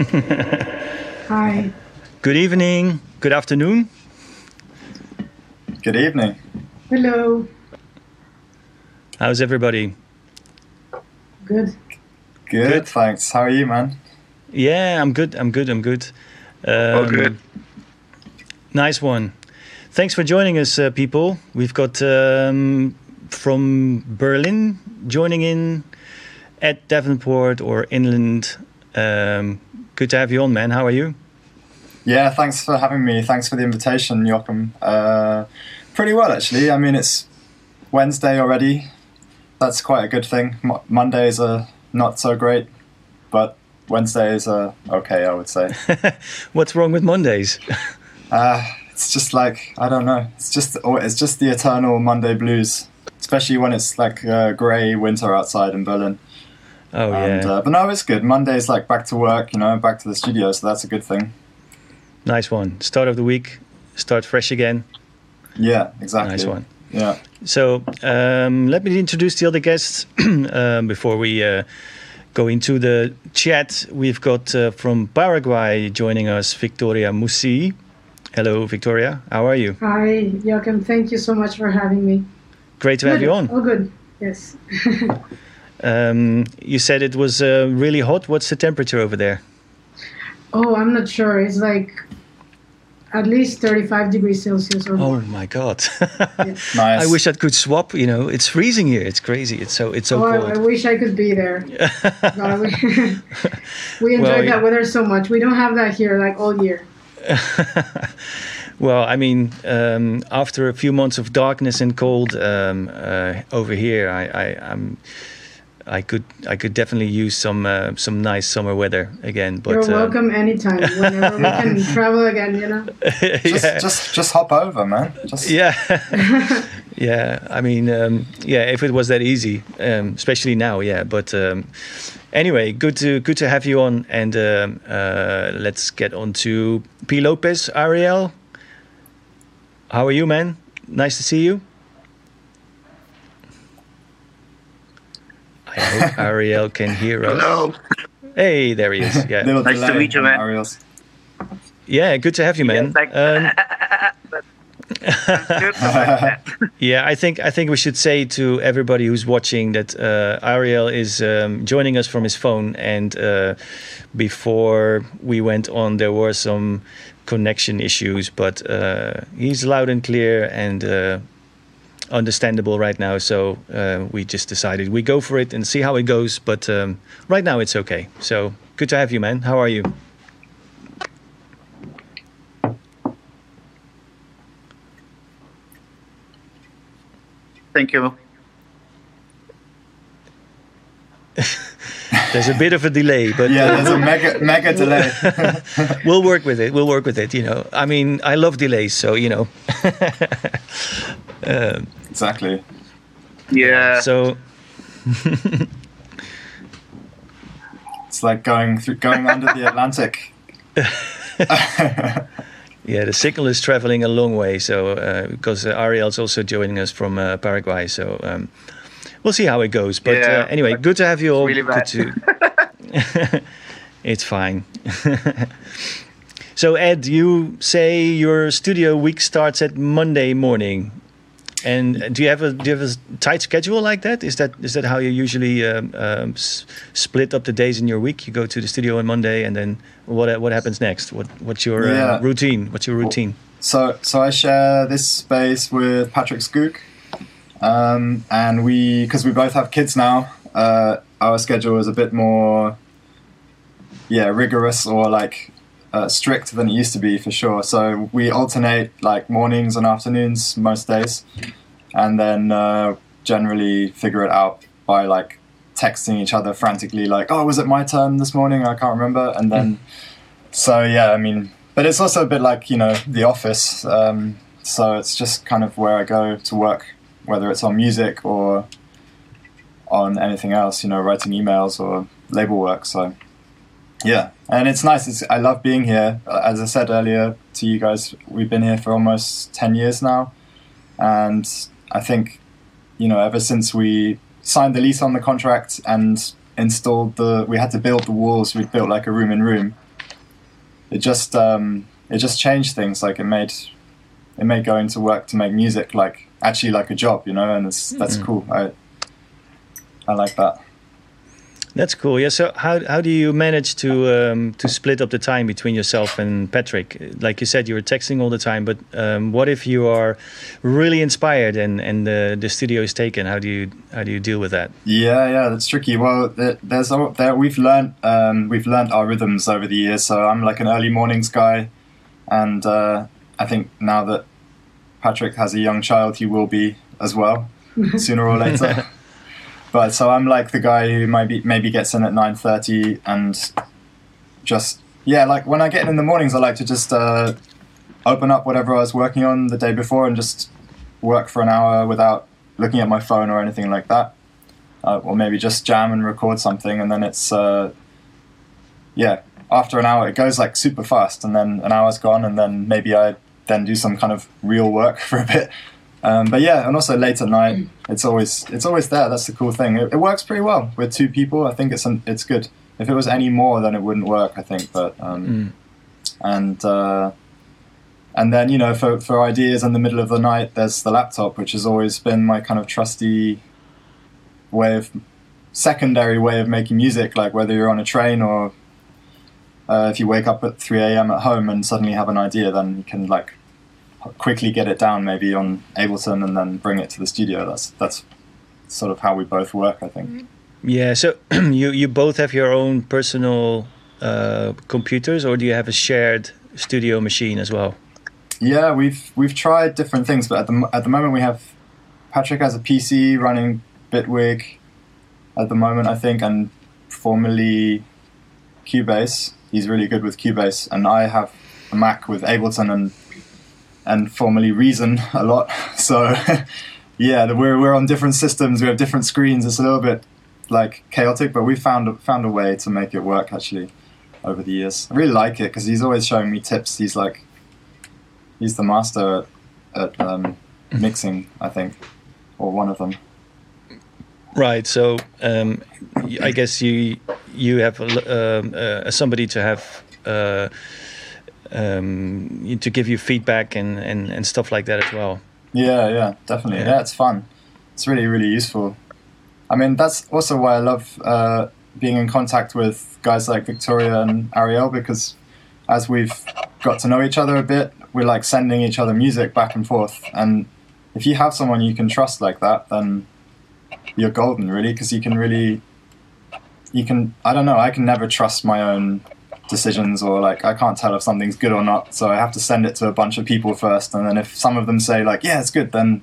Yo. Hi. Good evening. Good afternoon. Good evening. Hello. How's everybody? Good. Good, Good. thanks. How are you, man? Yeah, I'm good. I'm good. I'm good. Um, Oh, good. Nice one. Thanks for joining us, uh, people. We've got um, from Berlin joining in Ed Davenport or Inland. Um, good to have you on, man. How are you? Yeah, thanks for having me. Thanks for the invitation, Joachim. Uh, pretty well, actually. I mean, it's Wednesday already. That's quite a good thing. Mo- Mondays are not so great, but Wednesdays are okay, I would say. What's wrong with Mondays? Uh, it's just like I don't know. It's just oh, it's just the eternal Monday blues, especially when it's like uh, grey winter outside in Berlin. Oh And, yeah, uh, but no, it's good. Monday's like back to work, you know, back to the studio, so that's a good thing. nice one. Start of the week. Start fresh again. Yeah, exactly. Nice one. Yeah. So um, let me introduce the other guests um, before we uh, go into the chat. We've got uh, from Paraguay joining us Victoria Musi. Hello, Victoria. How are you? Hi, Joachim. Thank you so much for having me. Great to have you on. Oh, good. Yes. Um, you said it was uh, really hot. What's the temperature over there? oh, I'm not sure. It's like at least 35 degrees Celsius or Oh my god! Nice. I wish I could swap. You know, it's freezing here. It's crazy. It's so it's so oh, I, I wish I could be there. But we, we enjoy Well, that you- weather so much. We don't have that here like all year. Well, I mean, um, after a few months of darkness and cold um, uh, over here, I, I, I'm, I could, I could definitely use some, uh, some nice summer weather again. But You're uh, welcome anytime, whenever we can travel again, you know? Just, yeah, just, just hop over, man. Just, yeah, yeah. I mean, um, yeah. If it was that easy, um, especially now, yeah. But um, anyway, good to good to have you on, and um, uh, let's get on to P. Lopez, Ariel. How are you, man? Nice to see you. I hope Ariel can hear us. Hello. Hey, there he is. Yeah, Little Nice to meet you, man. Ariel's. yeah. Good to have you, man. Yeah, thank- Um, Yeah, I think I think we should say to everybody who's watching that uh, Ariel is um, joining us from his phone, and uh, before we went on, there were some connection issues, but uh, he's loud and clear and uh, understandable right now. So uh, we just decided we go for it and see how it goes. But um, right now it's okay. So good to have you, man. How are you? Thank you. There's a bit of a delay, but Yeah, uh, there's a mega, mega delay. we'll work with it. We'll work with it. You know, I mean, I love delays, so you know. um, exactly. Yeah. so It's like going through, going under the Atlantic. yeah, the signal is traveling a long way. So uh, because uh, Ariel's also joining us from uh, Paraguay, so um, we'll see how it goes. But Yeah, uh, anyway, good to have you all. really good bad. to. it's fine. so Ed, you say your studio week starts at Monday morning. And do you have a do you have a tight schedule like that? Is that is that how you usually um, um, s- split up the days in your week? You go to the studio on Monday, and then what what happens next? What what's your Yeah. uh, routine? What's your routine? So, so I share this space with Patrick Skook, um, and we, because we both have kids now, uh, our schedule is a bit more, yeah, rigorous or like uh, strict than it used to be for sure. So we alternate like mornings and afternoons most days, and then uh, generally figure it out by like texting each other frantically, like, "Oh, was it my turn this morning? I can't remember," and then. So yeah, I mean, but it's also a bit like you know the office. Um, so it's just kind of where I go to work, whether it's on music or on anything else. You know, writing emails or label work. So yeah, and it's nice. It's, I love being here. As I said earlier to you guys, we've been here for almost ten years now, and I think you know ever since we signed the lease on the contract and installed the we had to build the walls. We built like a room in room. It just um, it just changed things. Like it made it made going to work to make music like actually like a job, you know, and it's that's Mhm. cool. I I like that. That's cool. Yeah. So how how do you manage to um, to split up the time between yourself and Patrick? Like you said, you were texting all the time. But um, what if you are really inspired and and the the studio is taken? How do you how do you deal with that? Yeah, yeah, that's tricky. Well, there, there's a- there we've learned um, we've learned our rhythms over the years. So I'm like an early mornings guy, and uh, I think now that Patrick has a young child, he will be as well sooner or later. But so I'm like the guy who maybe maybe gets in at nine thirty and just yeah, like when I get in in the mornings, I like to just uh, open up whatever I was working on the day before and just work for an hour without looking at my phone or anything like that uh, or maybe just jam and record something, and then it's uh, yeah. After an hour, it goes like super fast, and then an hour's gone, and then maybe I then do some kind of real work for a bit. Um, but yeah, and also late at night, it's always it's always there. That's the cool thing. It, it works pretty well with two people. I think it's an, it's good. If it was any more, then it wouldn't work. I think, but um, Mm. and uh, and then you know for for ideas in the middle of the night, there's the laptop, which has always been my kind of trusty way of secondary way of making music. Like whether you're on a train or uh, if you wake up at 3 a.m. at home and suddenly have an idea, then you can like quickly get it down maybe on Ableton and then bring it to the studio. That's that's sort of how we both work, I think. Yeah. So you you both have your own personal uh, computers, or do you have a shared studio machine as well? Yeah, we've we've tried different things, but at the at the moment we have Patrick has a PC running Bitwig at the moment, I think, and formerly Cubase. He's really good with Cubase, and I have a Mac with Ableton and and formerly Reason a lot. So yeah, we're we're on different systems. We have different screens. It's a little bit like chaotic, but we found a- found a way to make it work actually over the years. I really like it because he's always showing me tips. He's like he's the master at, at um, mixing, I think, or one of them. Right. So um, I guess you you have um, uh, somebody to have uh, um, to give you feedback and, and, and stuff like that as well. Yeah, yeah, definitely. Yeah. Yeah. it's fun. It's really, really useful. I mean, that's also why I love uh, being in contact with guys like Victoria and Ariel because as we've got to know each other a bit, we're like sending each other music back and forth. And if you have someone you can trust like that, then you're golden, really, because you can really, you can, I don't know, I can never trust my own decisions or like I can't tell if something's good or not. So I have to send it to a bunch of people first, and then if some of them say like, yeah, it's good, then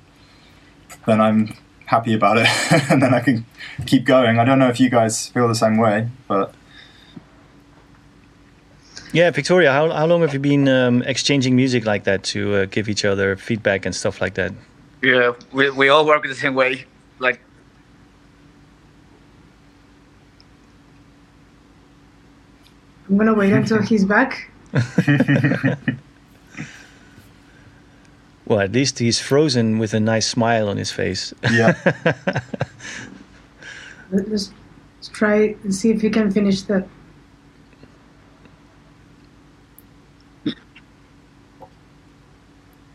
then I'm happy about it, and then I can keep going. I don't know if you guys feel the same way, but Yeah, Victoria, how, how long have you been um, exchanging music like that to uh, give each other feedback and stuff like that? Yeah, we, we all work the same way. Like, I'm gonna wait until he's back. Well, at least he's frozen with a nice smile on his face. yeah, Let- Let's, let's try and see if we can finish that.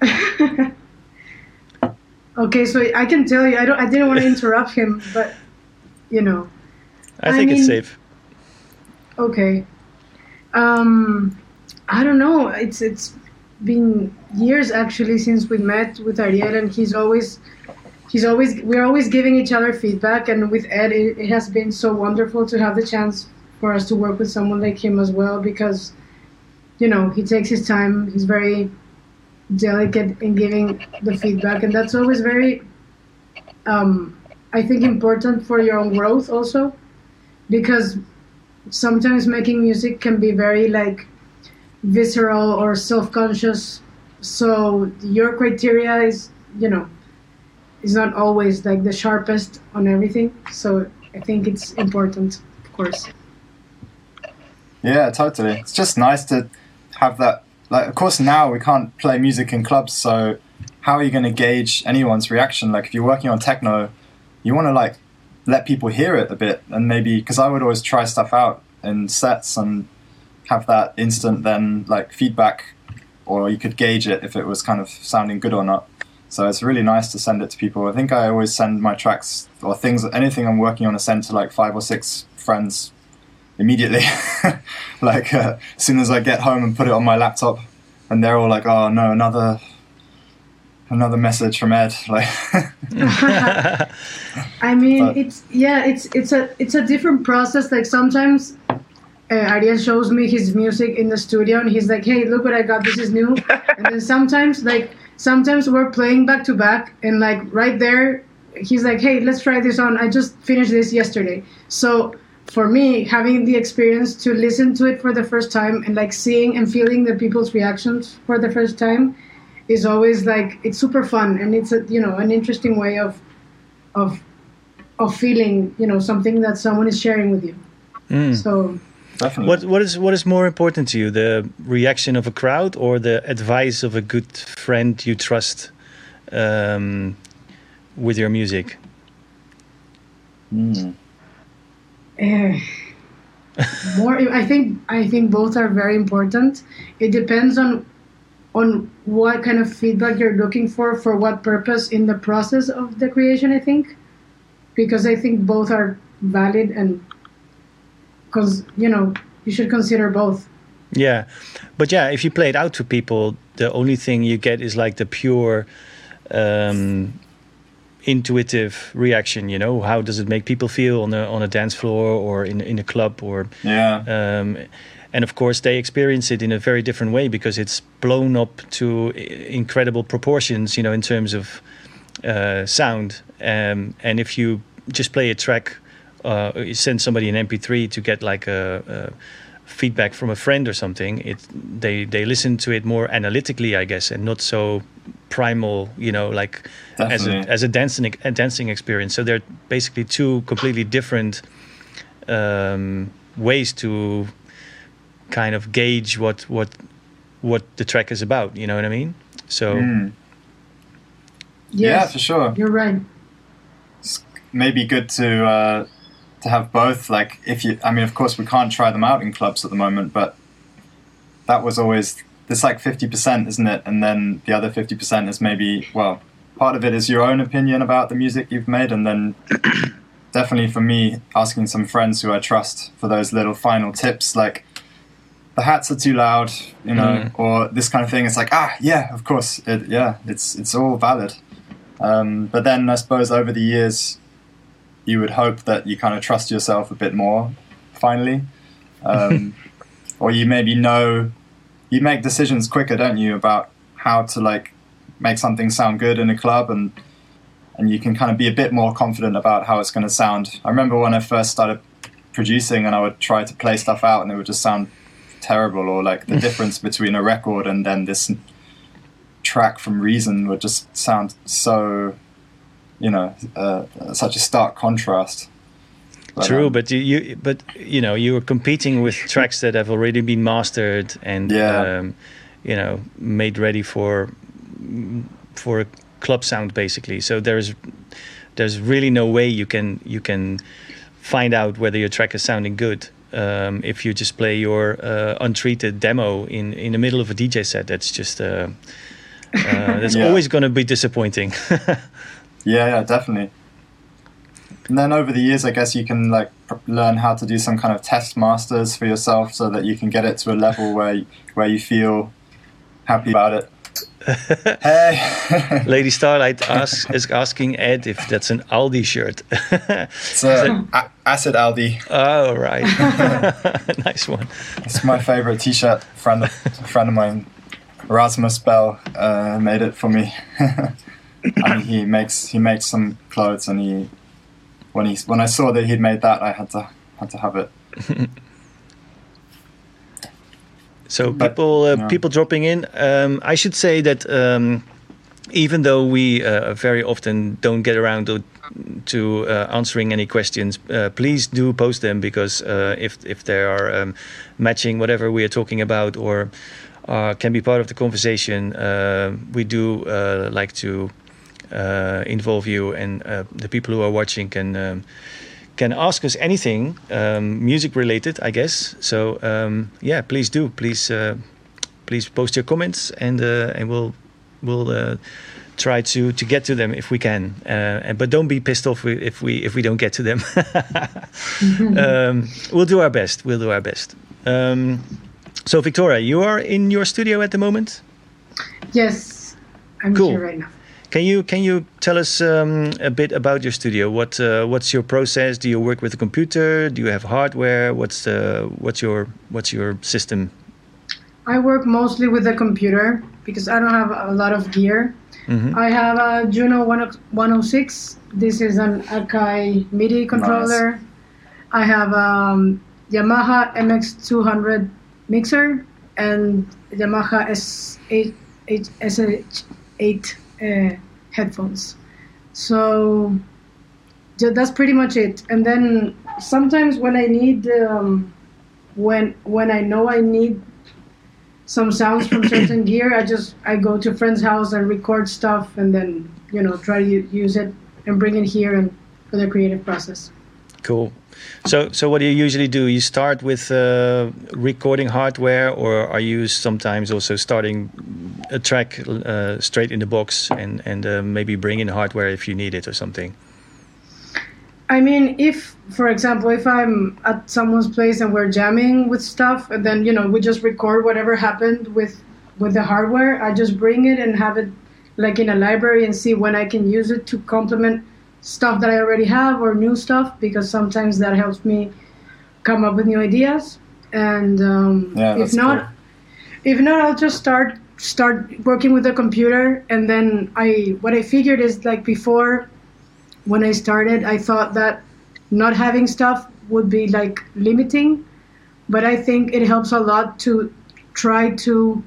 okay, so I can tell you, I don't, I didn't want to interrupt him, but you know, I I think it's safe. okay. Um, I don't know. It's it's been years actually since we met with Ariel, and he's always he's always we're always giving each other feedback. And with Ed, it, it has been so wonderful to have the chance for us to work with someone like him as well, because you know he takes his time. He's very delicate in giving the feedback, and that's always very um, I think important for your own growth also, because sometimes making music can be very like visceral or self-conscious so your criteria is you know is not always like the sharpest on everything so i think it's important of course yeah, totally. It's just nice to have that. Like, of course, now we can't play music in clubs, so how are you going to gauge anyone's reaction? Like, if you're working on techno, you want to like let people hear it a bit, and maybe because I would always try stuff out in sets and have that instant then like feedback, or you could gauge it if it was kind of sounding good or not. So it's really nice to send it to people. I think I always send my tracks or things, anything I'm working on, I send to like five or six friends immediately. like uh, as soon as I get home and put it on my laptop, and they're all like, "Oh no, another." Another message from Ed, like. I mean, But- it's yeah, it's it's a it's a different process. Like sometimes, uh, Ariel shows me his music in the studio, and he's like, "Hey, look what I got! This is new." and then sometimes, like sometimes we're playing back to back, and like right there, he's like, "Hey, let's try this on. I just finished this yesterday." So for me, having the experience to listen to it for the first time and like seeing and feeling the people's reactions for the first time is always like it's super fun and it's a you know an interesting way of of of feeling you know something that someone is sharing with you Mm. so Definitely. What what is what is more important to you, the reaction of a crowd or the advice of a good friend you trust um, with your music? Mm. eh, more i think i think both are very important it depends on on what kind of feedback you're looking for for what purpose in the process of the creation i think because i think both are valid and because you know you should consider both Yeah, but yeah, if you play it out to people, the only thing you get is like the pure um, intuitive reaction. You know, how does it make people feel on a on a dance floor or in in a club or Yeah. um, and of course they experience it in a very different way because it's blown up to incredible proportions you know in terms of uh, sound. Um, and if you just play a track uh, you send somebody an mp3 to get like a, a feedback from a friend or something it they they listen to it more analytically i guess and not so primal you know like as a, as a dancing a dancing experience. So they're basically two completely different um, ways to kind of gauge what what what the track is about. You know what I mean? So Mm. yes Yeah, for sure. you're right maybe good to uh, to have both. Like, if you, I mean, of course, we can't try them out in clubs at the moment, but that was always it's like fifty percent, isn't it? And then the other fifty percent is maybe well, part of it is your own opinion about the music you've made, and then definitely for me, asking some friends who I trust for those little final tips, like. The hats are too loud, you know, Mm. or this kind of thing. It's like, ah, yeah, of course, it, yeah, it's it's all valid. Um, but then I suppose over the years, you would hope that you kind of trust yourself a bit more, finally, um, or you maybe know you make decisions quicker, don't you, about how to like make something sound good in a club, and and you can kind of be a bit more confident about how it's going to sound. I remember when I first started producing, and I would try to play stuff out, and it would just sound terrible, or like the difference between a record and then this track from Reason would just sound so, you know, uh, such a stark contrast. But, true, um, but you, you but you know you are competing with tracks that have already been mastered and Yeah. um, you know made ready for for a club sound basically. So there's there's really no way you can you can find out whether your track is sounding good. Um, if you just play your uh, untreated demo in, in the middle of a DJ set, that's just uh, uh, that's Yeah. always going to be disappointing. yeah, yeah, definitely. And then over the years, I guess you can like learn how to do some kind of test masters for yourself, so that you can get it to a level where where you feel happy about it. Hey, Lady Starlight asks, is asking Ed if that's an Aldi shirt. it's a, a- acid Aldi. oh, right. nice one. It's my favorite T-shirt. Friend, a friend of mine, Rasmus Bell, uh, made it for me. Mean, he makes he makes some clothes, and he when he when I saw that he'd made that, I had to had to have it. So But, people uh, yeah. people dropping in. Um, I should say that um, even though we uh, very often don't get around to, to uh, answering any questions, uh, please do post them because uh, if if they are um, matching whatever we are talking about or uh, can be part of the conversation, uh, we do uh, like to uh, involve you and uh, the people who are watching can um, can ask us anything um, music related, I guess. So um, yeah, please do. Please uh, please post your comments and uh, and we'll we'll uh, try to to get to them if we can. Uh, and, but don't be pissed off if we if we don't get to them. um, we'll do our best. We'll do our best. Um, so Victoria, you are in your studio at the moment. Yes, I'm Cool. here right now. Can you can you tell us um, a bit about your studio? What uh, what's your process? Do you work with a computer? Do you have hardware? What's the what's your what's your system? I work mostly with a computer because I don't have a lot of gear. Mhm. I have a Juno 10 106. This is an Akai MIDI controller. I have a Yamaha MX200 mixer and Yamaha S8 H- SH8 uh, headphones. So that's pretty much it. And then sometimes when I need um, when when I know I need some sounds from certain gear, I just I go to a friend's house and record stuff, and then you know try to use it and bring it here and for the creative process. Cool. So so what do you usually do? You start with uh, recording hardware, or are you sometimes also starting a track uh, straight in the box and and uh, maybe bring in hardware if you need it or something? I mean, if, for example, if I'm at someone's place and we're jamming with stuff, and then you know we just record whatever happened with with the hardware, I just bring it and have it like in a library and see when I can use it to complement stuff that I already have or new stuff because sometimes that helps me come up with new ideas. And um, Yeah, if not, cool. if not, I'll just start start working with the computer, and then I what I figured is like before when I started, I thought that not having stuff would be like limiting, but I think it helps a lot to try to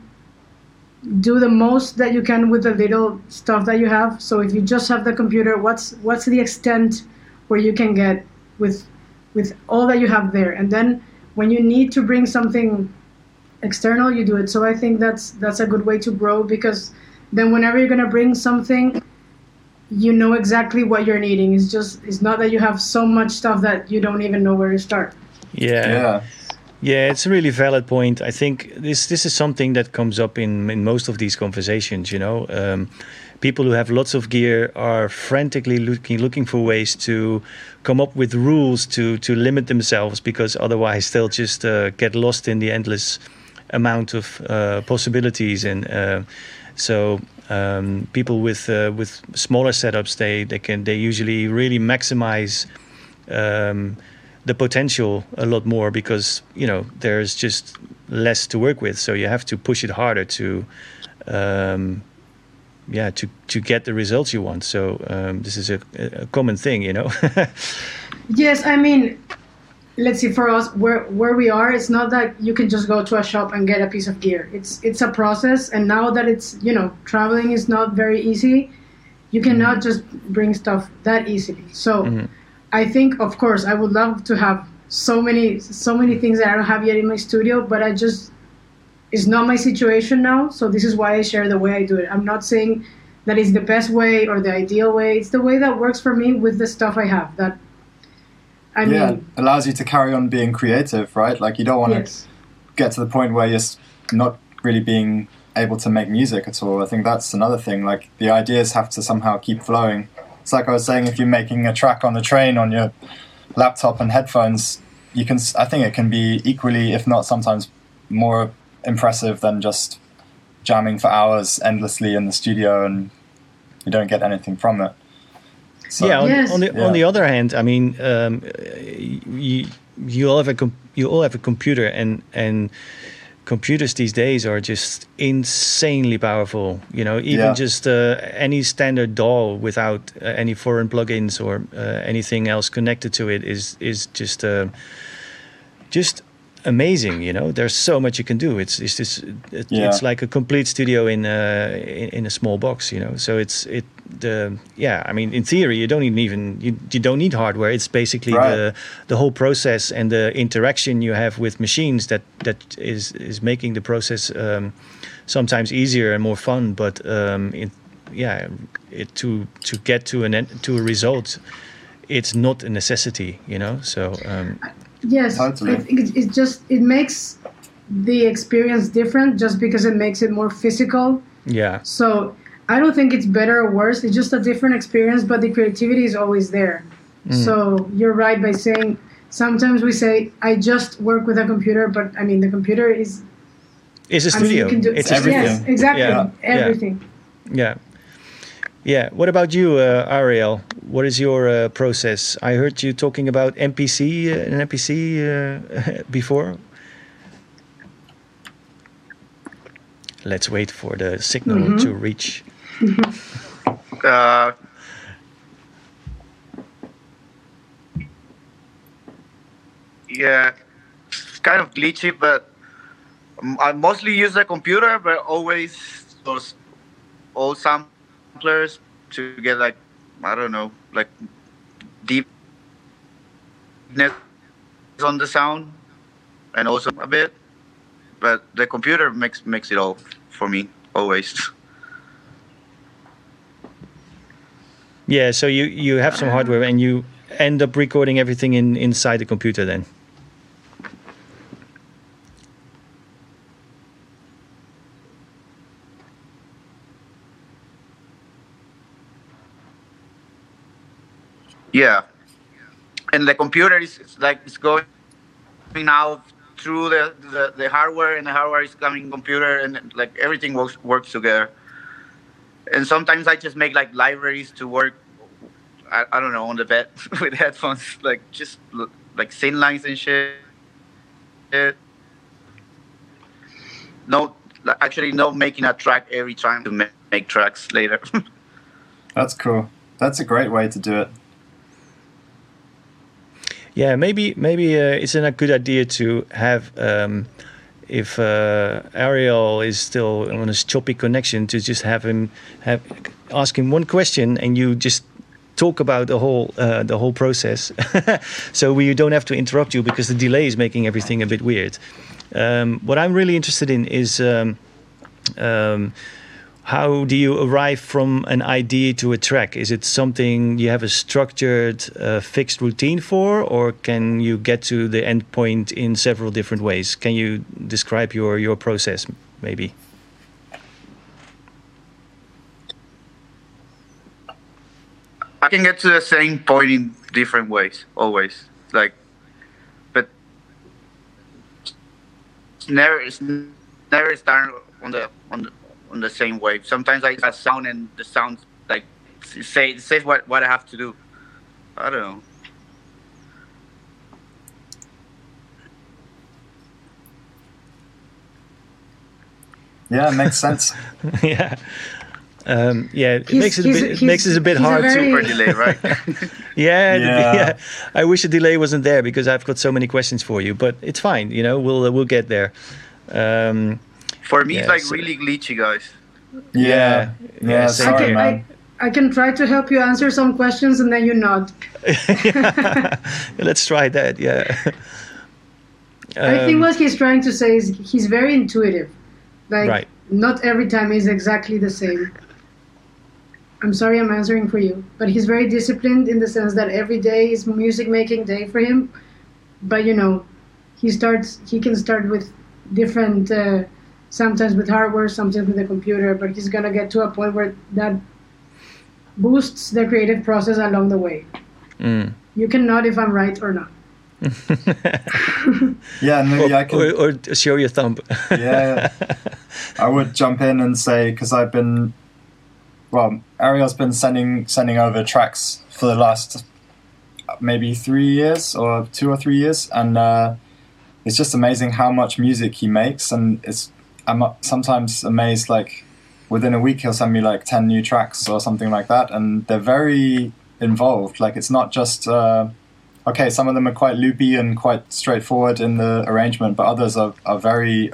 do the most that you can with the little stuff that you have. So if you just have the computer, what's what's the extent where you can get with with all that you have there, and then when you need to bring something external, you do it. So I think that's that's a good way to grow because then whenever you're gonna bring something you know exactly what you're needing. It's just it's not that you have so much stuff that you don't even know where to start. Yeah. Yeah, it's a really valid point. I think this this is something that comes up in in most of these conversations. You know, um, people who have lots of gear are frantically looking looking for ways to come up with rules to to limit themselves because otherwise they'll just uh, get lost in the endless amount of uh, possibilities and. Uh, so um, people with uh, with smaller setups, they they can they usually really maximize um, the potential a lot more because you know there's just less to work with. So you have to push it harder to, um, yeah, to to get the results you want. So um, this is a, a common thing, you know. Yes, I mean, let's see. For us, where where we are, it's not that you can just go to a shop and get a piece of gear. It's it's a process, and now that it's you know traveling is not very easy, you cannot just bring stuff that easily. So, I think of course I would love to have so many so many things that I don't have yet in my studio, but I just it's not my situation now. So this is why I share the way I do it. I'm not saying that is the best way or the ideal way. It's the way that works for me with the stuff I have. That I mean, yeah, allows you to carry on being creative, right? Like you don't want to yes. get to the point where you're not really being able to make music at all. I think that's another thing. Like the ideas have to somehow keep flowing. It's like I was saying, if you're making a track on the train on your laptop and headphones, you can. s- I think it can be equally, if not sometimes more impressive than just jamming for hours endlessly in the studio and you don't get anything from it. So, yeah. On, Yes. on the Yeah. on the other hand, I mean, um, you you all have a com- you all have a computer, and and computers these days are just insanely powerful. You know, even Yeah. just uh, any standard DAW without uh, any foreign plugins or uh, anything else connected to it is is just uh, just amazing. You know, there's so much you can do. It's it's just it, Yeah. it's like a complete studio in uh, in, a small box. You know, so it's it the yeah. I mean, in theory, you don't even even you, you don't need hardware. It's basically Right. the the whole process and the interaction you have with machines that that is is making the process um, sometimes easier and more fun. But um, in yeah, it, to to get to an to a result, it's not a necessity, you know. So um, Yes, Totally. I think it, it just it makes the experience different just because it makes it more physical. yeah, So I don't think it's better or worse. It's just a different experience, but the creativity is always there. Mm. So you're right by saying sometimes we say I just work with a computer, but I mean the computer is it's a I mean, studio. you can do it's a everything. Yes, exactly, Yeah, yeah. everything. Yeah. Yeah. What about you, uh, Ariel? What is your uh, process? I heard you talking about MPC, uh, an MPC uh, before. Let's wait for the signal to reach. Uh, yeah, it's kind of glitchy, but I mostly use the computer, but always those old samplers to get like I don't know, like deepness on the sound, and also a bit. But the computer makes makes it all for me always. Yeah. So you you have some hardware and you end up recording everything in inside the computer then. Yeah, and the computer is like it's going now through the, the, the hardware, and the hardware is coming computer, and like everything works works together. And sometimes I just make like libraries to work. I, I don't know on the bed with headphones, like just like sync lines and shit. No, actually, no making a track every time to ma- make tracks later. That's cool. That's a great way to do it. Yeah, maybe maybe uh, it's not a good idea to have um, if uh, Ariel is still on his choppy connection to just have him have ask him one question and you just talk about the whole uh, the whole process, so we don't have to interrupt you because the delay is making everything a bit weird. Um, what I'm really interested in is. Um, um, how do you arrive from an idea to a track? Is it something you have a structured, uh, fixed routine for, or can you get to the end point in several different ways? Can you describe your your process, maybe? I can get to the same point in different ways, always. Like, but it's never it's never start on the on the on the same wave. Sometimes I have sound and the sound like say says what what I have to do. I don't know. Yeah, it makes sense. yeah. Um, yeah, it He's- makes it a bit, it makes it a bit he's a hard to. very- Super delay, right? Yeah, the- Yeah. yeah. I wish the delay wasn't there because I've got so many questions for you, but it's fine. You know, we'll uh, we'll get there. Um, For me, it's like Yes. really glitchy, guys. Yeah, Yeah, yeah. yeah, same I can, man. I, I can try to help you answer some questions and then you nod. let's try that. Yeah. I think Um, what he's trying to say is he's very intuitive. Like Right. not every time is exactly the same. I'm sorry I'm answering for you, but he's very disciplined in the sense that every day is music making day for him. But you know, he starts he can start with different uh, sometimes with hardware, sometimes with the computer, but he's gonna get to a point where that boosts the creative process along the way. mm. You can nod if I'm right or not. Yeah, maybe I or, can. or, or show your thumb. yeah, I would jump in and say because I've been, well, Ariel's been sending sending over tracks for the last maybe three years or two or three years, and uh, it's just amazing how much music he makes, and it's I'm sometimes amazed like within a week he'll send me like ten new tracks or something like that, and they're very involved. Like it's not just. Uh, okay, some of them are quite loopy and quite straightforward in the arrangement, but others are, are very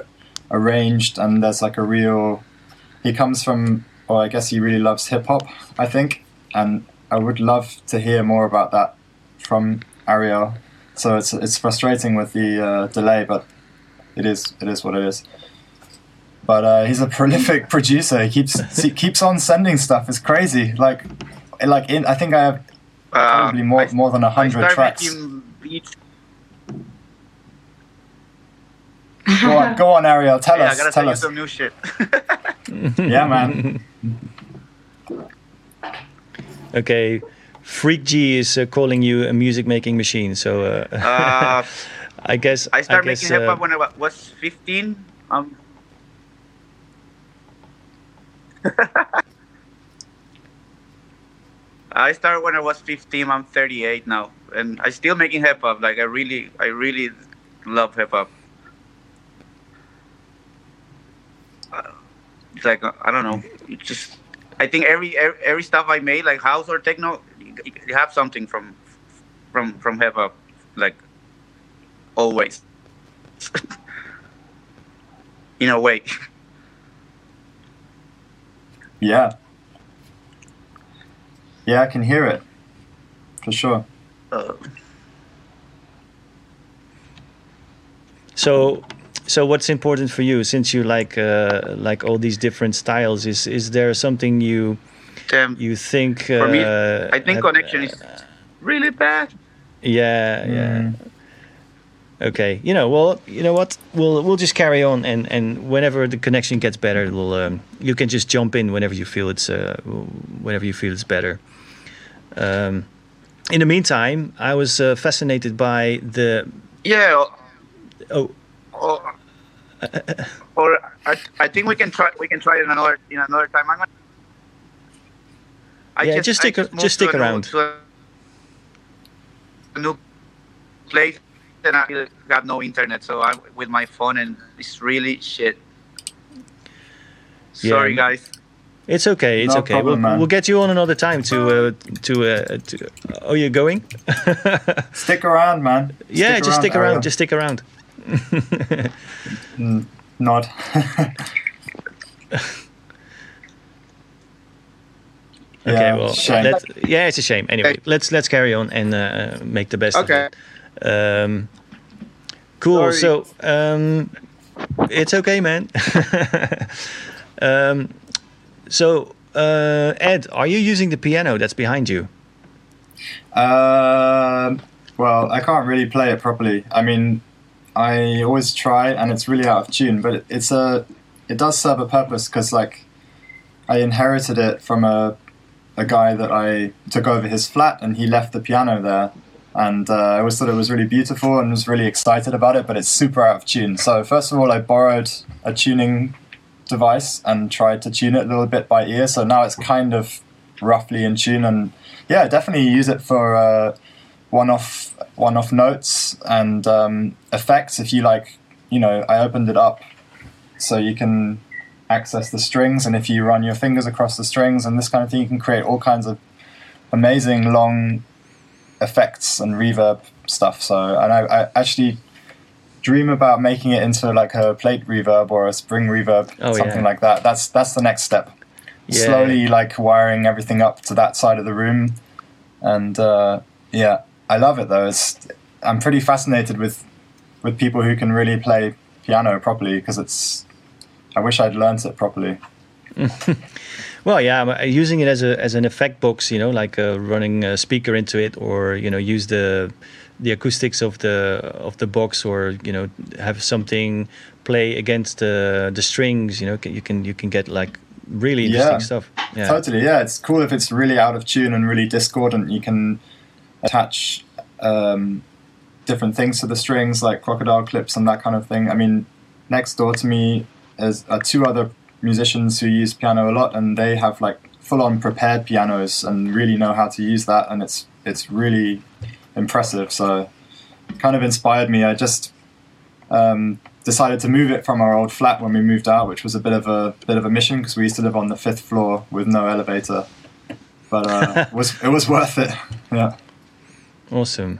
arranged and there's like a real. He comes from, or I guess he really loves hip hop, I think, and I would love to hear more about that from Ariel. So it's it's frustrating with the uh, delay, but it is it is what it is. But uh, he's a prolific producer. He keeps he keeps on sending stuff. It's crazy. Like like in I think I have probably Uh, more I- more than a I hundred tracks. Go on, go on, Ariel. Tell yeah, I us. gotta Tell tell you us. some new shit. Yeah, man. Okay, Freak G is uh, calling you a music making machine. So uh, uh, I guess I started guess, making hip hop uh, when I was 15. Um, I started when I was 15. I'm 38 now, and I still making hip hop. Like I really, I really love hip hop. Uh, It's like uh, I don't know. It's just I think every every, every stuff I made, like house or techno, you, have something from from from hip hop, like always. In a way. Yeah. Yeah, I can hear it. For sure. Uh, So, so what's important for you? Since you like uh, like all these different styles, is is there something you damn, you think? Uh, For me, I think have- connection is really bad. Yeah, yeah. Mm. Okay. You know, well, you know what? We'll we'll just carry on, and and whenever the connection gets better, we'll um, you can just jump in whenever you feel it's uh, whenever you feel it's better. Um, in the meantime, I was uh, fascinated by the Yeah. Oh or, or I, I think we can try. We can try it another in another time. I'm gonna, I Yeah, just I stick moved just to stick a new- around. to a new place, and I got no internet, so I'm with my phone, and it's really shit. Yeah, Sorry, m- guys. It's okay. It's No okay. problem, we'll, we'll get you on another time to uh, to uh, to. Oh, you're going? Stick around, man. yeah, just stick Ariel. around. Just stick around. Not. Okay. Yeah, well, shame. let, yeah, it's a shame. Anyway, Okay. let's let's carry on and uh, make the best of Okay. Um, cool. Sorry. So um, it's okay, man. um, so uh, Ed, are you using the piano that's behind you? Um, well, I can't really play it properly. I mean, I always try, and it's really out of tune. But it's a, it does serve a purpose because like, I inherited it from a, a guy that I took over his flat, and he left the piano there, and uh, I always thought it was really beautiful and was really excited about it. But it's super out of tune. So first of all, I borrowed a tuning device and tried to tune it a little bit by ear. So now it's kind of roughly in tune and yeah, definitely use it for uh, one-off one-off notes and um, effects. If you like, you know, I opened it up so you can access the strings, and if you run your fingers across the strings and this kind of thing, you can create all kinds of amazing long effects and reverb stuff. So, and I, I actually dream about making it into like a plate reverb or a spring reverb, Oh, something yeah. like that. That's that's the next step Yeah. slowly like wiring everything up to that side of the room and uh, yeah i love it though it's i'm pretty fascinated with with people who can really play piano properly because it's i wish i'd learnt it properly Well, yeah, I'm uh, using it as a as an effect box, you know, like uh, running a speaker into it, or you know, use the the acoustics of the of the box, or you know, have something play against the the strings. You know, you can you can get like really interesting Yeah. stuff. Yeah, totally yeah it's cool if it's really out of tune and really discordant you can attach um, different things to the strings like crocodile clips and that kind of thing i mean next door to me is are two other musicians who use piano a lot and they have like full-on prepared pianos and really know how to use that and it's it's really impressive so it kind of inspired me i just um, decided to move it from our old flat when we moved out, which was a bit of a bit of a mission because we used to live on the fifth floor with no elevator. But uh, it was it was worth it. Yeah. awesome.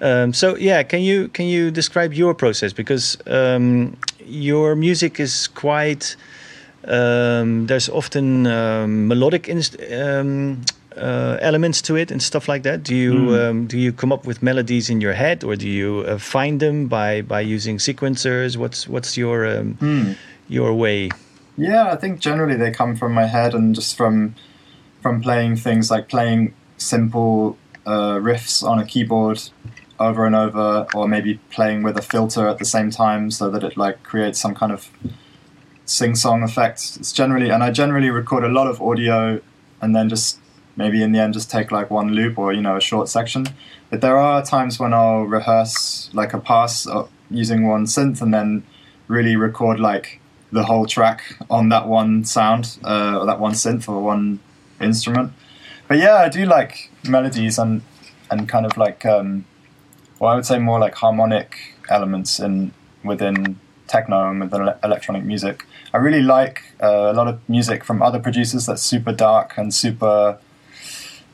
Um, so yeah, can you can you describe your process because um, your music is quite um, there's often um, melodic inst- um, uh, elements to it and stuff like that. Do you Mm. um, do you come up with melodies in your head or do you uh, find them by by using sequencers? What's what's your um, Hmm. your way? Yeah, I think generally they come from my head and just from from playing things like playing simple uh, riffs on a keyboard over and over, or maybe playing with a filter at the same time so that it like creates some kind of sing-song effect. It's generally, and I generally record a lot of audio and then just maybe in the end just take like one loop or you know a short section. But there are times when I'll rehearse like a pass uh, using one synth and then really record like the whole track on that one sound uh, or that one synth or one instrument. But yeah, I do like melodies and and kind of like um, well, I would say more like harmonic elements in within techno and within electronic music. I really like uh, a lot of music from other producers that's super dark and super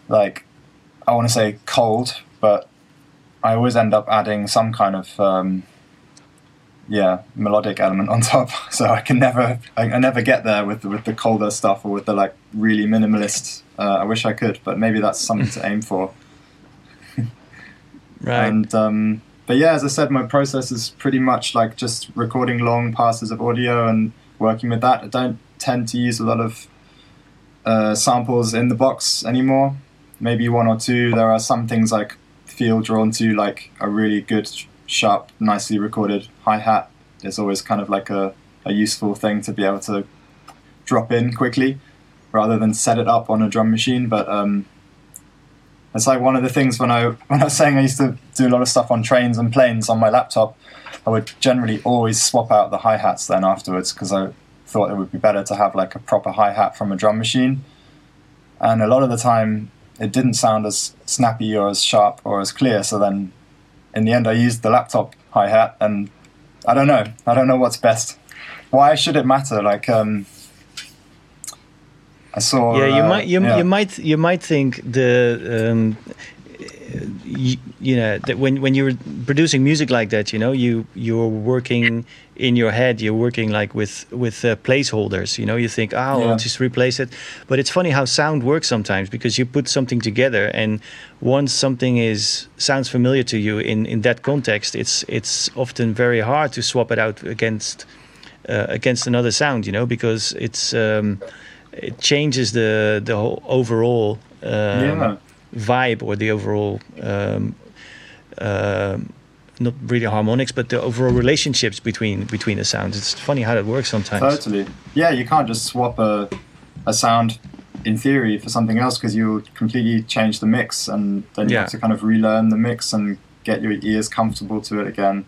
like I want to say cold, but I always end up adding some kind of um, yeah melodic element on top. So I can never I, I, never get there with with the colder stuff or with the like really minimalist. Uh, I wish I could, but maybe that's something to aim for. Right. And um, but yeah, as I said, my process is pretty much like just recording long passes of audio and working with that. I don't tend to use a lot of uh, samples in the box anymore. Maybe one or two. There are some things I feel drawn to, like a really good, sharp, nicely recorded hi hat. Is always kind of like a, a useful thing to be able to drop in quickly rather than set it up on a drum machine. But um, it's like one of the things when I when I was saying I used to do a lot of stuff on trains and planes on my laptop. I would generally always swap out the hi hats then afterwards because I thought it would be better to have like a proper hi hat from a drum machine. And a lot of the time, it didn't sound as snappy or as sharp or as clear. So then, in the end, I used the laptop hi hat, and I don't know. I don't know what's best. Why should it matter? Like, um, saw. Yeah, you uh, might you, yeah. you might you might think the um, you, you know that when when you're producing music like that, you know you you're working in your head. You're working like with with uh, placeholders. You know, you think, oh, Yeah. I'll just replace it. But it's funny how sound works sometimes because you put something together, and once something is sounds familiar to you in in that context, it's it's often very hard to swap it out against uh, against another sound. You know, because it's. Um, it changes the the whole overall um, Yeah. vibe or the overall um, um not really harmonics, but the overall relationships between between the sounds. It's funny how that works sometimes. Totally. Yeah, you can't just swap a, a sound in theory for something else because you'll completely change the mix and then you Yeah. have to kind of relearn the mix and get your ears comfortable to it again.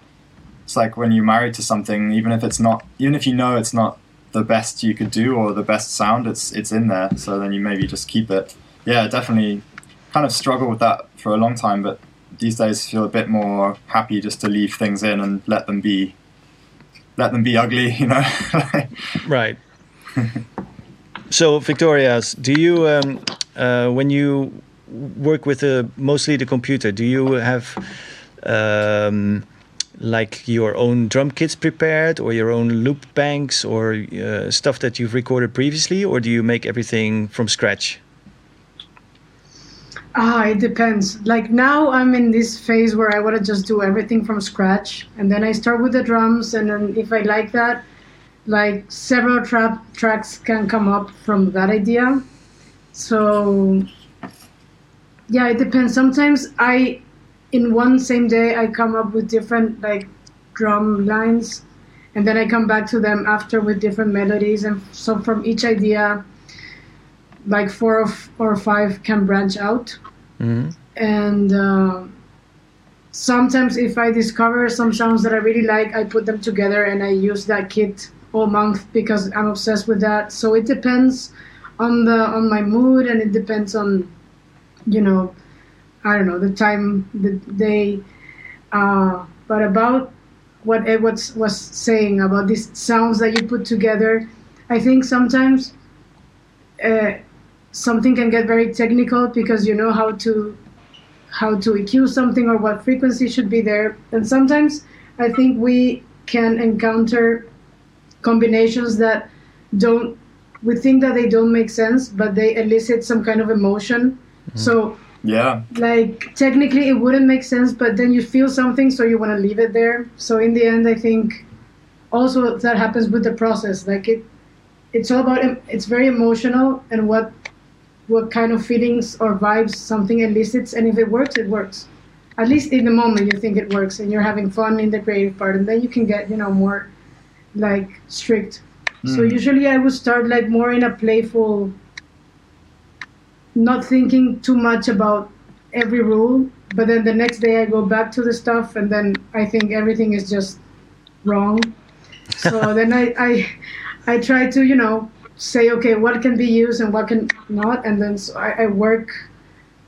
It's like when you're married to something, even if it's not, even if you know it's not the best you could do or the best sound, it's it's in there. So then you maybe just keep it. Yeah, definitely. Kind of struggle with that for a long time, but these days feel a bit more happy just to leave things in and let them be let them be ugly, you know. Right. so, Victoria's, do you, um, uh, when you work with uh, mostly the computer, do you have um, like your own drum kits prepared or your own loop banks or uh, stuff that you've recorded previously, or do you make everything from scratch? Ah, it depends. Like now, I'm in this phase where I want to just do everything from scratch, and then I start with the drums, and then if I like that, like several trap tracks can come up from that idea. So, yeah, it depends. Sometimes I, in one same day, I come up with different like drum lines, and then I come back to them after with different melodies, and so from each idea like four or, f- or five can branch out. Hmm and uh, sometimes if i discover some sounds that i really like i put them together and i use that kit all month because i'm obsessed with that. So it depends on the on my mood and it depends on you know i don't know the time the day uh, but about what Ed was, was saying about these sounds that you put together i think sometimes uh, something can get very technical because you know how to how to EQ something or what frequency should be there. And sometimes I think we can encounter combinations that don't we think that they don't make sense, but they elicit some kind of emotion. So yeah, like technically it wouldn't make sense, but then you feel something, so you want to leave it there. So in the end, I think also that happens with the process. Like it, it's all about it's very emotional and what what kind of feelings or vibes something elicits, and if it works, it works. At least in the moment, you think it works, and you're having fun in the creative part, and then you can get you know more like strict. So Mm. usually I would start like more in a playful, not thinking too much about every rule. But then the next day I go back to the stuff, and then I think everything is just wrong. So then I, I, I try to you know say okay what can be used and what can not, and then so I, I work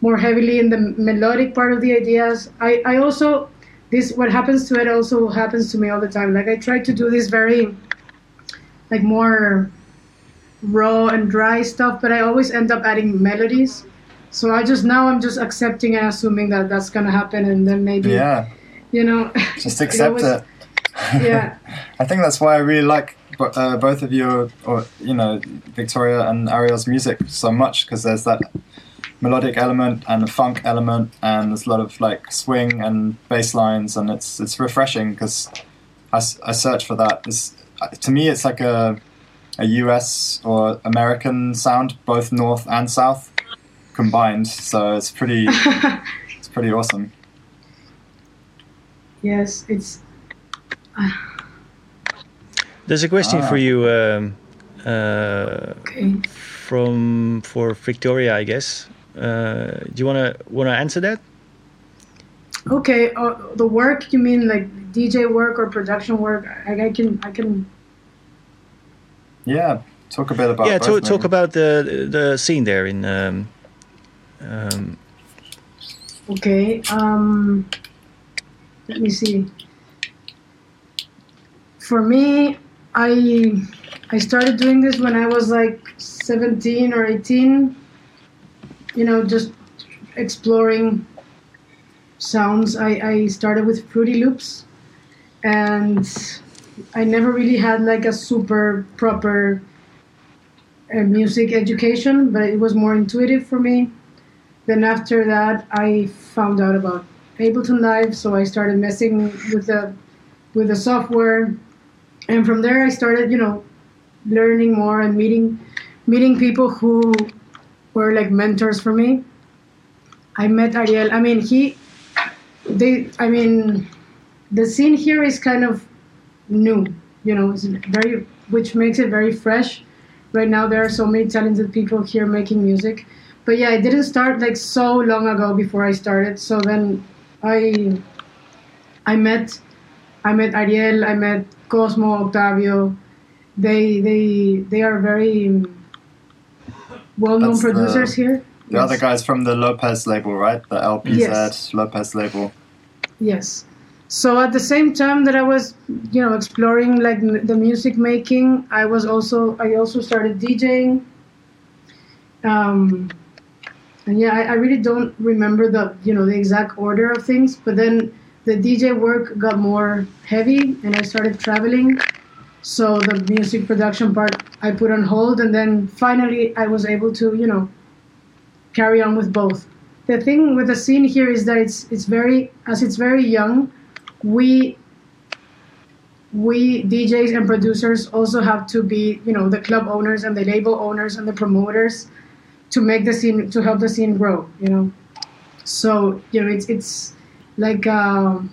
more heavily in the melodic part of the ideas. I, I also this what happens to it also happens to me all the time. Like I try to do this very like more raw and dry stuff, but I always end up adding melodies. So I just now I'm just accepting and assuming that that's gonna happen, and then maybe Yeah, you know just accept always- it. yeah I think that's why I really like uh, both of your, or you know, Victoria and Ariel's music so much because there's that melodic element and the funk element, and there's a lot of like swing and bass lines, and it's it's refreshing because I, I search for that. It's, uh, to me, it's like a a US or American sound, both north and south combined. So it's pretty it's pretty awesome. yes it's There's a question Ah. for you um, uh, okay from for Victoria, I guess. Uh, do you wanna wanna answer that? okay uh, the work you mean like DJ work or production work I, I can I can Yeah, talk a bit about yeah, both, talk, talk about the the scene there in. Um, um, Okay. Um, let me see. For me, I I started doing this when I was like 17 or 18. You know, just exploring sounds. I, I started with Fruity Loops, and I never really had like a super proper uh, music education, but it was more intuitive for me. Then after that, I found out about Ableton Live, so I started messing with the with the software, and from there I started, you know, learning more and meeting meeting people who were like mentors for me. I met Ariel. I mean, he, they. I mean, the scene here is kind of new. You know, it's very, which makes it very fresh. Right now, there are so many talented people here making music but yeah, it didn't start like so long ago before I started. So then I I met I met Ariel, I met Cosmo, Octavio. They they they are very well known That's the- producers here. The Yes. other guys from the Lopez label, right? The LPZ Yes. Lopez label. Yes. So at the same time that I was, you know, exploring like the music making, I was also I also started DJing. Um, and yeah, I, I really don't remember the you know the exact order of things, but then the DJ work got more heavy, and I started traveling. So the music production part I put on hold, and then finally I was able to you know carry on with both. The thing with the scene here is that it's it's very as it's very young, we we DJs and producers also have to be you know the club owners and the label owners and the promoters to make the scene to help the scene grow you know? So you know it's it's like um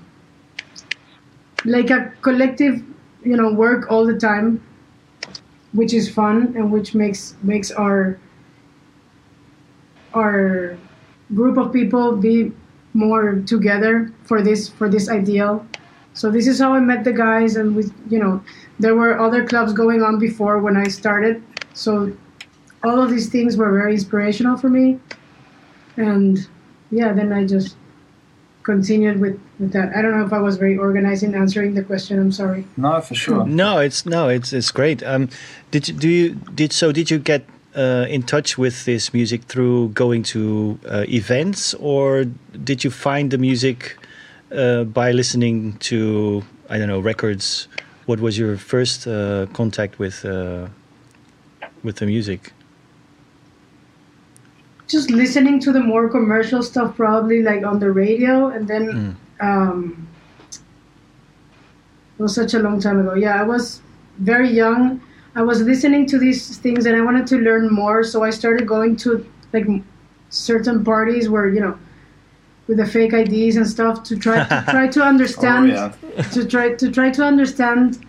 like a collective you know work all the time which is fun and which makes makes our our group of people be more together for this for this ideal so this is how i met the guys and with you know there were other clubs going on before when i started so all of these things were very inspirational for me and yeah then i just continued with, with that i don't know if i was very organized in answering the question i'm sorry No, for sure. no, it's no, it's it's great. Um, did you do you did so? Did you get uh, in touch with this music through going to uh, events, or did you find the music uh, by listening to I don't know records? What was your first uh, contact with uh, with the music? just listening to the more commercial stuff probably like on the radio and then um It was such a long time ago. Yeah, I was very young. I was listening to these things and I wanted to learn more, so I started going to like certain parties where you know with the fake IDs and stuff to try to try to understand Oh, yeah. to try to try to understand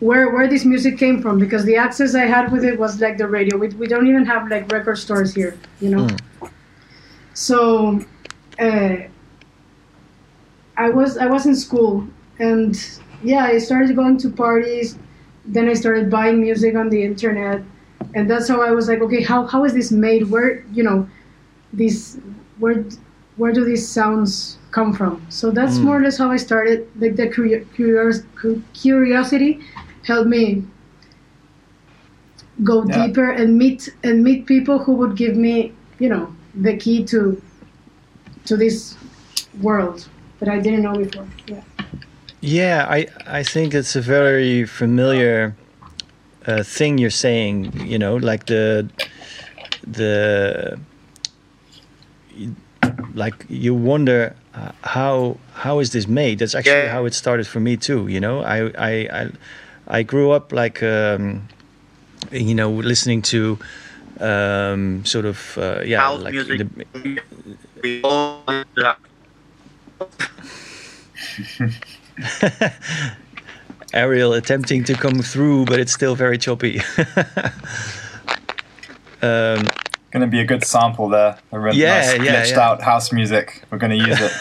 where where this music came from because the access I had with it was like the radio. We, we don't even have like record stores here, you know. So uh, I was I was in school and yeah I started going to parties. Then I started buying music on the internet, and that's how I was like, okay, how, how is this made? Where you know, these where where do these sounds come from? So that's mm. more or less how I started. Like the curio- curios- curiosity helped me go Yeah. deeper and meet and meet people who would give me, you know, the key to to this world that I didn't know before. Yeah. Yeah, I I think it's a very familiar uh, thing you're saying. You know, like the the like you wonder uh, how how is this made? That's actually Yeah. how it started for me too. You know, I I I, I grew up like um, you know listening to um, sort of uh, yeah House like music. the- We all Ariel attempting to come through, but it's still very choppy. um, Going to be a good sample there. A real Yeah, nice yeah, glitched yeah. out house music. We're going to use it.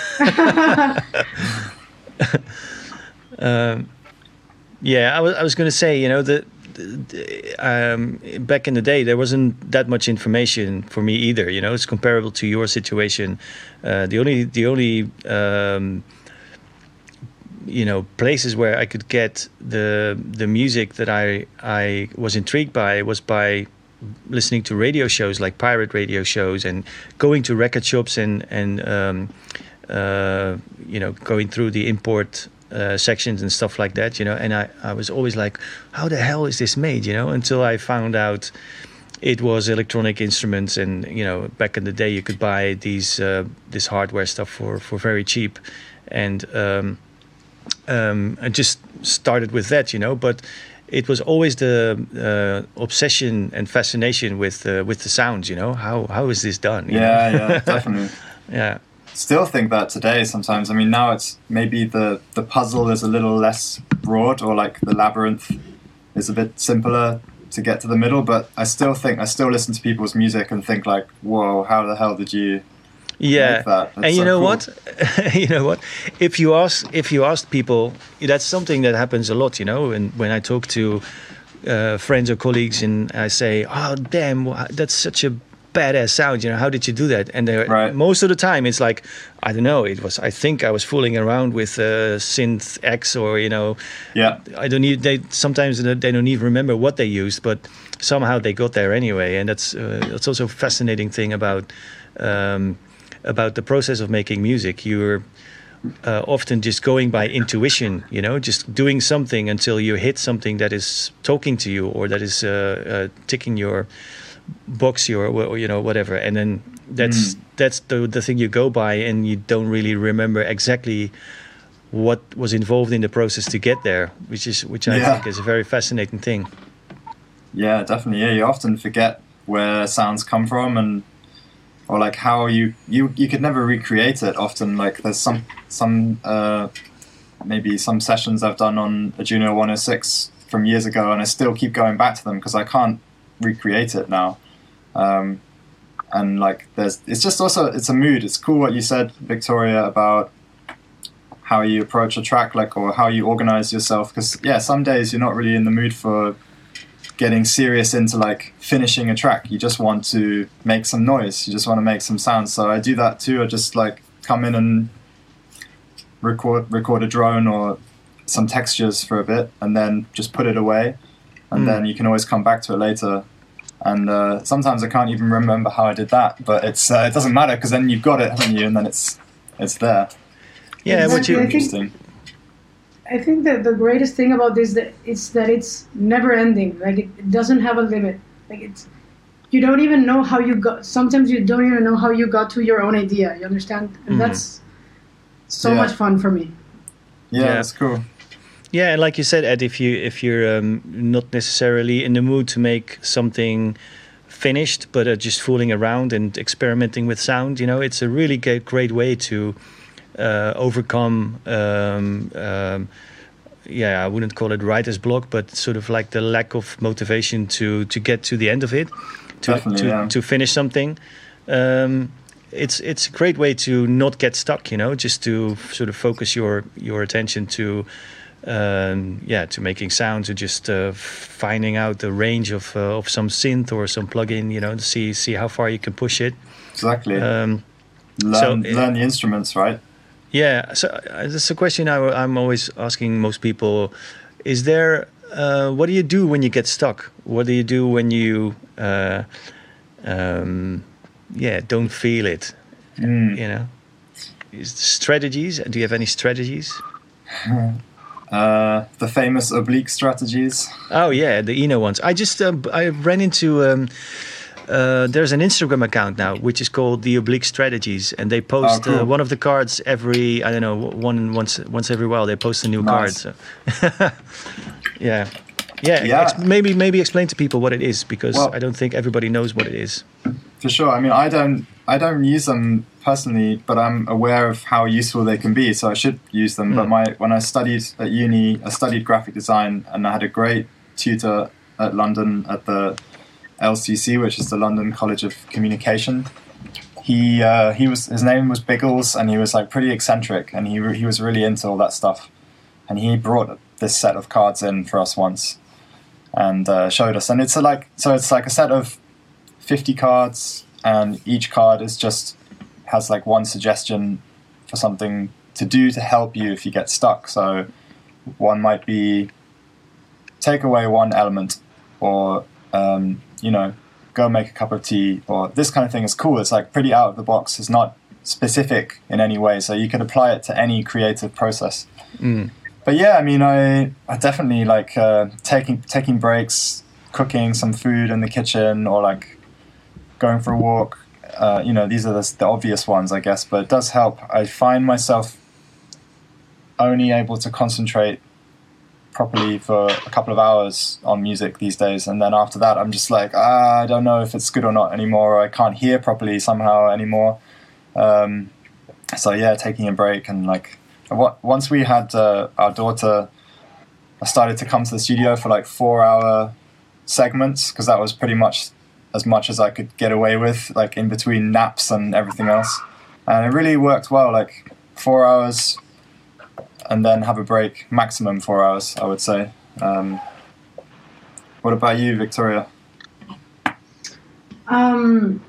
um, yeah, I was, I was going to say, you know, that um, back in the day, there wasn't that much information for me either. You know, it's comparable to your situation. Uh, the only, the only, um, you know, places where I could get the the music that I I was intrigued by was by listening to radio shows like pirate radio shows and going to record shops and and um, uh, you know going through the import uh, sections and stuff like that you know and I, I was always like how the hell is this made? You know until I found out it was electronic instruments and you know back in the day you could buy these uh, this hardware stuff for for very cheap. And um, um, I just started with that you know but it was always the uh, obsession and fascination with uh, with the sounds you know how how is this done Yeah, know? yeah, definitely. yeah Still think that today sometimes. I mean, now it's maybe the, the puzzle is a little less broad or like the labyrinth is a bit simpler to get to the middle, but I still think, I still listen to people's music and think like, whoa, how the hell did you yeah make that? That's and you so know cool. what you know what if you ask if you ask people that's something that happens a lot you know and when i talk to uh, friends or colleagues and i say oh damn that's such a badass sound you know how did you do that and Right. most of the time it's like i don't know it was i think i was fooling around with uh, synth x or you know Yeah, I don't need. They sometimes they they don't even remember what they used, but somehow they got there anyway, and that's uh, that's also a fascinating thing about um, about the process of making music. You're uh, often just going by intuition, you know, just doing something until you hit something that is talking to you or that is uh, uh, ticking your box, your or, you know whatever, and then that's that's the the thing you go by, and you don't really remember exactly what was involved in the process to get there, which is which I Yeah. think is a very fascinating thing. yeah, definitely. Yeah, you often forget where sounds come from and or like how you you you could never recreate it. Often, like there's some some uh, maybe some sessions I've done on a Juno 106 from years ago, and I still keep going back to them because I can't recreate it now. Um, and like there's it's just also it's a mood. It's cool what you said, Victoria, about how you approach a track, like or how you organize yourself. Because yeah, some days you're not really in the mood for getting serious into like finishing a track. You just want to make some noise. You just want to make some sounds. So I do that too. I just like come in and record record a drone or some textures for a bit, and then just put it away, and Mm. then you can always come back to it later. And uh, sometimes I can't even remember how I did that, but it's uh, it doesn't matter because then you've got it, haven't you? And then it's it's there. Yeah, what Exactly. you I think- Interesting. I think that the greatest thing about this that it's that it's never ending. Like it, it doesn't have a limit. Like it's you don't even know how you got. Sometimes you don't even know how you got to your own idea. You understand? And Mhm. that's so Yeah. much fun for me. Yeah, Yeah. that's cool. Yeah, and like you said, Ed, if you if you're um, not necessarily in the mood to make something finished, but uh, just fooling around and experimenting with sound, you know, it's a really great, great way to uh, overcome. Um, um, yeah, I wouldn't call it writer's block, but sort of like the lack of motivation to to get to the end of it, to to, yeah. to finish something. Um, it's it's a great way to not get stuck, you know, just to sort of focus your your attention to um, yeah, to making sounds, or just uh, finding out the range of uh, of some synth or some plugin, you know, to see see how far you can push it. Exactly. Um, learn, so- learn the instruments, right? Yeah, so uh, this is a question I, I'm always asking most people: Is there uh, what do you do when you get stuck? What do you do when you uh, um, yeah don't feel it? Mm. You know, is strategies? Do you have any strategies? Uh, the famous oblique strategies. Oh yeah, the Eno ones. I just um, I ran into um, uh, there's an Instagram account now which is called the Oblique Strategies, and they post Oh, cool. uh, one of the cards every I don't know one once once every while they post a new card. So. yeah, yeah. Yeah. Maybe maybe explain to people what it is because Well- I don't think everybody knows what it is. For sure. I mean, I don't, I don't use them personally, but I'm aware of how useful they can be, so I should use them. But Mm. my, when I studied at uni, I studied graphic design, and I had a great tutor at London at the LCC, which is the London College of Communication. He, uh, he was, his name was Biggles, and he was like pretty eccentric, and he, re- he was really into all that stuff. And he brought this set of cards in for us once, and uh, showed us. And it's a, like, so it's like a set of 50 cards and each card is just has like one suggestion for something to do to help you if you get stuck so one might be take away one element or um, you know go make a cup of tea or this kind of thing is cool it's like pretty out of the box it's not specific in any way so you can apply it to any creative process Mm. but yeah, I mean, I, I definitely like uh, taking taking breaks, cooking some food in the kitchen, or like going for a walk. Uh, you know, these are the, the obvious ones, I guess, but it does help. I find myself only able to concentrate properly for a couple of hours on music these days, and then after that, I'm just like, ah, I don't know if it's good or not anymore. Or I can't hear properly somehow anymore. Um, so yeah, taking a break and like what once we had uh, our daughter, I started to come to the studio for like four hour segments because that was pretty much as much as I could get away with, like in between naps and everything else, and it really worked well. Like four hours, and then have a break, maximum four hours, I would say. Um, what about you, Victoria? Um,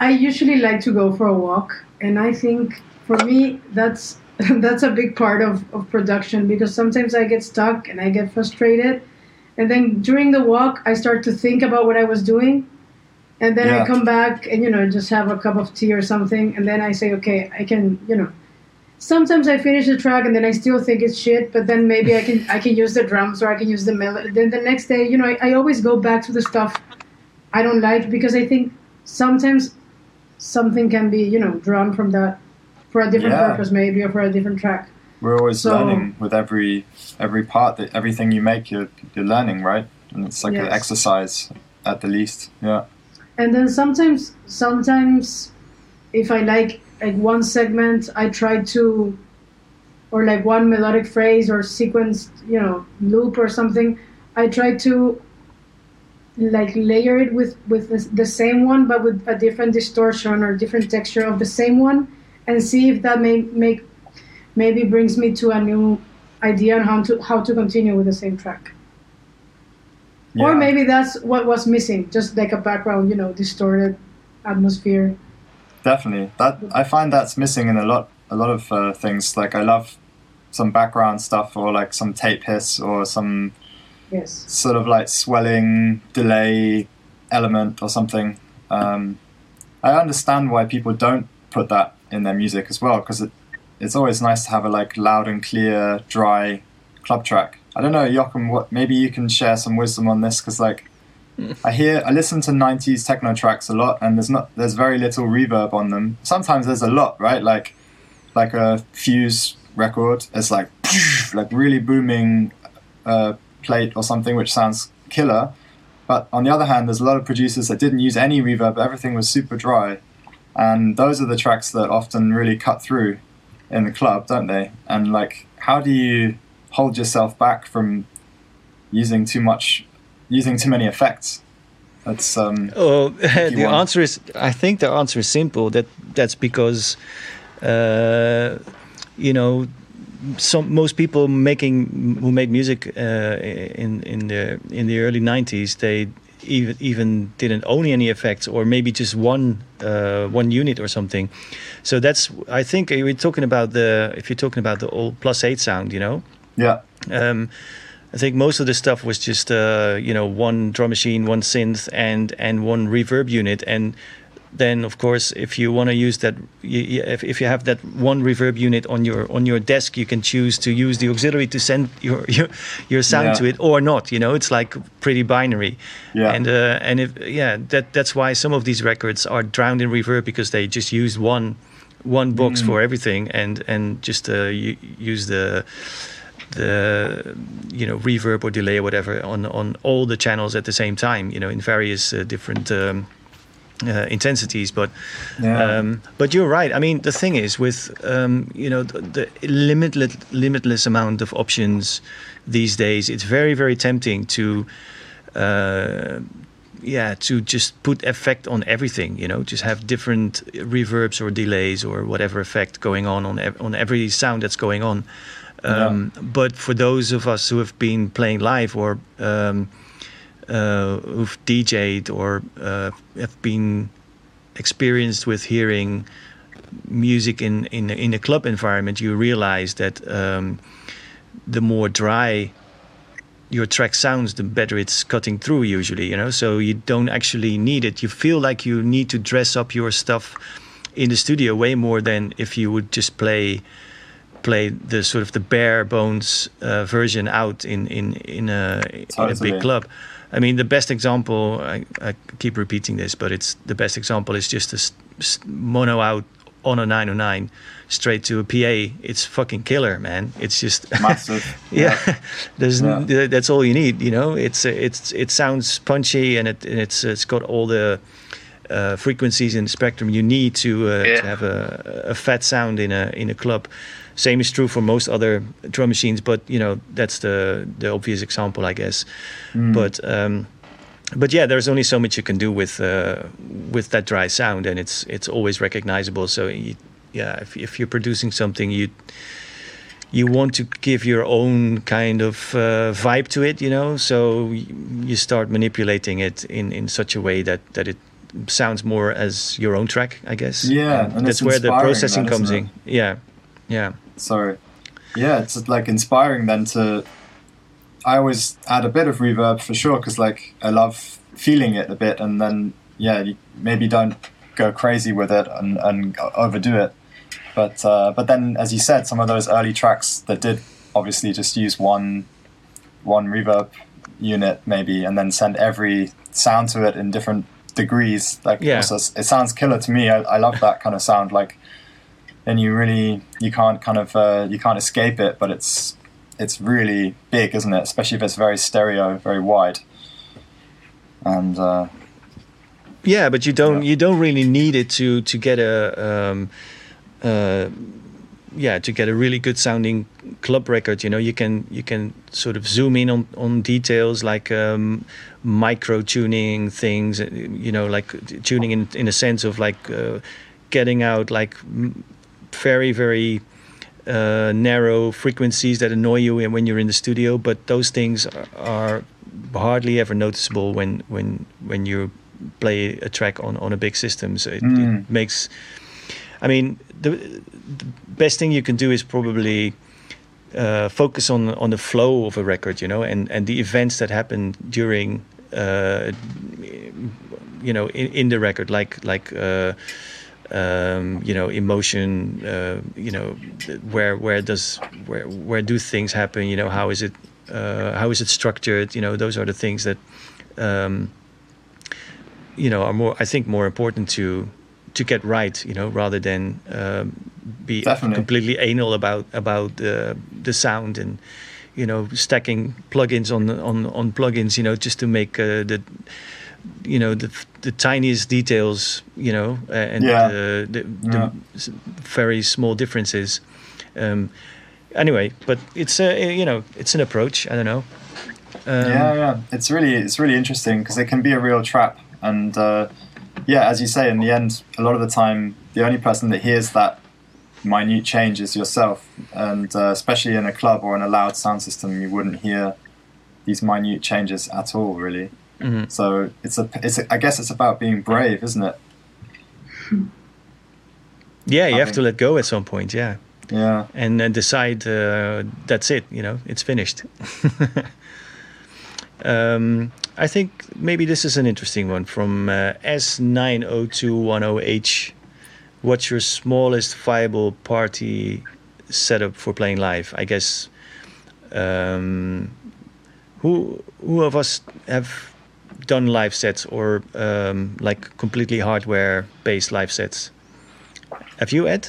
I usually like to go for a walk, and I think for me that's that's a big part of, of production because sometimes I get stuck and I get frustrated, and then during the walk I start to think about what I was doing, and then Yeah. I come back and you know just have a cup of tea or something, and then I say okay I can you know. Sometimes I finish the track and then I still think it's shit, but then maybe I can I can use the drums or I can use the melody. Then the next day, you know, I, I always go back to the stuff I don't like because I think sometimes something can be, you know, drawn from that for a different Yeah. purpose maybe or for a different track. We're always So- learning with every every part that everything you make, you're you're learning, right? And it's like an exercise at the least. Yeah. And then sometimes sometimes if I like like one segment I try to or like one melodic phrase or sequence, you know, loop or something, I try to like layer it with with the, the same one but with a different distortion or different texture of the same one and see if that may make maybe brings me to a new idea on how to how to continue with the same track. Or maybe that's what was missing, just like a background, you know, distorted atmosphere. Definitely. That I find that's missing in a lot a lot of uh, things. Like I love some background stuff or like some tape hiss or some Yes. sort of like swelling delay element or something. Um, I understand why people don't put that in their music as well because it, it's always nice to have a like loud and clear, dry club track. I don't know, Joachim. What maybe you can share some wisdom on this because like I hear I listen to '90s techno tracks a lot, and there's not there's very little reverb on them. Sometimes there's a lot, right? Like like a Fuse record, it's like like really booming uh, plate or something, which sounds killer. But on the other hand, there's a lot of producers that didn't use any reverb. Everything was super dry, and those are the tracks that often really cut through in the club, don't they? And like, how do you hold yourself back from using too much, using too many effects? That's um. Oh, the one. answer is. I think the answer is simple. That that's because, uh, you know, some most people making who made music uh, in in the in the early '90s, they even even didn't own any effects, or maybe just one uh, one unit or something. So that's. I think we're talking about the. If you're talking about the old plus eight sound, you know. Yeah. Um, I think most of the stuff was just uh, you know one drum machine, one synth, and and one reverb unit, and then of course if you want to use that, you, if, if you have that one reverb unit on your on your desk, you can choose to use the auxiliary to send your your, your sound Yeah. to it or not. You know, it's like pretty binary. Yeah. And uh, and if yeah, that that's why some of these records are drowned in reverb because they just use one one box Mm. for everything and and just uh, use the the you know reverb or delay or whatever on on all the channels at the same time you know in various uh, different um, uh, intensities but Yeah. um, but you're right I mean the thing is with um, you know the, the limitless limitless amount of options these days it's very very tempting to uh, yeah to just put effect on everything you know just have different reverbs or delays or whatever effect going on on, ev- on every sound that's going on um, but for those of us who have been playing live or um, uh, who've DJ'd or uh, have been experienced with hearing music in, in, in a club environment, you realize that um, the more dry your track sounds, the better it's cutting through usually, you know. So you don't actually need it. You feel like you need to dress up your stuff in the studio way more than if you would just play play the sort of the bare bones uh, version out in in in a in a big club. I mean, the best example. I, I keep repeating this, but it's the best example is just a mono out on a 909 straight to a PA. It's fucking killer, man. It's just Massive. yeah, there's Yeah. that's all you need. You know, it's it's it sounds punchy and it and it's it's got all the uh, frequencies in the spectrum you need to, uh, Yeah. to have a, a fat sound in a in a club. Same is true for most other drum machines, but you know that's the the obvious example, I guess. But um, but yeah, there's only so much you can do with uh, with that dry sound, and it's it's always recognizable. So you, yeah, if if you're producing something, you you want to give your own kind of uh, vibe to it, you know. So you start manipulating it in in such a way that that it sounds more as your own track, I guess. Yeah, And and that's where the processing comes in. Yeah, yeah. Sorry. Yeah, it's like inspiring then to. I always add a bit of reverb for sure because like I love feeling it a bit, and then yeah, you maybe don't go crazy with it and, and overdo it. But uh, but then, as you said, some of those early tracks that did obviously just use one one reverb unit maybe, and then send every sound to it in different degrees. Like Yeah. also, it sounds killer to me. I, I love that kind of sound. Like then you really you can't kind of uh, you can't escape it, but it's it's really big, isn't it? Especially if it's very stereo, very wide. And uh, Yeah, but you don't Yeah. you don't really need it to to get a um, uh, yeah to get a really good sounding club record. You know, you can you can sort of zoom in on on details like um, micro tuning things. uh, You know, like tuning in in a sense of like uh, getting out like very very uh, narrow frequencies that annoy you when- when you're in the studio. But those things are, are hardly ever noticeable when when when you play a track on on a big system. So it, Mm. it makes. I mean, the, the best thing you can do is probably uh, focus on on the flow of a record, you know, and and the events that happen during. Uh, you know, in, in the record, like like uh, um, you know, emotion. Uh, you know, where where does where where do things happen? You know, how is it uh, how is it structured? You know, those are the things that um, you know are more. I think more important to to get right. You know, rather than um, be Definitely. completely anal about about uh, the sound and you know stacking plugins on on on plugins, you know, just to make uh, the you know the the tiniest details, you know, uh, and Yeah. the, the Yeah. s- very small differences. Um, anyway, but it's a you know it's an approach. I don't know. Um, yeah, yeah. It's really it's really interesting because it can be a real trap, and uh, yeah, as you say, in the end, a lot of the time, the only person that hears that minute change is yourself, and uh, especially in a club or in a loud sound system, you wouldn't hear these minute changes at all, really. Mhm. So it's a, it's a, I guess it's about being brave, isn't it? Yeah, you I have to let go at some point. Yeah. Yeah, and then decide uh, that's it you know it's finished um, i think maybe this is an interesting one from uh, s90210h what's your smallest viable party setup for playing live i guess um, who who of us have done live sets or um, like completely hardware based live sets have you ed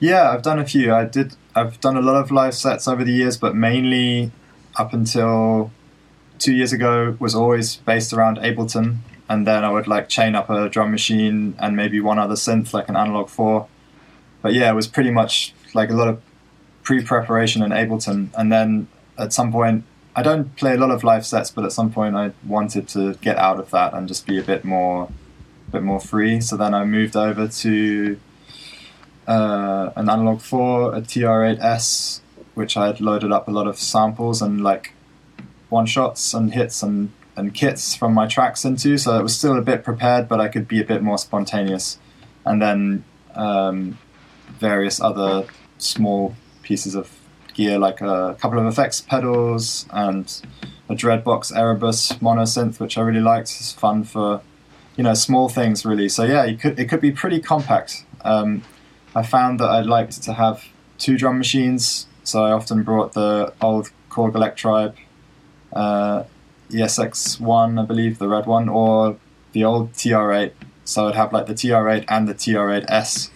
Yeah, I've done a few. I did. I've done a lot of live sets over the years, but mainly up until two years ago was always based around Ableton, and then I would like chain up a drum machine and maybe one other synth, like an Analog Four. But yeah, it was pretty much like a lot of pre-preparation in Ableton, and then at some point, I don't play a lot of live sets, but at some point I wanted to get out of that and just be a bit more, bit more free. So then I moved over to uh, an analog 4, a TR8S, which I had loaded up a lot of samples and like one shots and hits and, and kits from my tracks into. So it was still a bit prepared, but I could be a bit more spontaneous. And then um, various other small pieces of gear, like a couple of effects pedals and a Dreadbox Erebus mono synth, which I really liked. It's fun for you know small things really. So yeah, you could it could be pretty compact. Um, I found that I liked to have two drum machines, so I often brought the old Korg Electribe uh, ESX1, I believe, the red one, or the old TR8. So I'd have like the TR8 and the TR8S,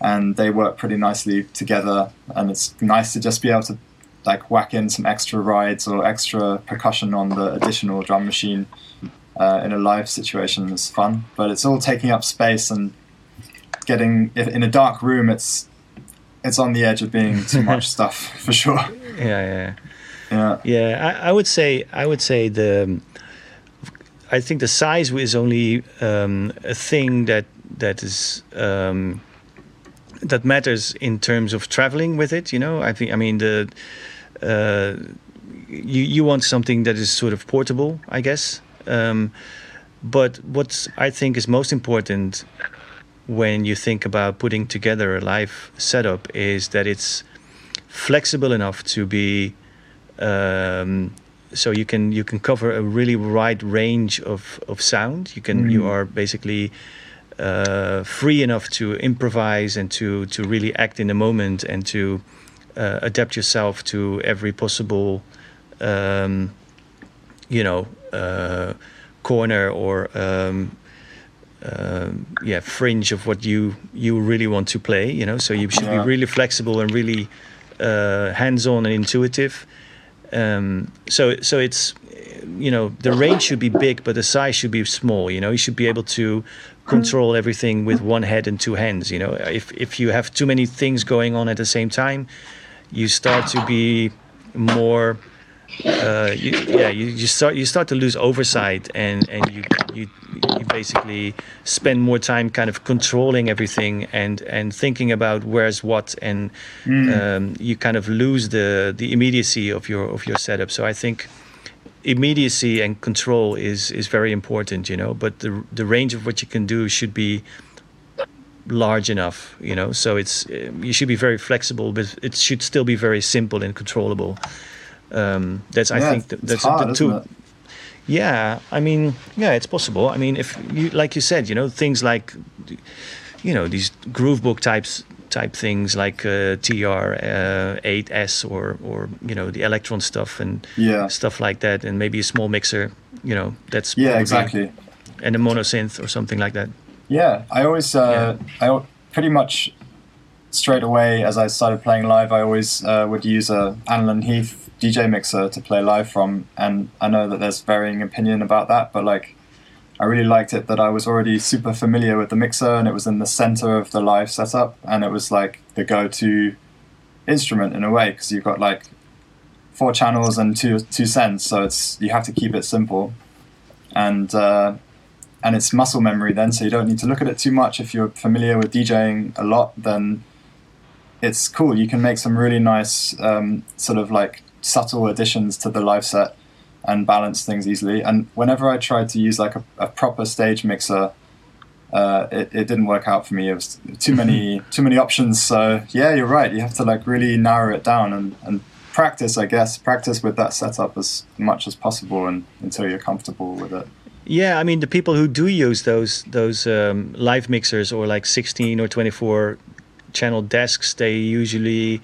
and they work pretty nicely together. And it's nice to just be able to like whack in some extra rides or extra percussion on the additional drum machine uh, in a live situation is fun. But it's all taking up space and getting in a dark room. It's it's on the edge of being too much stuff for sure. yeah yeah Yeah. Yeah, I, I would say I would say the I think the size is only um, a thing that that is um, that matters in terms of traveling with it. You know, I think I mean the uh, you you want something that is sort of portable, I guess. Um, but what I think is most important when you think about putting together a live setup is that it's flexible enough to be um, so you can you can cover a really wide range of, of sound. You can you Mm. are basically uh, free enough to improvise and to to really act in the moment and to uh, adapt yourself to every possible um, you know uh, corner or um, um, yeah fringe of what you you really want to play. You know, so you should Yeah. be really flexible and really uh, hands-on and intuitive. Um, so so it's you know the range should be big, but the size should be small. You know, you should be able to control everything with one head and two hands. You know, if if you have too many things going on at the same time, you start to be more. Uh, you, yeah, you, you start you start to lose oversight, and and you you you basically spend more time kind of controlling everything and and thinking about where's what, and um, you kind of lose the the immediacy of your of your setup. So I think immediacy and control is is very important, you know. But the the range of what you can do should be large enough, you know. So it's uh, you should be very flexible, but it should still be very simple and controllable. Um, that's I think th- it's that's hard, the two. Yeah, I mean, yeah, it's possible. I mean, if you like you said, you know, things like, you know, these groovebox types type things like uh, TR uh, 8S or or you know the Elektron stuff and Yeah. stuff like that, and maybe a small mixer. You know, that's Yeah, exactly. and a monosynth or something like that. Yeah, I always, uh, I pretty much straight away as I started playing live, I always uh, would use a Alan Heath DJ mixer to play live from, and I know that there's varying opinion about that, but like. I really liked it that I was already super familiar with the mixer and it was in the center of the live setup and it was like the go-to instrument in a way because you've got like four channels and two two sends, so it's you have to keep it simple, and uh, and it's muscle memory then, so you don't need to look at it too much. If you're familiar with DJing a lot, then it's cool. You can make some really nice um, sort of like subtle additions to the live set and balance things easily. And whenever I tried to use like a, a proper stage mixer. Uh, it, it didn't work out for me. It was too many too many options. So yeah, you're right. You have to like really narrow it down and, and practice, I guess. Practice with that setup as much as possible and until you're comfortable with it. Yeah, I mean the people who do use those those um, live mixers or like 16 or 24 channel desks, they usually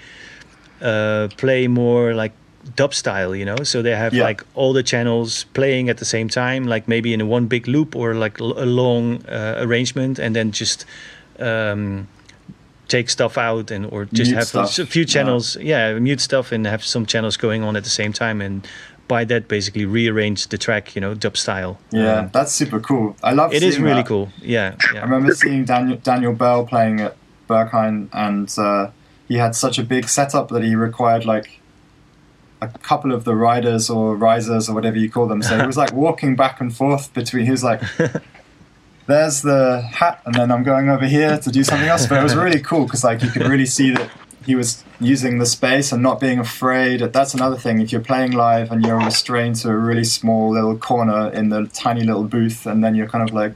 uh, play more like dub style, you know. So they have Yeah. like all the channels playing at the same time, like maybe in one big loop or like l- a long uh, arrangement, and then just um, take stuff out and or just Mute have stuff. a few channels, yeah. mute stuff and have some channels going on at the same time, and by that basically rearrange the track, you know, dub style. Yeah, Um, that's super cool. I love. It, it is really that. cool. Yeah, I remember seeing Daniel Daniel Bell playing at Berghain, and uh, he had such a big setup that he required like a couple of the riders or risers or whatever you call them. So he was like walking back and forth between. He was like. There's the hat, and then I'm going over here to do something else. But it was really cool because, like, you could really see that he was using the space and not being afraid. That's another thing. If you're playing live and you're restrained to a really small little corner in the tiny little booth, and then you're kind of like,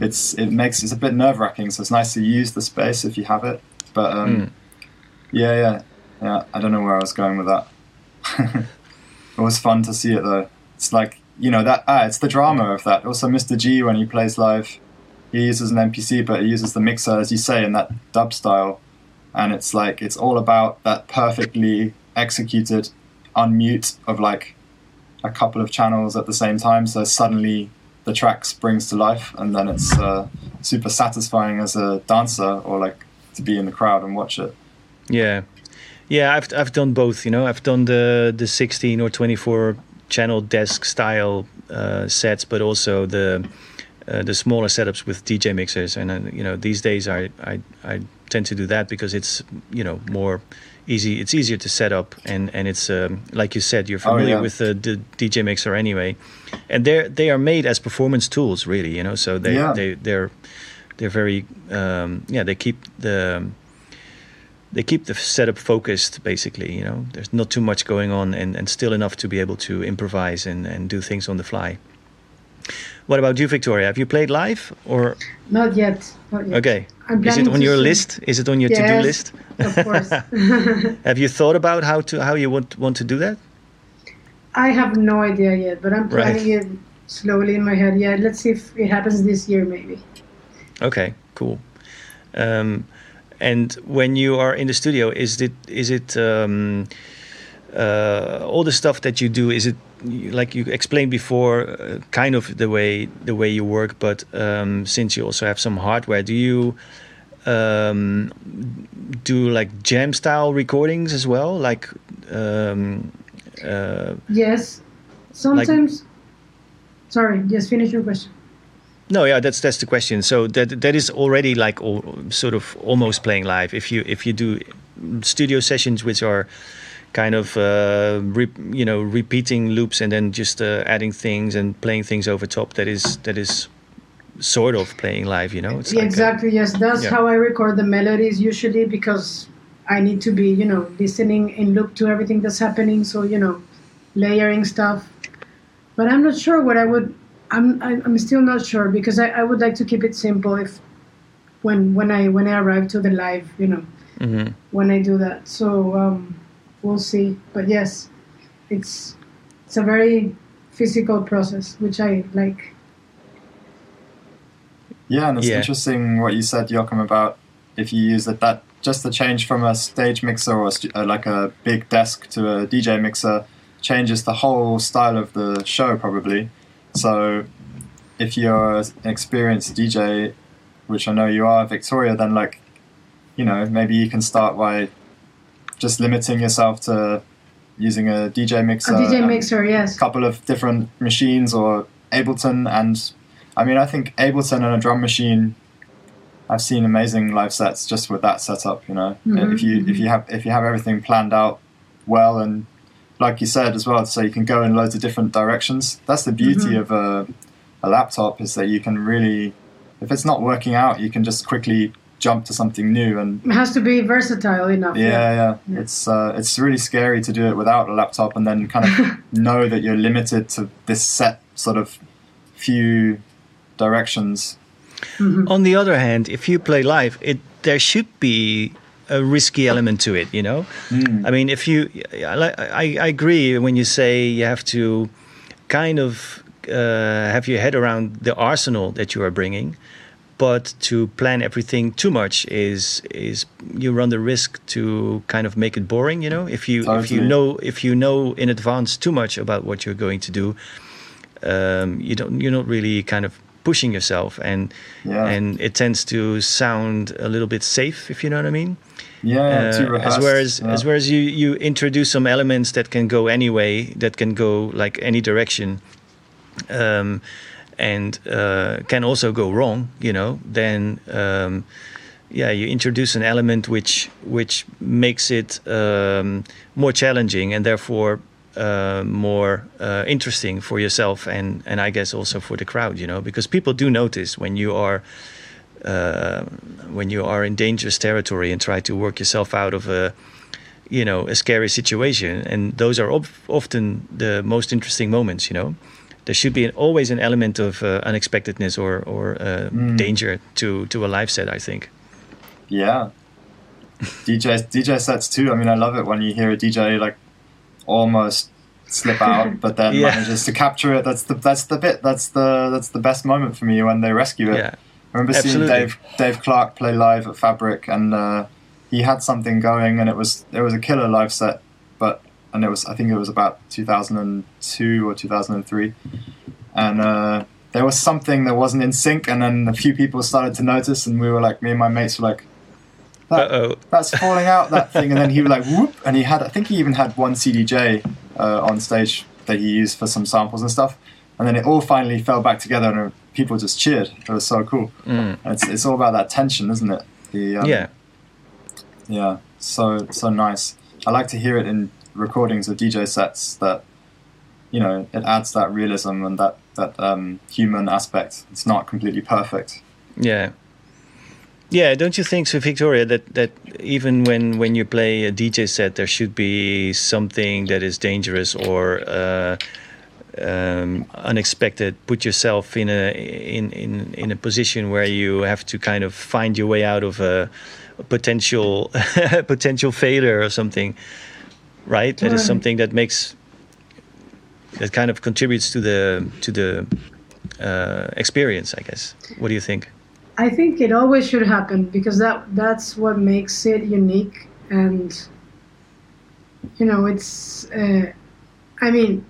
it's it makes it's a bit nerve wracking. So it's nice to use the space if you have it. But um, Mm. yeah, yeah, yeah. I don't know where I was going with that. It was fun to see it though. It's like you know that ah, it's the drama of that. Also, Mr. G when he plays live, he uses an MPC, but he uses the mixer as you say in that dub style, and it's like it's all about that perfectly executed unmute of like a couple of channels at the same time. So suddenly the track springs to life, and then it's uh, super satisfying as a dancer or like to be in the crowd and watch it. Yeah, yeah. I've I've done both. You know, I've done the the 16 or 24 channel desk style uh, sets, but also the uh, the smaller setups with DJ mixers. And uh, you know, these days I, I I tend to do that because it's you know more easy. It's easier to set up, and and it's um, like you said, you're Oh, familiar yeah. with the, the DJ mixer anyway, and they're they are made as performance tools, really. You know, so they Yeah. they they're they're very um, yeah they keep the they keep the setup focused basically you know there's not too much going on and, and still enough to be able to improvise and, and do things on the fly what about you victoria have you played live or Not yet. Not yet. okay is it on your soon. list is it on your to-do Yes. list Of course. have you thought about how to how you want want to do that I have no idea yet, but I'm Right. planning it slowly in my head. Yeah, let's see if it happens this year, maybe. Okay, cool. Um, and when you are in the studio, is it is it um, uh, all the stuff that you do? Is it like you explained before, uh, kind of the way the way you work? But um, since you also have some hardware, do you um, do like jam style recordings as well? Like um, uh, Yes. Sometimes. Sorry. Just finish your question. No, yeah, that's that's the question. So that that is already like al- sort of almost playing live. If you if you do studio sessions which are kind of uh, re- you know repeating loops and then just uh, adding things and playing things over top, that is that is sort of playing live. You know, it's Yeah, like a- exactly. Yes, that's yeah. how I record the melodies usually because I need to be, you know, listening and look to everything that's happening. So you know, layering stuff. But I'm not sure what I would. I'm I- I'm still not sure because I, I would like to keep it simple. If when when I when I arrive to the live, you know, Mhm. when I do that. So um, we'll see. But yes, it's it's a very physical process, which I like. Yeah, and it's Yeah. interesting what you said, Joachim, about if you use it, that just the change from a stage mixer or a stu- uh, like a big desk to a DJ mixer changes the whole style of the show, probably. So if you're an experienced DJ, which I know you are, Victoria, then like you know, maybe you can start by just limiting yourself to using a DJ mixer, A DJ mixer, yes. a couple of different machines or Ableton, and I mean, I think Ableton and a drum machine. I've seen amazing live sets just with that setup. You know, Mhm, if you if you have if you have everything planned out well and like you said as well, so you can go in loads of different directions. That's the beauty Mhm. of a, a laptop is that you can really, if it's not working out, you can just quickly jump to something new. And It has to be versatile enough. yeah, yeah, Yeah. it's uh, it's really scary to do it without a laptop and then kind of know that you're limited to this set sort of few directions. On the other hand, if you play live, it there should be a risky element to it. You know, I mean, if you, I, I, I agree when you say you have to kind of uh, have your head around the arsenal that you are bringing, but to plan everything too much is is you run the risk to kind of make it boring. You know, if you if you know if you know in advance too much about what you're going to do, um, you don't you're not really kind of pushing yourself and Yeah. and it tends to sound a little bit safe if you know what I mean. Yeah, Uh, as whereas yeah. as whereas you you introduce some elements that can go anyway, that can go like any direction, um, and uh, can also go wrong. You know, then um, yeah, you introduce an element which which makes it um, more challenging and therefore. Uh, more uh, interesting for yourself and and I guess also for the crowd, you know, because people do notice when you are uh, when you are in dangerous territory and try to work yourself out of a you know a scary situation and those are of often the most interesting moments you know there should be an, always an element of uh, unexpectedness or or uh, danger to to a live set i think Yeah. DJ DJ sets too. I mean, I love it when you hear a DJ like almost slip out, but then Yeah. manages to capture it. That's the that's the bit. That's the that's the best moment for me when they rescue it. yeah I remember Absolutely. seeing Dave Dave Clarke play live at Fabric, and uh, he had something going, and it was it was a killer live set. But and it was I think it was about 2002 or 2003, and uh, there was something that wasn't in sync, and then a few people started to notice, and we were like, me and my mates were like, that, uh-oh that's falling out that thing, and then he was like whoop, and he had I think he even had one CDJ uh, on stage that he used for some samples and stuff, and then it all finally fell back together, and people just cheered. It was so cool. Mm. It's it's all about that tension, isn't it? The um, yeah yeah, so so nice. I like to hear it in recordings of DJ sets that you know it adds that realism and that that um, human aspect. It's not completely perfect. Yeah. Yeah, don't you think so, Victoria, that, that even when, when you play a DJ set, there should be something that is dangerous or uh, um, unexpected? Put yourself in a in, in, in a position where you have to kind of find your way out of a, potential potential failure or something, right? That is something that makes that kind of contributes to the to the uh, experience, I guess. What do you think? I think it always should happen because that that's what makes it unique and you know it's uh, I mean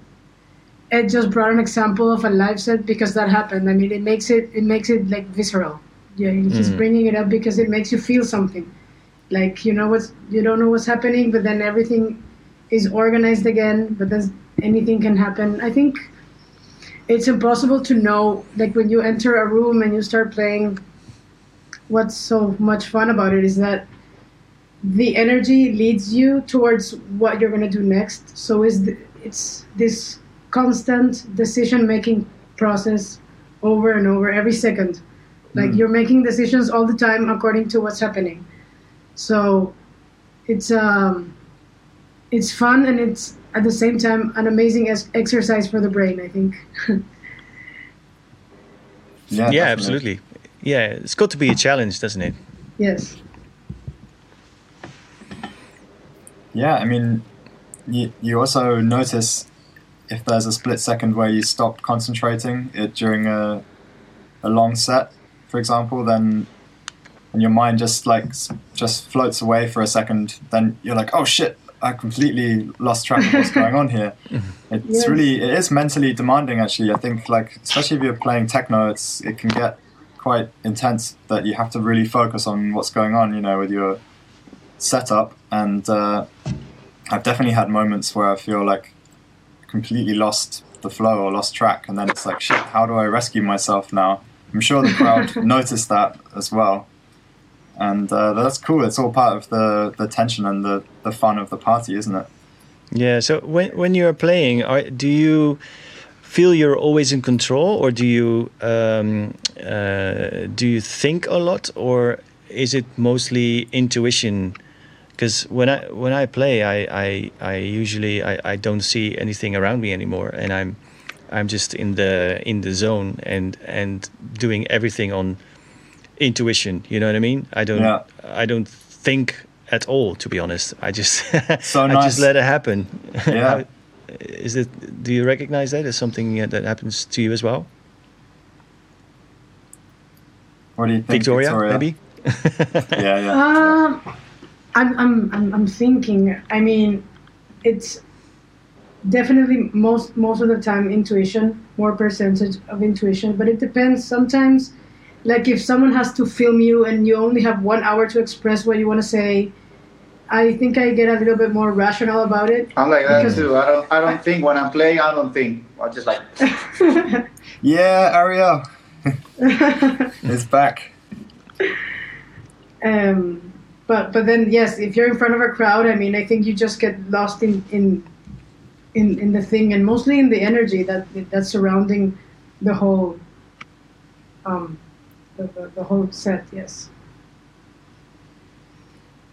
it just brought an example of a live set because that happened. I mean it makes it it makes it like visceral. Yeah, he's Mhm. bringing it up because it makes you feel something. Like you know what's you don't know what's happening, but then everything is organized again. But then anything can happen. I think it's impossible to know. Like when you enter a room and you start playing, what's so much fun about it is that the energy leads you towards what you're gonna do next. So is the, it's this constant decision making process over and over every second. Like Mm. you're making decisions all the time according to what's happening. So it's um it's fun and it's at the same time an amazing ex- exercise for the brain. I think. Yeah, yeah, absolutely. Yeah, it's got to be a challenge, doesn't it? yes. Yeah, I mean, you, you also notice if there's a split second where you stop concentrating it during a, a long set, for example, then and your mind just like just floats away for a second, then you're like, oh shit, I completely lost track of what's going on here. It's Yes. really it is mentally demanding actually. I think like especially if you're playing techno, it's it can get quite intense that you have to really focus on what's going on, you know, with your setup. And uh, I've definitely had moments where I feel like completely lost the flow or lost track, and then it's like, shit, how do I rescue myself now? I'm sure the crowd noticed that as well, and uh, that's cool. It's all part of the the tension and the the fun of the party, isn't it? Yeah. So when when you're playing, are, do you feel you're always in control, or do you um, uh, do you think a lot, or is it mostly intuition? Because when I when I play, I I, I usually I, I don't see anything around me anymore, and I'm I'm just in the in the zone and and doing everything on intuition. You know what I mean? I don't Yeah. I don't think at all, to be honest. I just So I nice. just let it happen. Yeah. How- Is it? Do you recognize that as something uh, that happens to you as well, What do you think, Victoria? Maybe. Yeah, yeah. Um, I'm, I'm, I'm, I'm thinking. I mean, it's definitely most most of the time intuition, more percentage of intuition, but it depends. Sometimes, like if someone has to film you and you only have one hour to express what you want to say, I think I get a little bit more rational about it. I'm like that too. I don't. I don't think when I'm playing. I don't think. I just like. Yeah, Ariel it's back. um, but but then yes, if you're in front of a crowd, I mean, I think you just get lost in in in, in the thing, and mostly in the energy that that's surrounding the whole um, the, the, the whole set. Yes.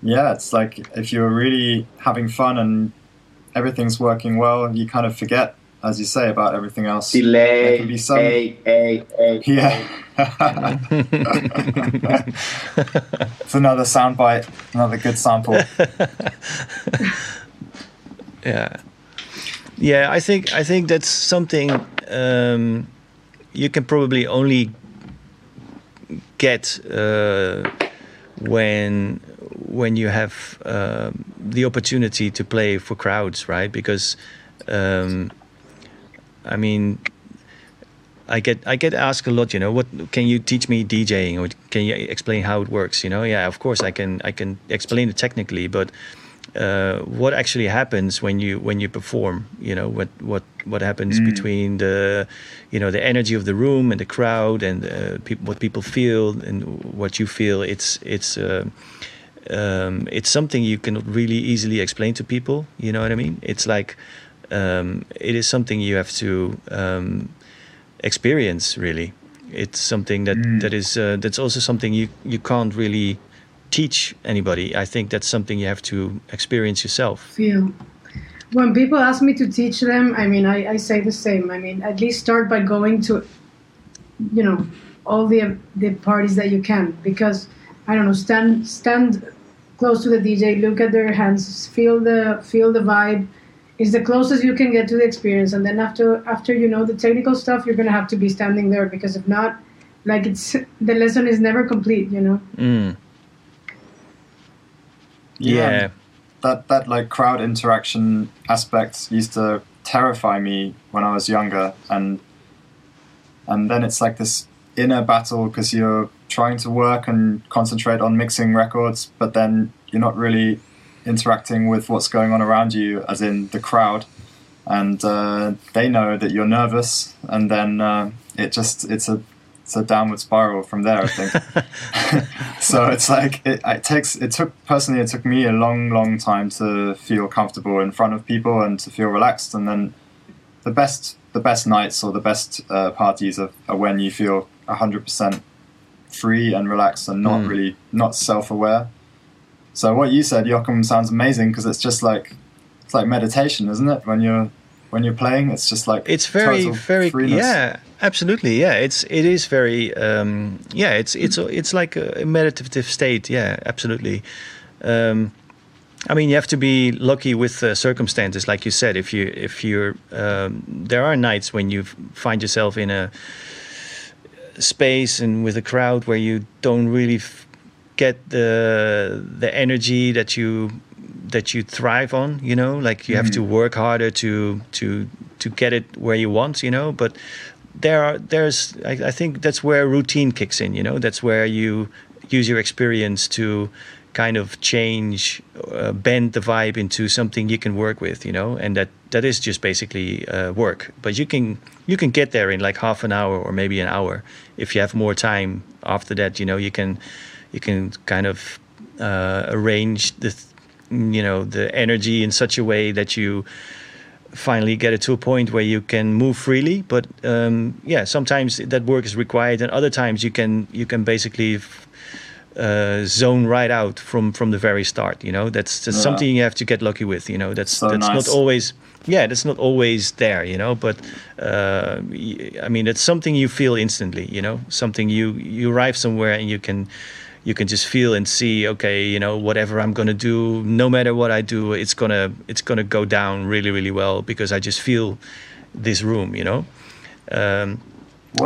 Yeah, it's like if you're really having fun and everything's working well, you kind of forget, as you say, about everything else. There Delay. can be some- A A A. Yeah. it's another soundbite, another good sample. Yeah, yeah. I think I think that's something um, you can probably only get uh, when when you have um, the opportunity to play for crowds, right? Because um, I mean. I get I get asked a lot, you know, what can you teach me DJing or can you explain how it works? You know, yeah, of course I can I can explain it technically, but uh, what actually happens when you when you perform you know what what what happens between the you know the energy of the room and the crowd and uh, peop what people feel and what you feel it's it's uh, um, it's something you can really easily explain to people you know what i mean? It's like um, it is something you have to um, experience really. It's something that that is uh, that's also something you you can't really teach anybody. I think that's something you have to experience yourself. Feel. When people ask me to teach them, I mean, I, I say the same. I mean, at least start by going to, you know, all the the parties that you can, because I don't know, stand stand close to the DJ, look at their hands, feel the feel the vibe. Is the closest you can get to the experience, and then after after you know the technical stuff, you're gonna have to be standing there because if not, like it's the lesson is never complete. You know. mm. yeah That that like crowd interaction aspect used to terrify me when I was younger, and and then it's like this inner battle because you're trying to work and concentrate on mixing records, but then you're not really interacting with what's going on around you, as in the crowd, and uh, they know that you're nervous, and then uh, it just it's a it's a downward spiral from there. I think. so it's like it, it takes it took personally it took me a long long time to feel comfortable in front of people and to feel relaxed and then the best the best nights or the best uh, parties are, are when you feel 100% free and relaxed and not Mm. really not self-aware so what you said Joachim sounds amazing because it's just like it's like meditation isn't it when you're when you're playing it's just like it's very very freeness. yeah absolutely yeah it's it is very um yeah it's it's it's like a meditative state yeah absolutely um I mean, you have to be lucky with uh, circumstances, like you said. If you, if you're, um, there are nights when you find yourself in a space and with a crowd where you don't really f- get the the energy that you that you thrive on. You know, like you have to mm-hmm. work harder to to to get it where you want. You know, but there are there's I, I think that's where routine kicks in. You know, that's where you use your experience to kind of change, uh, bend the vibe into something you can work with, you know, and that that is just basically uh, work. But you can you can get there in like half an hour or maybe an hour if you have more time. After that, you know, you can you can kind of uh, arrange the you know the energy in such a way that you finally get it to a point where you can move freely but um, yeah sometimes that work is required and other times you can you can basically uh, zone right out from from the very start. You know, that's, that's yeah. something you have to get lucky with. You know, that's so that's nice. not always. Yeah, that's not always there. You know, but uh, I mean, it's something you feel instantly. You know, something you you arrive somewhere and you can you can just feel and see. Okay, you know, whatever I'm gonna do, no matter what I do, it's gonna it's gonna go down really really well because I just feel this room. You know. Um,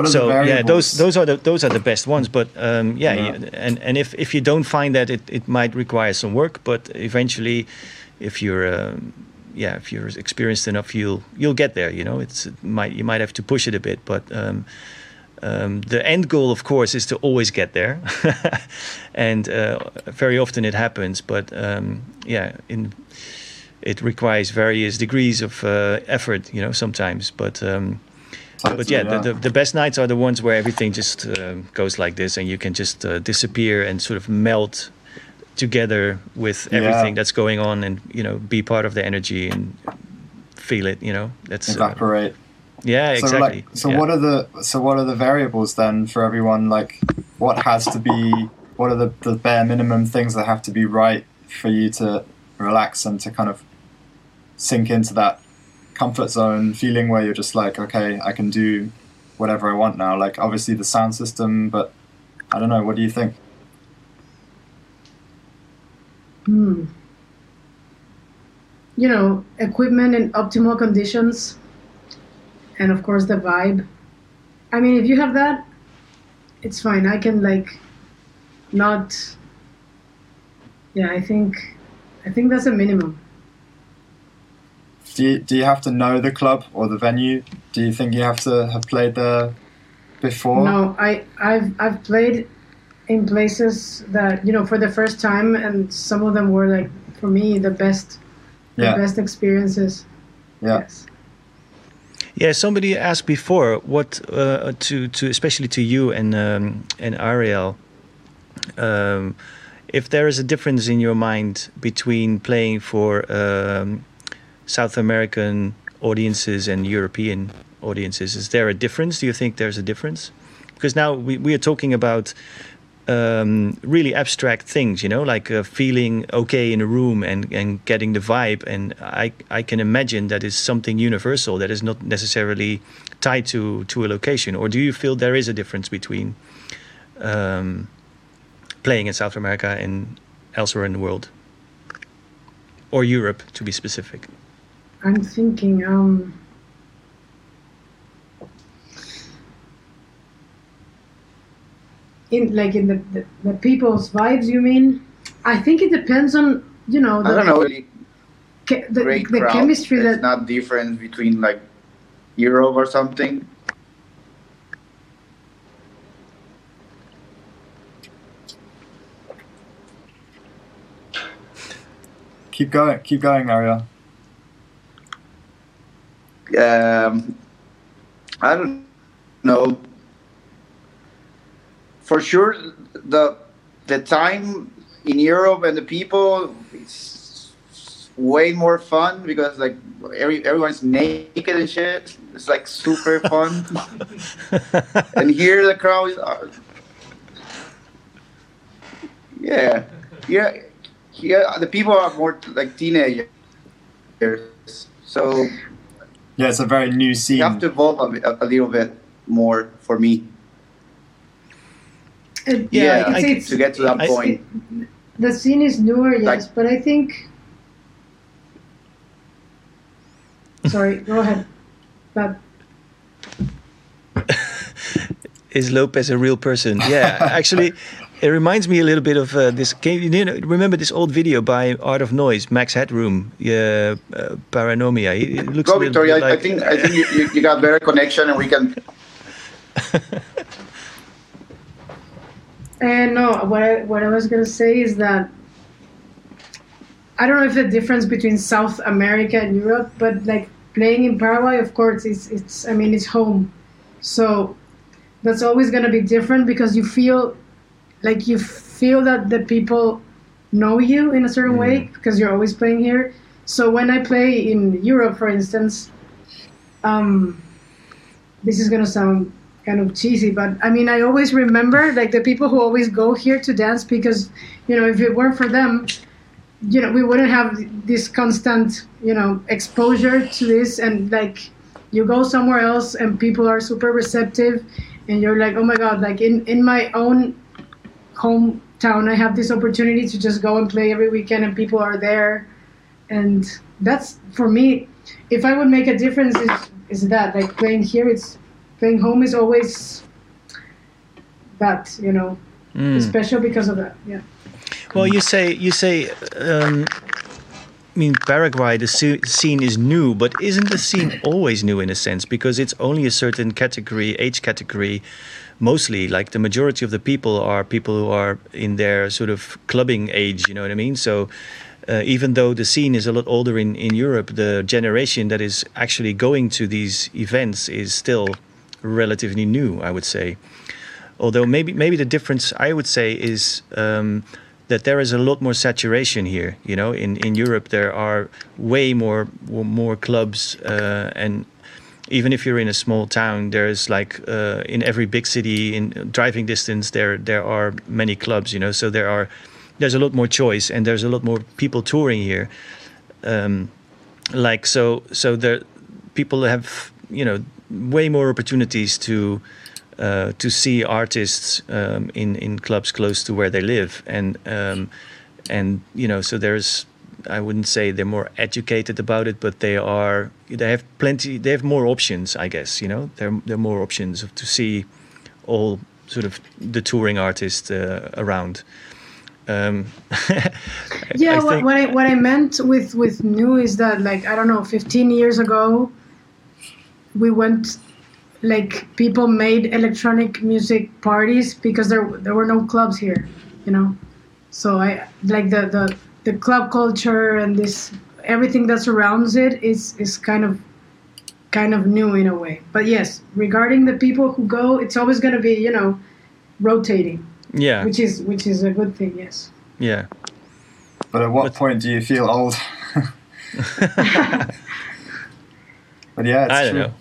so yeah, those those are the those are the best ones. But um, yeah, yeah, and and if if you don't find that, it it might require some work. But eventually, if you're um, yeah, if you're experienced enough, you'll you'll get there. You know, it's it might you might have to push it a bit, but. Um, um, the end goal, of course, is to always get there, and uh, very often it happens. But um, yeah, in, it requires various degrees of uh, effort, you know, sometimes. But um, but yeah, the, the, the, best nights are the ones where everything just uh, goes like this, and you can just uh, disappear and sort of melt together with everything yeah. that's going on, and you know, be part of the energy and feel it. You know, that's uh, evaporate. Uh, yeah, so exactly. Like, so yeah. what are the so what are the variables then for everyone? Like, what has to be? What are the, the bare minimum things that have to be right for you to relax and to kind of sink into that comfort zone feeling where you're just like, okay, I can do whatever I want now. Like obviously the sound system, but I don't know. What do you think? Hmm. You know, equipment in optimal conditions, and of course the vibe. I mean, if you have that, it's fine. I can like not. Yeah, I think, I think that's a minimum. Do you, do you have to know the club or the venue? Do you think you have to have played there before? No, I I've I've played in places that you know for the first time, and some of them were like for me the best, the best experiences. Yeah. Yes. Yeah, somebody asked before what uh, to to especially to you and um, and Ariel. Um, if there is a difference in your mind between playing for um, South American audiences and European audiences? Is there a difference? Do you think there's a difference? Because now we, we are talking about um, really abstract things, you know, like uh, feeling okay in a room and, and getting the vibe. And I, I can imagine that is something universal that is not necessarily tied to, to a location. Or do you feel there is a difference between um, playing in South America and elsewhere in the world? Or Europe, to be specific? I'm thinking, um, in like in the, the, the people's vibes. You mean? I think it depends on you know. The, I don't know. Really the, the, the chemistry that's not different between like Europe or something. Keep going, keep going, Ariel um, I don't know. For sure, the the time in Europe and the people it's way more fun because like every everyone's naked and shit. It's like super fun. and here the crowd are, yeah, yeah, yeah. The people are more like teenagers, so yeah, it's a very new scene. You have to evolve a, a little bit more for me. Uh, it, yeah, I, it's, to get to that I, point. It, the scene is newer, yes, like, but I think. Sorry, go ahead. But is Lopez a real person? Yeah, actually, it reminds me a little bit of uh, this. Can you, you know, remember this old video by Art of Noise, Max Headroom, uh, uh, Paranoimia? It, looks Go, Victoria. Like, I think I think you, you got better connection, and we can And no, what I what I was gonna say is that I don't know if the difference between South America and Europe, but like playing in Paraguay, of course, it's it's I mean it's home, so that's always gonna be different because you feel like you feel that the people know you in a certain way because you're always playing here. So when I play in Europe, for instance, um, this is gonna sound kind of cheesy, but I mean, I always remember like the people who always go here to dance because, you know, if it weren't for them, you know, we wouldn't have this constant, you know, exposure to this. And like, you go somewhere else and people are super receptive, and you're like, oh my god, like in in my own hometown, I have this opportunity to just go and play every weekend, and people are there, and that's for me. If I would make a difference, is is that like playing here? It's playing home is always that you know Mm. special because of that. Yeah. Well, you say you say. Um, I mean, Paraguay, the scene is new, but isn't the scene always new in a sense? Because it's only a certain category, age category, mostly. Like the majority of the people are people who are in their sort of clubbing age. You know what I mean? So. Uh, even though the scene is a lot older in, in Europe, the generation that is actually going to these events is still relatively new, I would say. Although maybe maybe the difference I would say is um, that there is a lot more saturation here. You know, in, in Europe there are way more more clubs, uh, and even if you're in a small town, there's like uh, in every big city in driving distance there there are many clubs. You know, so there are there's a lot more choice and there's a lot more people touring here. Um, like so so there people have you know way more opportunities to uh, to see artists um, in in clubs close to where they live, and um, and you know, so there's I wouldn't say they're more educated about it, but they are they have plenty they have more options, I guess. You know, there there are more options to see all sort of the touring artists uh, around. Um, Yeah, I what, what I what I meant with with new is that like I don't know, 15 years ago, we went like people made electronic music parties because there there were no clubs here, you know. So I like the the the club culture and this everything that surrounds it is is kind of kind of new in a way. But yes, regarding the people who go, it's always going to be you know rotating, yeah, which is which is a good thing. Yes. yeah. But at what But- point do you feel old? but yeah, it's I don't true. know.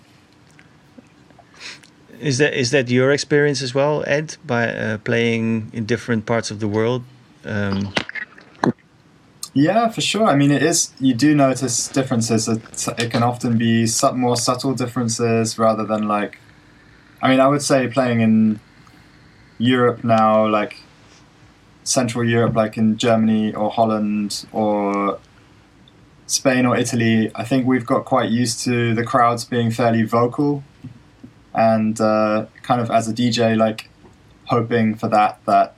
Is that is that your experience as well, Ed, by uh, playing in different parts of the world? Um, Yeah, for sure. I mean, it is. You do notice differences. It, it can often be su- more subtle differences rather than like. I mean, I would say playing in Europe now, like Central Europe, like in Germany or Holland or Spain or Italy, I think we've got quite used to the crowds being fairly vocal, and uh, kind of as a DJ, like hoping for that that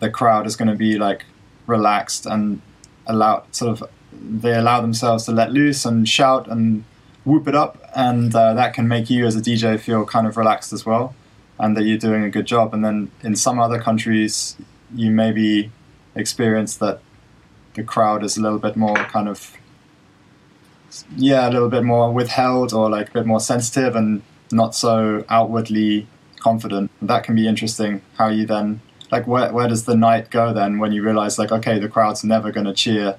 the crowd is going to be like relaxed and allow sort of they allow themselves to let loose and shout and whoop it up and uh, that can make you as a DJ feel kind of relaxed as well and that you're doing a good job. And then in some other countries you maybe experience that the crowd is a little bit more kind of yeah a little bit more withheld or like a bit more sensitive and not so outwardly confident. That can be interesting how you then like where, where does the night go then when you realize like okay the crowd's never going to cheer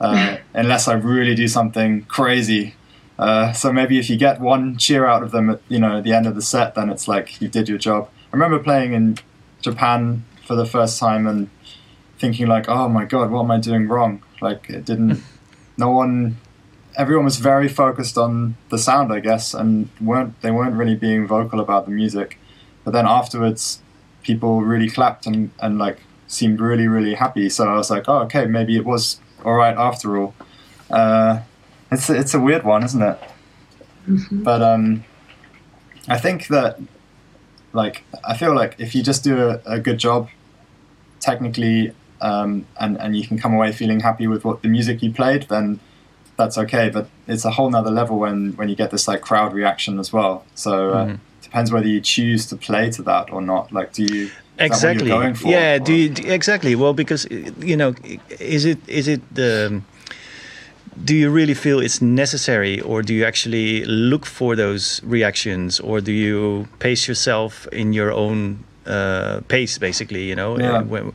uh, unless i really do something crazy. Uh, so maybe if you get one cheer out of them at you know at the end of the set then it's like you did your job. I remember playing in japan for the first time and thinking like oh my god what am i doing wrong? Like it didn't no one everyone was very focused on the sound i guess and weren't they weren't really being vocal about the music. But then afterwards people really clapped and, and like seemed really really happy. So i was like oh okay maybe it was all right after all. Uh, it's a, it's a weird one isn't it? But um i think that like i feel like if you just do a, a good job technically um, and and you can come away feeling happy with what the music you played then that's okay. But it's a whole nother level when when you get this like crowd reaction as well. So uh, Mhm. Depends whether you choose to play to that or not. Like, do you? exactly going for, yeah or- do you exactly well because you know is it is it the do you really feel it's necessary or do you actually look for those reactions or do you pace yourself in your own uh, pace basically you know? Yeah. When-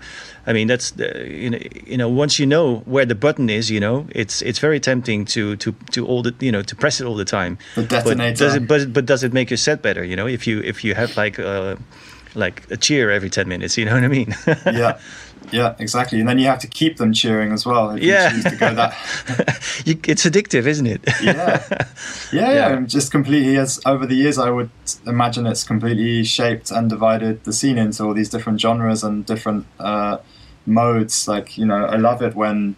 i mean that's the, you know you know once you know where the button is you know it's it's very tempting to to to all the you know to press it all the time. The but does it but, but does it make your set better you know? If you if you have like uh like a cheer every 10 minutes you know what i mean? Yeah, yeah, exactly. And then you have to keep them cheering as well. If Yeah. you choose to go that. it's addictive isn't it yeah, yeah, yeah. Yeah. Just completely as over the years, I would imagine it's completely shaped and divided the scene into all these different genres and different uh, modes. Like you know, I love it when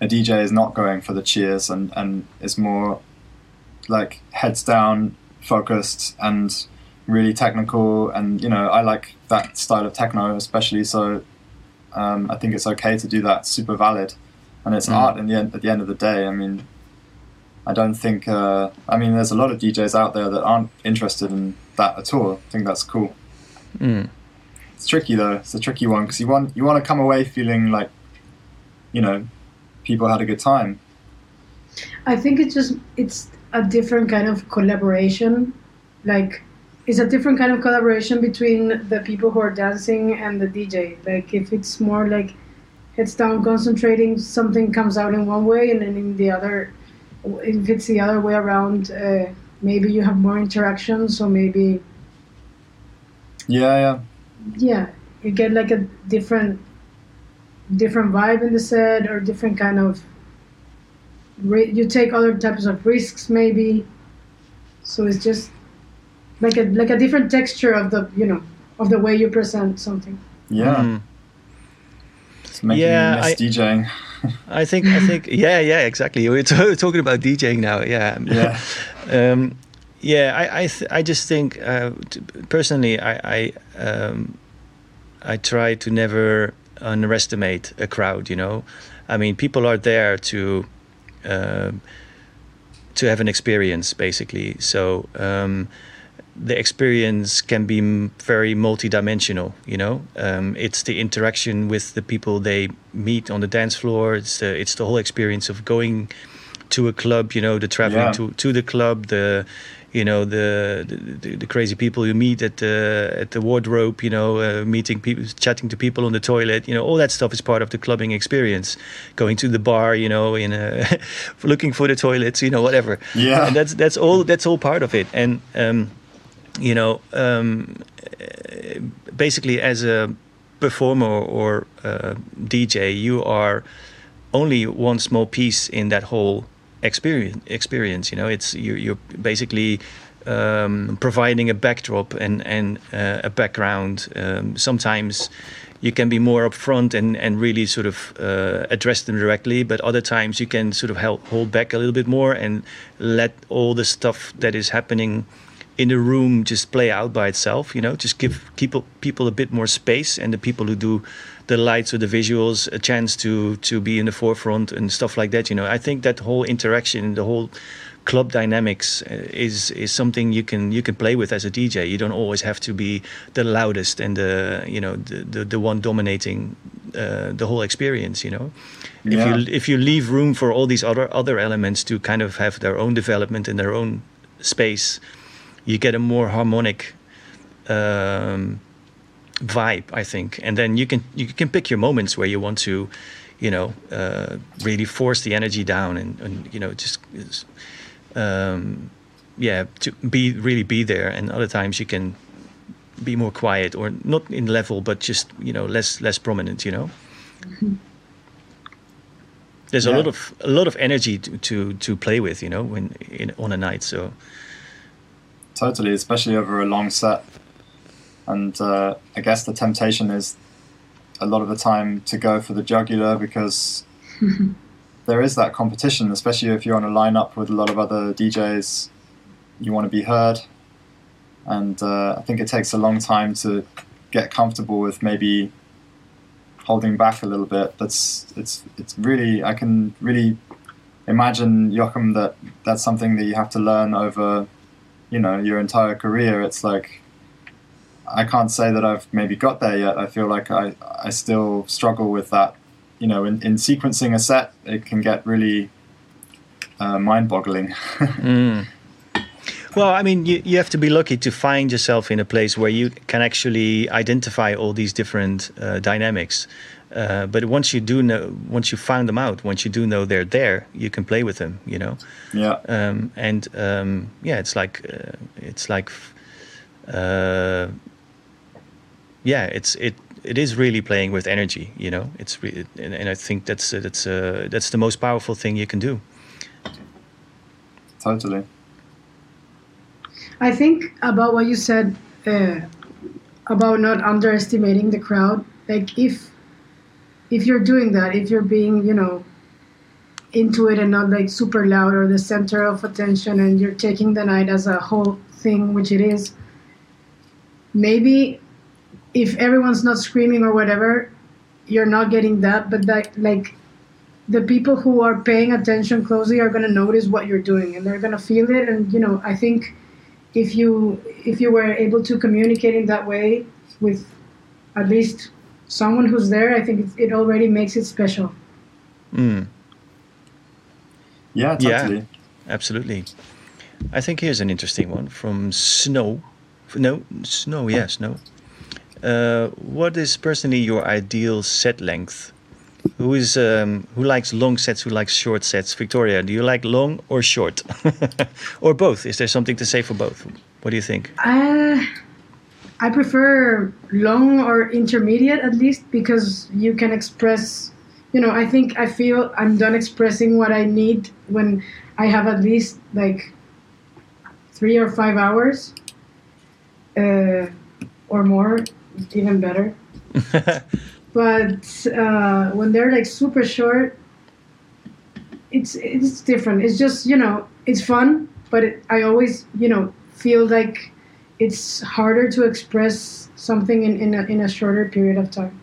a DJ is not going for the cheers and and is more like heads down, focused, and really technical. And you know, I like that style of techno especially. So um, I think it's okay to do that. Super valid, and it's Mm. art. In the end, at the end of the day, I mean, I don't think. Uh, I mean, there's a lot of DJs out there that aren't interested in that at all. I think that's cool. Mm. It's tricky though. It's a tricky one because you want you want to come away feeling like, you know, people had a good time. I think it's just it's a different kind of collaboration. Like it's a different kind of collaboration between the people who are dancing and the DJ. Like if it's more like heads down concentrating, something comes out in one way and then in the other if it's the other way around, uh, maybe you have more interaction, so maybe Yeah, yeah, yeah, you get like a different different vibe in the set or different kind of you take other types of risks maybe so it's just like a like a different texture of the you know of the way you present something yeah. Mm. It's making Yeah, me miss I- DJing. I think I think yeah yeah exactly. We're t- talking about DJing now. Yeah. Yeah. um, yeah. I I, th- I just think uh, t- personally I I um, I try to never underestimate a crowd. You know, I mean people are there to. Um, to have an experience basically so um, the experience can be very multidimensional you know? Um, it's the interaction with the people they meet on the dance floor. It's the it's the whole experience of going to a club you know the traveling Yeah. to to the club the you know the, the the crazy people you meet at the at the wardrobe you know uh, meeting people chatting to people on the toilet you know all that stuff is part of the clubbing experience. Going to the bar you know in a looking for the toilets you know whatever. Yeah. and that's that's all that's all part of it. And um you know um basically as a performer or uh, dj you are only one small piece in that whole experience experience you know? It's you, you're basically um, providing a backdrop and and uh, a background. Um, sometimes you can be more upfront and and really sort of uh, address them directly but other times you can sort of help hold back a little bit more and let all the stuff that is happening in the room just play out by itself you know just give people people a bit more space and the people who do the lights or the visuals a chance to to be in the forefront and stuff like that you know. I think that whole interaction the whole club dynamics uh, is is something you can you can play with as a dj you don't always have to be the loudest and the you know the the, the one dominating uh, the whole experience you know. If you if you leave room for all these other other elements to kind of have their own development in their own space you get a more harmonic um, vibe, I think, and then you can you can pick your moments where you want to, you know, uh, really force the energy down and, and you know just, um, yeah, to be really be there. And other times you can be more quiet or not in level, but just you know less less prominent. You know. There's a lot of a lot of energy to, to, to play with, you know, when in, on a night. So Totally, especially over a long set. And uh, I guess the temptation is a lot of the time to go for the jugular because there is that competition, especially if you're on a lineup with a lot of other DJs. You want to be heard. And uh, I think it takes a long time to get comfortable with maybe holding back a little bit. That's it's it's really I can really imagine Joachim that that's something that you have to learn over you know your entire career, it's like I can't say that I've maybe got there yet. I feel like I I still struggle with that. You know, in, in sequencing a set, it can get really uh, mind-boggling. Mm. Well, I mean, you, you have to be lucky to find yourself in a place where you can actually identify all these different uh, dynamics. Uh, but once you do know, once you found them out, once you do know they're there, you can play with them. You know. yeah, Um, and um, yeah, it's like uh, it's like uh, yeah, it's it it is really playing with energy. You know, it's re- and, and I think that's that's uh, that's the most powerful thing you can do. totally. I think about what you said uh, about not underestimating the crowd. Like if if you're doing that, if you're being, you know, into it and not like super loud or the center of attention, and you're taking the night as a whole thing, which it is. Maybe if everyone's not screaming or whatever, you're not getting that. But that like the people who are paying attention closely are going to notice what you're doing and they're going to feel it and you know i think if you if you were able to communicate in that way with at least someone who's there i think it, it already makes it special Mm. Yeah, Yeah. Absolutely. I think here's an interesting one from Snow. No, Snow, yes, Snow. Uh, what is personally your ideal set length? Who is um, who likes long sets? Who likes short sets? Victoria, do you like long or short, or both? Is there something to say for both? What do you think? uh, i prefer long or intermediate at least because you can express you know i think i feel i'm done expressing what i need when i have at least like three or five hours uh, or more even better but uh, when they're like super short it's it's different it's just you know it's fun but it, i always you know feel like it's harder to express something in, in, a, in a shorter period of time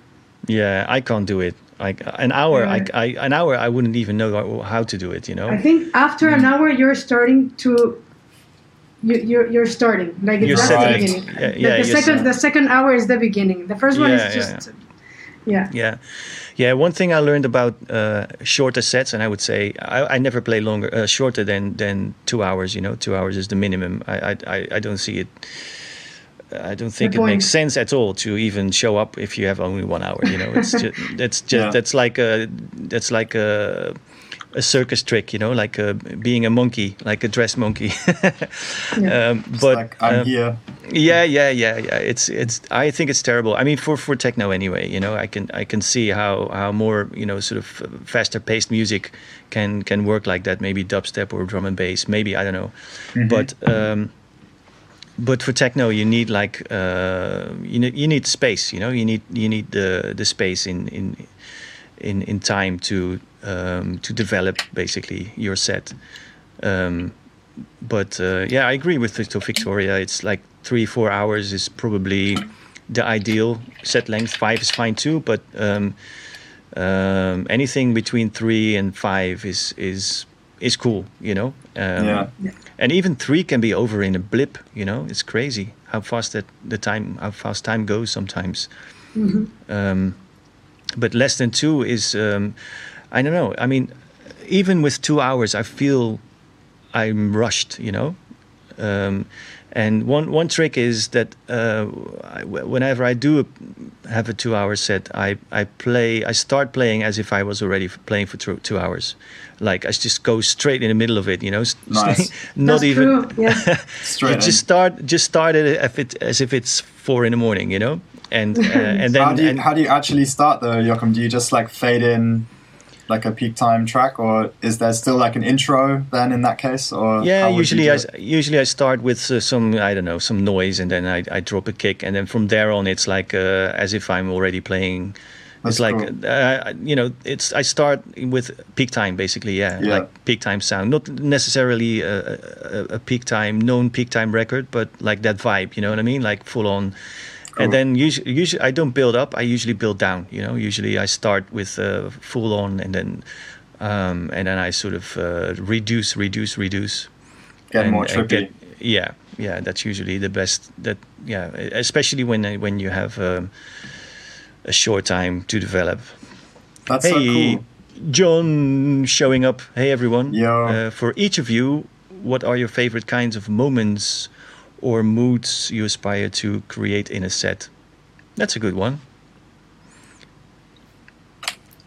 Yeah, I can't do it. Like an hour, I, Yeah. I an hour, I wouldn't even know how to do it. You know. i think after an hour you're starting to you, you're, you're starting like You're that's the beginning Yeah, The- yeah, the, second the second hour is the beginning the first one Yeah, is just yeah, Yeah, yeah. One thing I learned about uh, shorter sets, and I would say I, I never play longer, uh, shorter than than two hours. You know, two hours is the minimum. I I, I, I don't see it. I don't think it point. makes sense at all to even show up if you have only one hour. You know, it's just that's just Yeah. that's like a that's like a a circus trick. You know, like uh being a monkey, like a dress monkey. Yeah. um, but like I'm um, here. yeah, yeah, yeah, yeah. It's it's. I think it's terrible. I mean, for for techno anyway. You know, I can I can see how how more you know sort of faster paced music can can work like that. Maybe dubstep or drum and bass. Maybe I don't know. But um, but for techno, you need like uh, you need you need space. You know, you need you need the the space in in in in time to um, to develop basically your set. Um, but uh, yeah, I agree with Victor Victoria. It's like three, four hours is probably the ideal set length. Five is fine too, but um, um, anything between three and five is is is cool. You know. Um, Yeah. And even three can be over in a blip. You know, it's crazy how fast that the time how fast time goes sometimes. Um, but less than two is um, I don't know. I mean, even with two hours, I feel I'm rushed, you know. Um, and one one trick is that uh, I, whenever I do have a two-hour set, I, I play. I start playing as if I was already playing for two, two hours. Like I just go straight in the middle of it, you know. Nice. Not That's even. true, yeah. Straight You just start just start it if it as if it's four in the morning, you know. And uh, and then how do you and- how do you actually start though, Joachim? Do you just like fade in like a peak time track, or is there still like an intro then in that case? Or Yeah, how would you usually I usually I start with uh, some I don't know some noise and then I, I drop a kick and then from there on it's like uh, as if I'm already playing. That's it's like cool. uh, you know it's I start with peak time basically yeah, Yeah. like peak time sound not necessarily a, a, a peak time known peak time record but like that vibe you know what I mean like full on. And then usually, usually I don't build up. I usually build down. You know, usually I start with uh, full on, and then um, and then I sort of uh, reduce, reduce, reduce get and- more trippy. get- yeah, yeah, that's usually the best. That yeah, especially when when you have um, a short time to develop. That's hey, so cool. John, showing up. Hey everyone. Yo. Uh, for each of you, what are your favorite kinds of moments or moods you aspire to create in a set? That's a good one.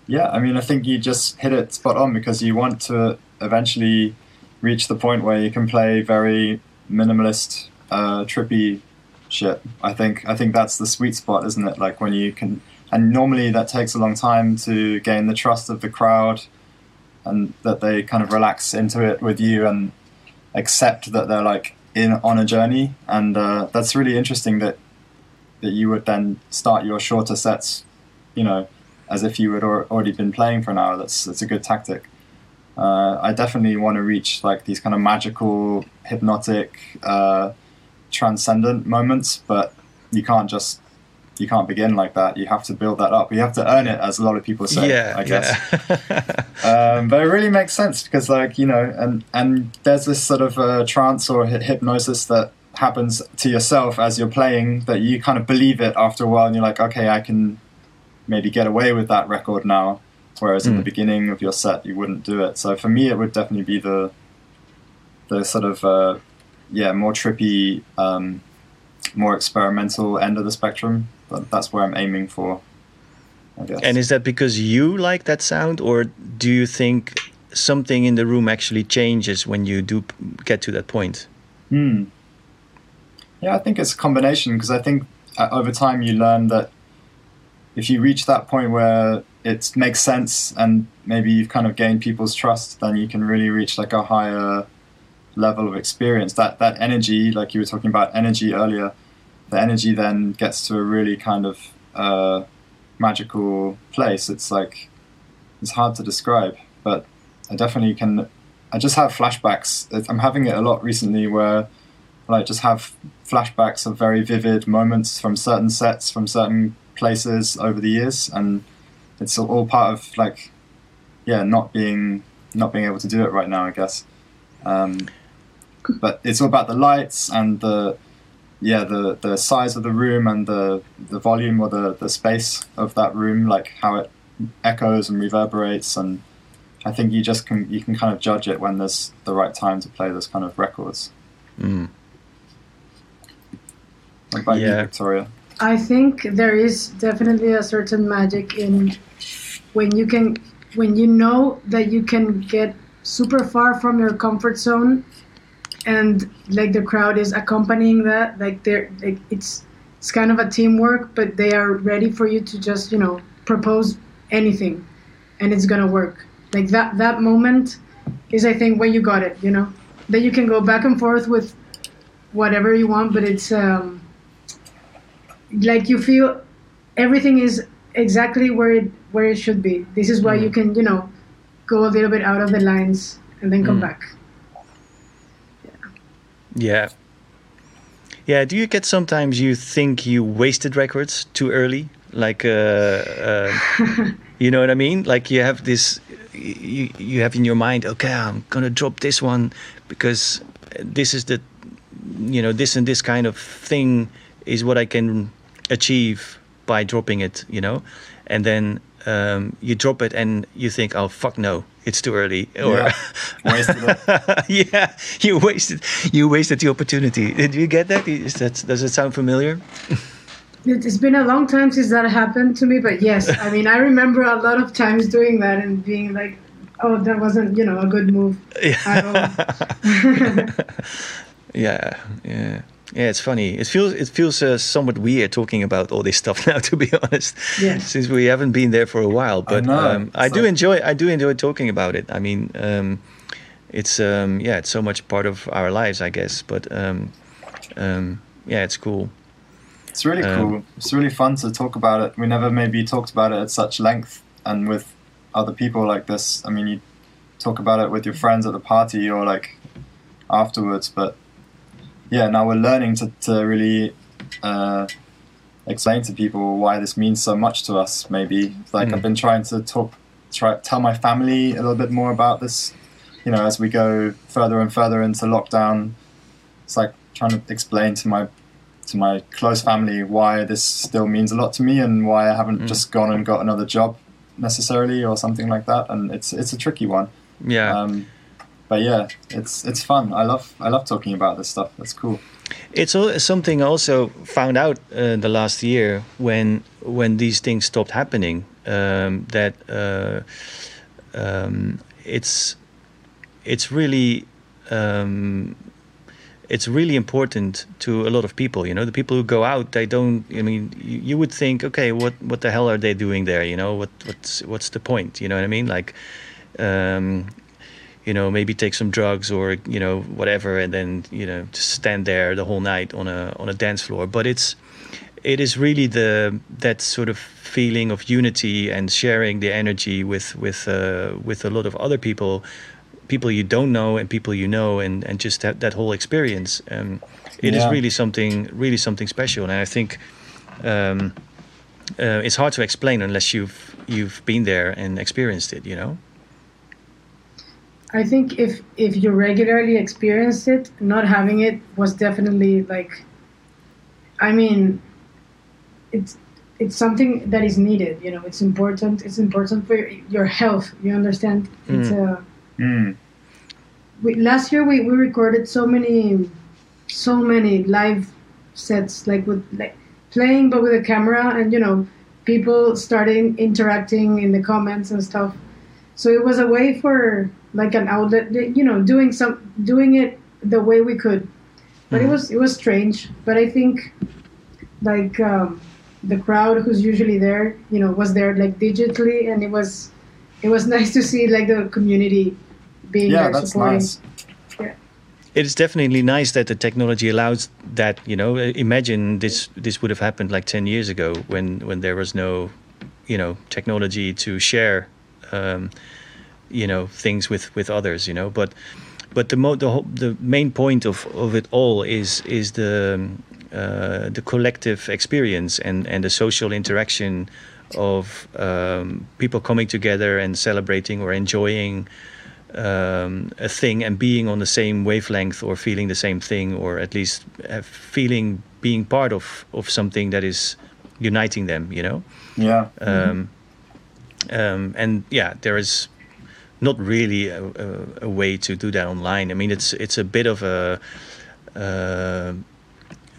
Yeah, I mean, I think you just hit it spot on because you want to eventually reach the point where you can play very minimalist, uh, trippy shit. I think I think that's the sweet spot, isn't it? Like when you can, and normally that takes a long time to gain the trust of the crowd, and that they kind of relax into it with you and accept that they're like in on a journey. And uh, that's really interesting that that you would then start your shorter sets, you know, as if you had al- already been playing for an hour. That's that's a good tactic. Uh, I definitely want to reach like these kind of magical, hypnotic, uh, transcendent moments, but you can't just you can't begin like that. You have to build that up. You have to earn it, as a lot of people say. yeah, I guess. yeah. um, but it really makes sense because, like you know, and and there's this sort of uh, trance or hy- hypnosis that happens to yourself as you're playing that you kind of believe it after a while, and you're like, okay, I can maybe get away with that record now. Whereas at the Mm. beginning of your set, you wouldn't do it. So for me, it would definitely be the the sort of uh, yeah more trippy, um, more experimental end of the spectrum. But that's where I'm aiming for. I guess. and is that because you like that sound, or do you think something in the room actually changes when you do get to that point? Hmm. Yeah, I think it's a combination because I think uh, over time you learn that if you reach that point where it makes sense and maybe you've kind of gained people's trust, then you can really reach like a higher level of experience. That that energy, like you were talking about energy earlier, the energy then gets to a really kind of uh, magical place. It's like it's hard to describe, but I definitely can. I just have flashbacks. I'm having it a lot recently where like just have flashbacks of very vivid moments from certain sets from certain places over the years and it's all- part of like yeah not being not being able to do it right now i guess um, but it's all about the lights and the yeah the the size of the room and the the volume or the the space of that room like how it echoes and reverberates and i think you just can you can kind of judge it when there's the right time to play those kind of records Mm. what about you Yeah. victoria I think there is definitely a certain magic in when you can when you know that you can get super far from your comfort zone and like the crowd is accompanying that like they're like it's it's kind of a teamwork but they are ready for you to just you know propose anything and it's gonna work like that that moment is i think when you got it you know that you can go back and forth with whatever you want but it's um like you feel everything is exactly where it where it should be. This is why Mm. you can you know go a little bit out of the lines and then come Mm. back. Yeah. Yeah. Do you get sometimes you think you wasted records too early? Like, uh, uh, you know what I mean? Like you have this, you, you have in your mind, okay, I'm going to drop this one because this is the, you know, this and this kind of thing is what I can achieve by dropping it, you know? And then um, you drop it and you think, oh, fuck no, it's too early. Or, Yeah. Yeah, you wasted you wasted the opportunity. Uh, Did you get that? Is that does it sound familiar? It- It's been a long time since that happened to me, but yes, I mean I remember a lot of times doing that and being like, oh, that wasn't you know a good move. At yeah, yeah, yeah. It's funny. It feels it feels uh, somewhat weird talking about all this stuff now. To be honest, Yes. since we haven't been there for a while. But know. um, I It's do like- enjoy I do enjoy talking about it. I mean, um, it's um, yeah, it's so much part of our lives, I guess. But um, um, yeah, it's cool. It's really Um, cool. It's really fun to talk about it. We never maybe talked about it at such length and with other people like this. I mean, you talk about it with your friends at the party or like afterwards, but yeah, now we're learning to, to really uh, explain to people why this means so much to us. Maybe like Mm. I've been trying to talk, try tell my family a little bit more about this. You know, as we go further and further into lockdown, it's like trying to explain to my to my close family why this still means a lot to me and why I haven't Mm. just gone and got another job necessarily or something like that. And it's it's a tricky one. Yeah. Um, but yeah, it's it's fun. I love I love talking about this stuff. That's cool. It's something I also found out uh, the last year when when these things stopped happening. Um, that uh, um, it's it's really um, it's really important to a lot of people. You know, the people who go out, they don't. I mean, you, you would think, okay, what what the hell are they doing there? You know, what what's what's the point? You know what I mean? Like. Um, you know, maybe take some drugs or you know whatever, and then you know just stand there the whole night on a on a dance floor. But it's it is really the that sort of feeling of unity and sharing the energy with with uh, with a lot of other people, people you don't know and people you know, and and just that that whole experience. Um, it is Yeah. really something really something special, and I think. Um, uh, it's hard to explain unless you've you've been there and experienced it, you know. I think if if you regularly experience it, not having it was definitely like. I mean, it's it's something that is needed. You know, it's important. It's important for your, your health. You understand? It's a. Mm. We, last year we, we recorded so many, so many live sets like with like playing but with a camera and you know people starting interacting in the comments and stuff. So it was a way for like an outlet, you know, doing some doing it the way we could. But it Mhm. was it was strange. But I think like um, the crowd who's usually there, you know, was there like digitally, and it was it was nice to see like the community being Yeah, there that's supporting. nice. It is definitely nice that the technology allows that. You know, Uh, imagine this this would have happened like ten years ago when when there was no, you know, technology to share, um, you know, things with with others. You know, but but the mo- the whole, the main point of of it all is is the uh, the collective experience and and the social interaction of um, people coming together and celebrating or enjoying um, a thing and being on the same wavelength or feeling the same thing or at least uh, feeling being part of of something that is uniting them you know Yeah. um, um, and yeah there is not really a, a, a way to do that online i mean it's it's a bit of a uh,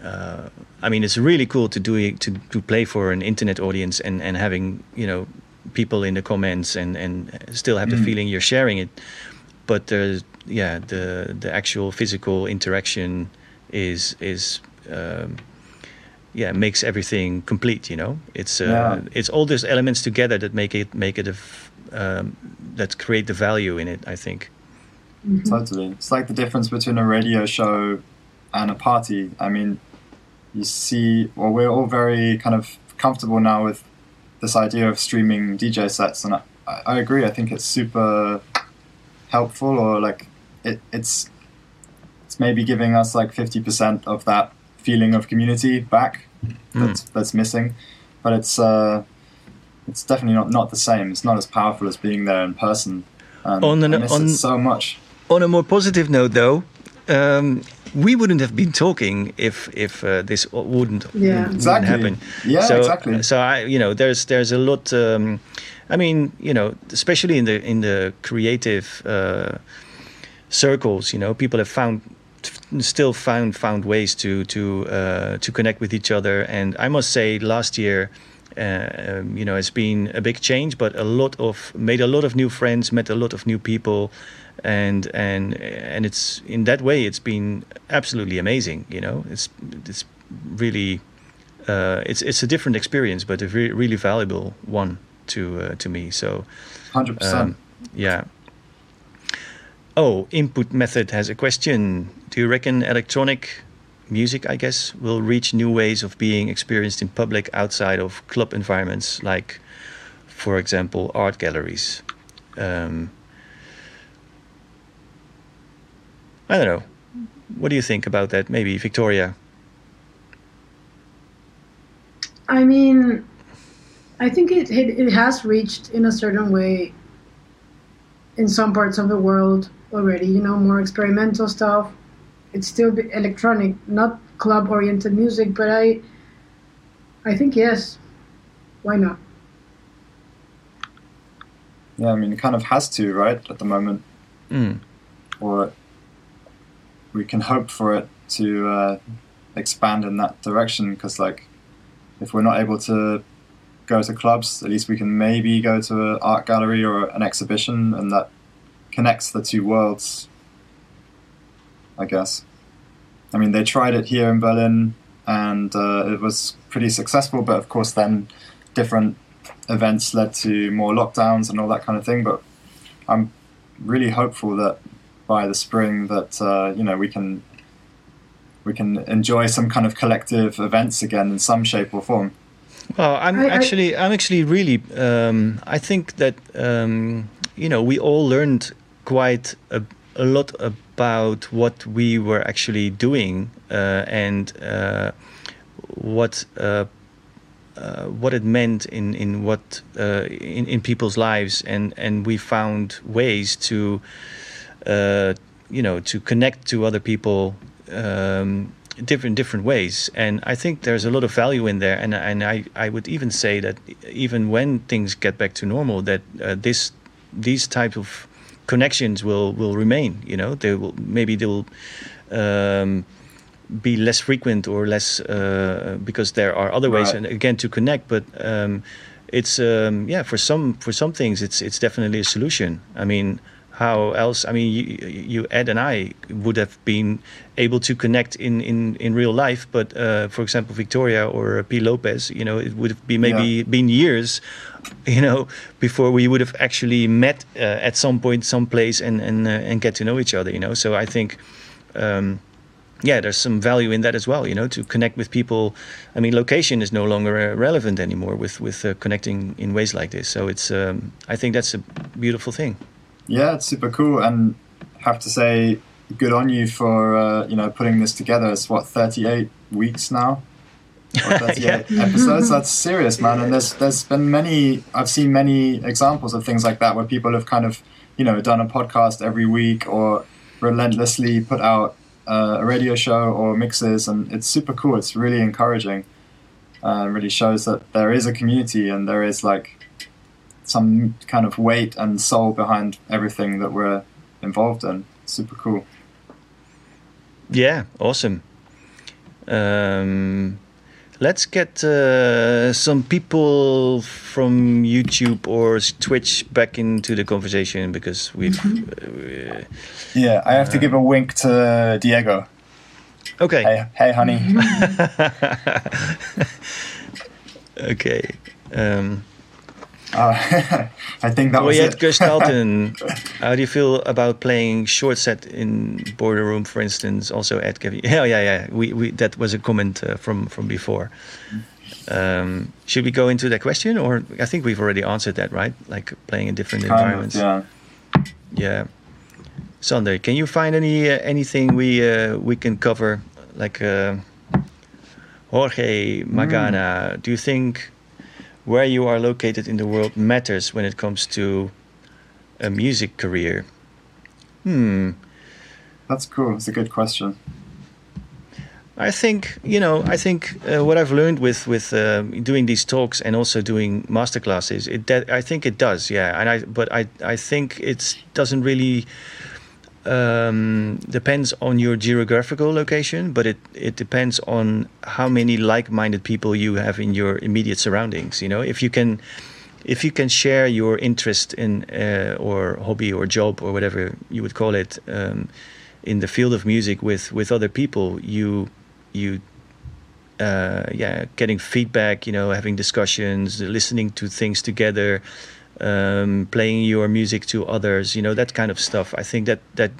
uh, I mean, it's really cool to do it, to to play for an internet audience and and having you know people in the comments and and still have the Mm. feeling you're sharing it. But there's yeah the the actual physical interaction is is um, yeah makes everything complete. You know, it's uh, Yeah. it's all those elements together that make it make it a f- um, that create the value in it. I think. Totally. It's like the difference between a radio show and a party. I mean, you see, well, we're all very kind of comfortable now with this idea of streaming DJ sets, and I, I agree. I think it's super helpful, or like it, it's it's maybe giving us like fifty percent of that feeling of community back that's that's missing, but it's uh, it's definitely not not the same. It's not as powerful as being there in person. And On an- I miss on- it so much. On a more positive note, though, um, we wouldn't have been talking if if uh, this wouldn't, Yeah. wouldn't Exactly. happen. Yeah, so, exactly. So I, you know, there's there's a lot. Um, I mean, you know, especially in the in the creative uh, circles, you know, people have found still found found ways to to uh, to connect with each other. And I must say, last year. Uh, um, you know, it's been a big change, but a lot of made a lot of new friends, met a lot of new people, and and and it's in that way it's been absolutely amazing. You know, it's it's really uh, it's it's a different experience, but a re- really valuable one to uh, to me. So Hundred percent. um, yeah. Oh, input method has a question. Do you reckon electronic music, I guess, will reach new ways of being experienced in public outside of club environments, like, for example, art galleries? Um, I don't know. What do you think about that? Maybe Victoria. I mean, I think it, it it has reached in a certain way in some parts of the world already. You know, more experimental stuff, it's still electronic, not club oriented music. But I, I think yes, why not? Yeah, I mean, it kind of has to, right, at the moment. Mm. Or we can hope for it to uh, expand in that direction because, like, if we're not able to go to clubs, at least we can maybe go to an art gallery or an exhibition, and that connects the two worlds, I guess. I mean, they tried it here in Berlin and uh, it was pretty successful, but of course, then different events led to more lockdowns and all that kind of thing. But I'm really hopeful that by the spring that uh, you know we can we can enjoy some kind of collective events again in some shape or form. Well, I'm I- I- actually, I'm actually really. Um, I think that um, you know we all learned quite a, a lot about what we were actually doing uh, and uh, what uh, uh, what it meant in in what uh, in in people's lives, and and we found ways to uh, you know to connect to other people um, different different ways. And I think there's a lot of value in there and and I, I would even say that even when things get back to normal that this these type of connections will will remain you know they will maybe they will um, be less frequent or less uh, because there are other ways Right. and again to connect but um, it's um, yeah for some for some things it's it's definitely a solution I mean how else I mean you, you Ed and I would have been able to connect in in in real life but uh, for example Victoria or P Lopez you know it would have been maybe Yeah. been years you know before we would have actually met uh, at some point someplace and and uh, and get to know each other you know so I think um, yeah, there's some value in that as well. You know, to connect with people. I mean, location is no longer uh, relevant anymore with with uh, connecting in ways like this. So it's. Um, I think that's a beautiful thing. Yeah, it's super cool, and have to say, good on you for uh, you know putting this together. It's what 38 weeks now, or 38 episodes. That's serious, man. And there's there's been many. I've seen many examples of things like that where people have kind of you know done a podcast every week or relentlessly put out uh, a radio show or mixes, and it's super cool. It's really encouraging. Uh, really shows that there is a community and there is like some kind of weight and soul behind everything that we're involved in. Super cool. Yeah, awesome. Um, let's get uh, some people from YouTube or Twitch back into the conversation because we've. Uh, Yeah, I have to give a wink to Diego. okay. Hey, hey, honey. okay. Um, Uh, I think that was it. Gestalten, how do you feel about playing short set in Border Room, for instance? Also at Kevin. Yeah, yeah, yeah. We, we that was a comment uh, from from before. Um, should we go into that question, or I think we've already answered that, right? Like playing in different Kind of, environments. yeah. Yeah. Sander, can you find any uh, anything we uh, we can cover? Like uh, Jorge Magana, do you think where you are located in the world matters when it comes to a music career? Hmm. That's cool. It's a good question. I think you know. I think uh, what I've learned with with uh, doing these talks and also doing masterclasses, it that I think it does. Yeah, and I but I I think it doesn't really um, depends on your geographical location, but it it depends on how many like-minded people you have in your immediate surroundings. You know, if you can. If you can share your interest in uh, or hobby or job or whatever you would call it um, in the field of music with with other people, you you uh, yeah getting feedback, you know, having discussions, listening to things together, um, playing your music to others, you know, that kind of stuff. I think that that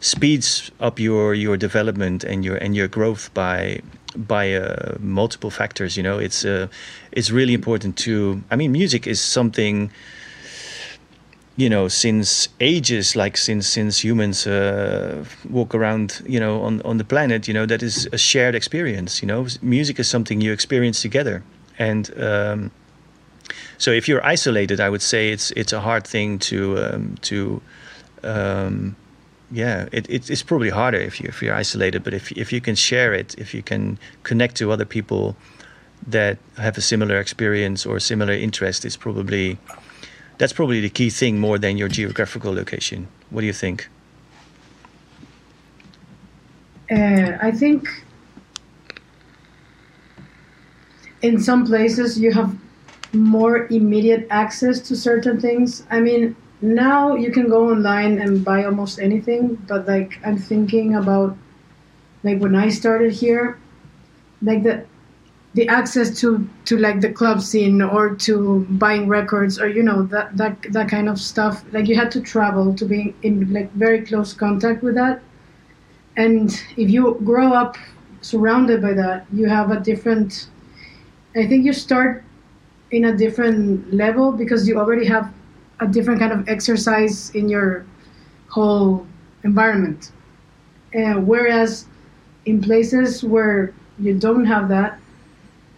speeds up your your development and your and your growth by by uh, multiple factors. You know, it's uh, it's really important to. I mean, music is something. You know, since ages, like since since humans uh, walk around, you know, on on the planet, you know, that is a shared experience. You know, music is something you experience together, and um, so if you're isolated, I would say it's it's a hard thing to um, to um, yeah, it, it, it's probably harder if you if you're isolated. But if if you can share it, if you can connect to other people that have a similar experience or similar interest, it's probably that's probably the key thing more than your geographical location. What do you think? Uh, I think in some places you have more immediate access to certain things. I mean, now you can go online and buy almost anything, but like I'm thinking about like when I started here, like the the access to to like the club scene or to buying records or you know that that that kind of stuff like you had to travel to be in like very close contact with that and if you grow up surrounded by that you have a different i think you start in a different level because you already have a different kind of exercise in your whole environment whereas in places where you don't have that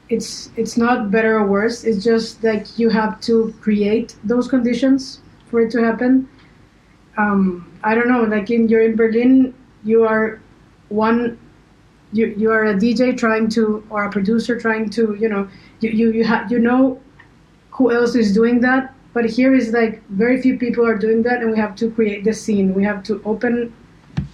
it's it's not better or worse. It's just like you have to create those conditions for it to happen. Um, I don't know. Like in you're in Berlin, you are one. You you are a DJ trying to or a producer trying to you know you you you, have you know who else is doing that. But here is like very few people are doing that, and we have to create the scene. We have to open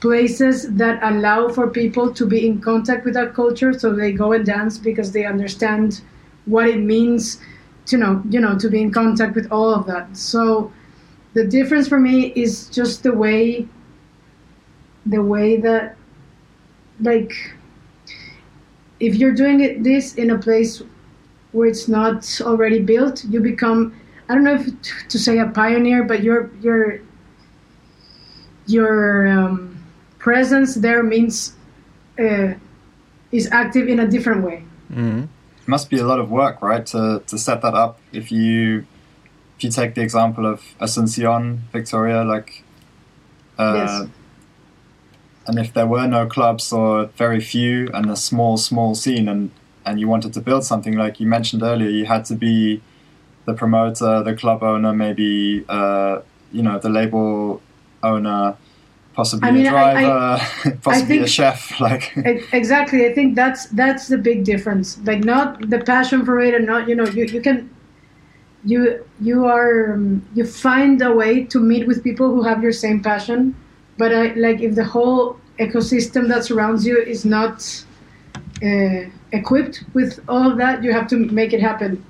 places that allow for people to be in contact with that culture so they go and dance because they understand what it means to know you know to be in contact with all of that so the difference for me is just the way the way that like if you're doing it this in a place where it's not already built you become i don't know if to say a pioneer but you're you're you're um, presence there means uh, is active in a different way. Mm-hmm. Must be a lot of work, right, to, to set that up. If you if you take the example of Asuncion, Victoria, like, uh, yes. And if there were no clubs or very few and a small small scene, and and you wanted to build something like you mentioned earlier, you had to be the promoter, the club owner, maybe uh, you know the label owner possibly I mean, a driver, I, I, possibly a chef. Like exactly, I think that's that's the big difference. Like not the passion for it, and not you know you, you can you you are um, you find a way to meet with people who have your same passion. But I like if the whole ecosystem that surrounds you is not uh, equipped with all of that, you have to make it happen.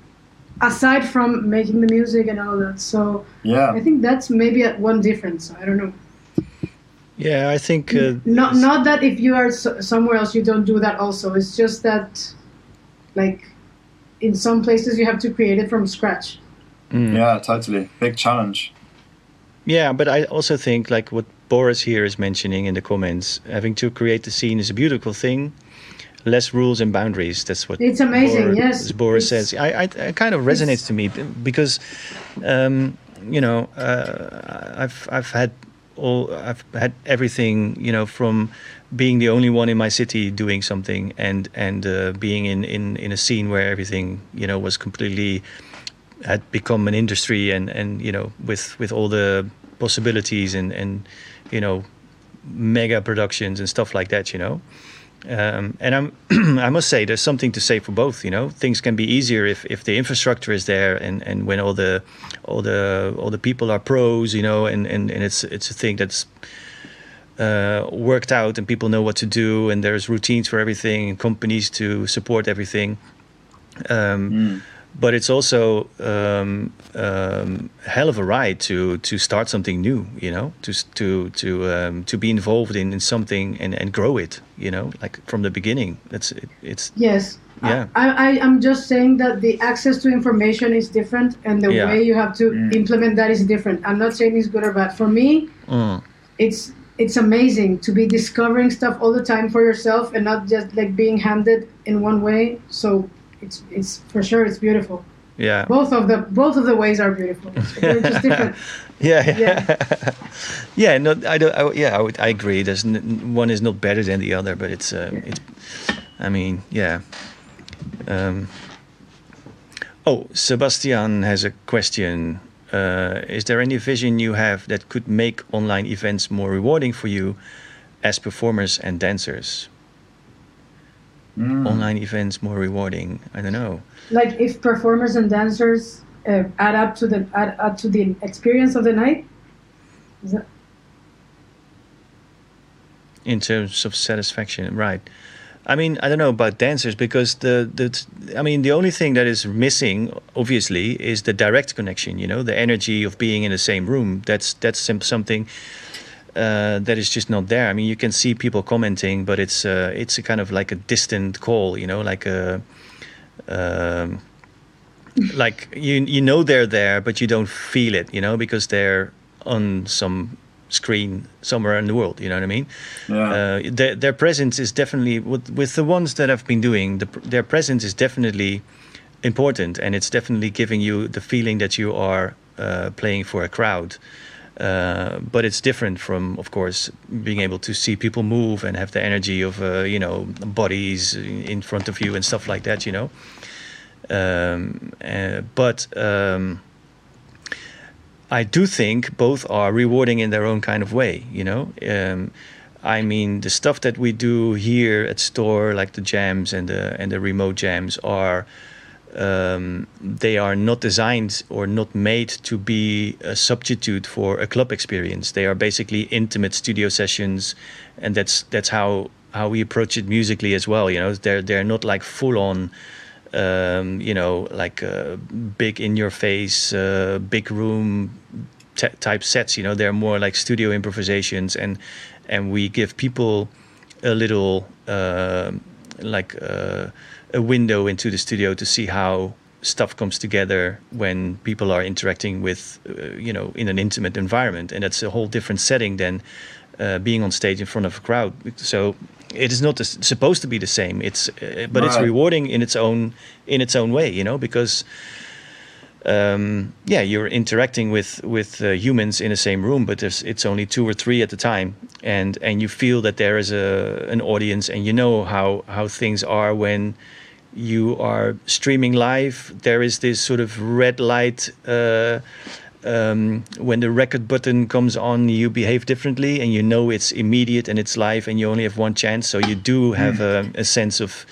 Aside from making the music and all that, so yeah, I think that's maybe one difference. I don't know. Yeah, I think uh, not not that if you are so, somewhere else you don't do that also. It's just that, like, in some places you have to create it from scratch. Mm. Yeah, totally. Big challenge. Yeah, but I also think like what Boris here is mentioning in the comments, having to create the scene is a beautiful thing. Less rules and boundaries. That's what it's amazing. Boris, yes, Boris says. I, I, it kind of resonates to me because, um, you know, uh, I've I've had all I've had everything you know from being the only one in my city doing something and and uh, being in, in in a scene where everything you know was completely had become an industry and and you know with with all the possibilities and and you know mega productions and stuff like that you know um, and I'm, I must say, there's something to say for both. You know, things can be easier if, if the infrastructure is there, and, and when all the all the all the people are pros. You know, and, and, and it's it's a thing that's uh, worked out, and people know what to do, and there's routines for everything, and companies to support everything. Um, mm but it's also um, um, a hell of a ride to to start something new. You know, to to to um, to be involved in, in something and, and grow it. You know, like from the beginning. That's it, it's yes. Yeah, I, I am just saying that the access to information is different, and the yeah. way you have to mm. implement that is different. I'm not saying it's good or bad. For me, mm. it's it's amazing to be discovering stuff all the time for yourself and not just like being handed in one way. So it's it's for sure it's beautiful. Yeah. Both of the both of the ways are beautiful. They're just different. yeah, yeah, yeah. yeah. No, I don't. I, yeah, I, would, I agree. There's n- one is not better than the other, but it's uh, yeah. it's. I mean, yeah. Um, oh, Sebastian has a question. uh, is there any vision you have that could make online events more rewarding for you as performers and dancers? Mm. Online events more rewarding. I don't know. Like if performers and dancers uh, add up to the add up to the experience of the night. Is that, in terms of satisfaction right i mean i don't know about dancers because the the i mean the only thing that is missing obviously is the direct connection you know the energy of being in the same room that's that's something uh, that is just not there i mean you can see people commenting but it's uh, it's a kind of like a distant call you know like a um, like you you know they're there but you don't feel it you know because they're on some screen somewhere in the world you know what i mean Yeah. uh, their, their presence is definitely with, with the ones that I've been doing. The, their presence is definitely important, and it's definitely giving you the feeling that you are uh, playing for a crowd. Uh, but it's different from, of course, being able to see people move and have the energy of, uh, you know, bodies in front of you and stuff like that. You know, um, uh, but. Um, I do think both are rewarding in their own kind of way. You know, um, I mean, the stuff that we do here at store, like the jams and the and the remote jams, are um, they are not designed or not made to be a substitute for a club experience. They are basically intimate studio sessions, and that's that's how how we approach it musically as well. You know, they're they're not like full on um, you know, like uh, big in your face, uh, big room t- type sets. You know, they're more like studio improvisations, and and we give people a little uh, like uh, a window into the studio to see how stuff comes together when people are interacting with, uh, you know, in an intimate environment, and that's a whole different setting than uh, being on stage in front of a crowd. So it is not the- supposed to be the same. It's uh, but it's rewarding in its own in its own way, you know, because um, yeah, you're interacting with with uh, humans in the same room, but there's it's only two or three at a time, and and you feel that there is a an audience, and you know how how things are when you are streaming live. There is this sort of red light. Uh, um, when the record button comes on, you behave differently, and you know it's immediate and it's live, and you only have one chance. So you do have a, a sense of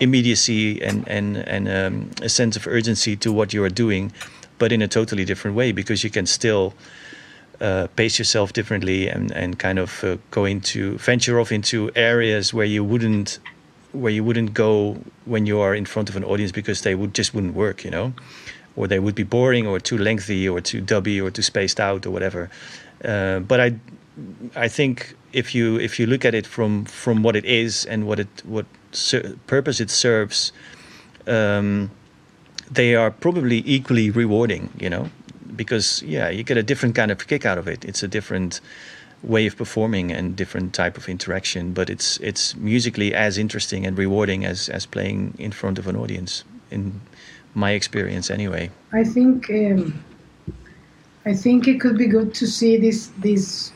immediacy and and and um, a sense of urgency to what you are doing, but in a totally different way because you can still uh, pace yourself differently and and kind of uh, go into venture off into areas where you wouldn't where you wouldn't go when you are in front of an audience because they would just wouldn't work, you know, or they would be boring or too lengthy or too dubby or too spaced out or whatever. Uh, but I I think if you if you look at it from from what it is and what it what ser- purpose it serves, um, they are probably equally rewarding. You know, because yeah, you get a different kind of kick out of it. It's a different way of performing and different type of interaction, but it's it's musically as interesting and rewarding as as playing in front of an audience. In my experience, anyway. I think um, I think it could be good to see these these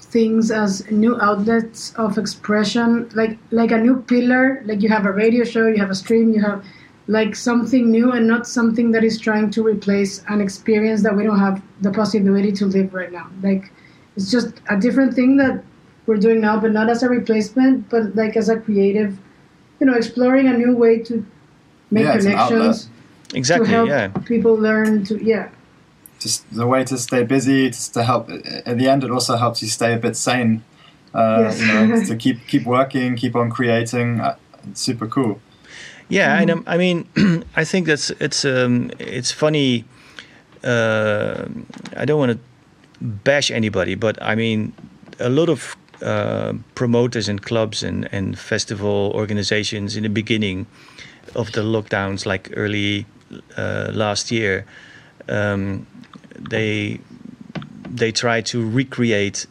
things as new outlets of expression, like like a new pillar. Like you have a radio show, you have a stream, you have like something new and not something that is trying to replace an experience that we don't have the possibility to live right now. Like it's just a different thing that we're doing now, but not as a replacement, but like as a creative, you know, exploring a new way to make Yeah, it's an outlet. connections Exactly. to help Yeah. people learn to yeah just the way to stay busy, just to help. At the end, it also helps you stay a bit sane. Uh, Yes. You know, to keep keep working, keep on creating. Uh, it's super cool. Yeah, and um, I mean, I think that's it's um, it's funny. Uh, I don't want to bash anybody, but I mean, a lot of uh, promoters and clubs and, and festival organizations in the beginning of the lockdowns, like early uh, last year, um, they they try to recreate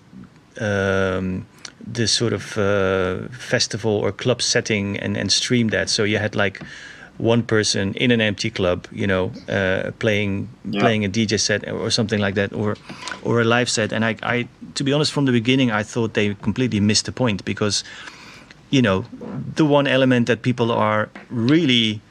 um, this sort of uh, festival or club setting and, and stream that. So you had like one person in an empty club, you know, uh, playing Yeah. playing a DJ set or something like that, or or a live set. And I, I, to be honest, from the beginning, I thought they completely missed the point because, you know, the one element that people are really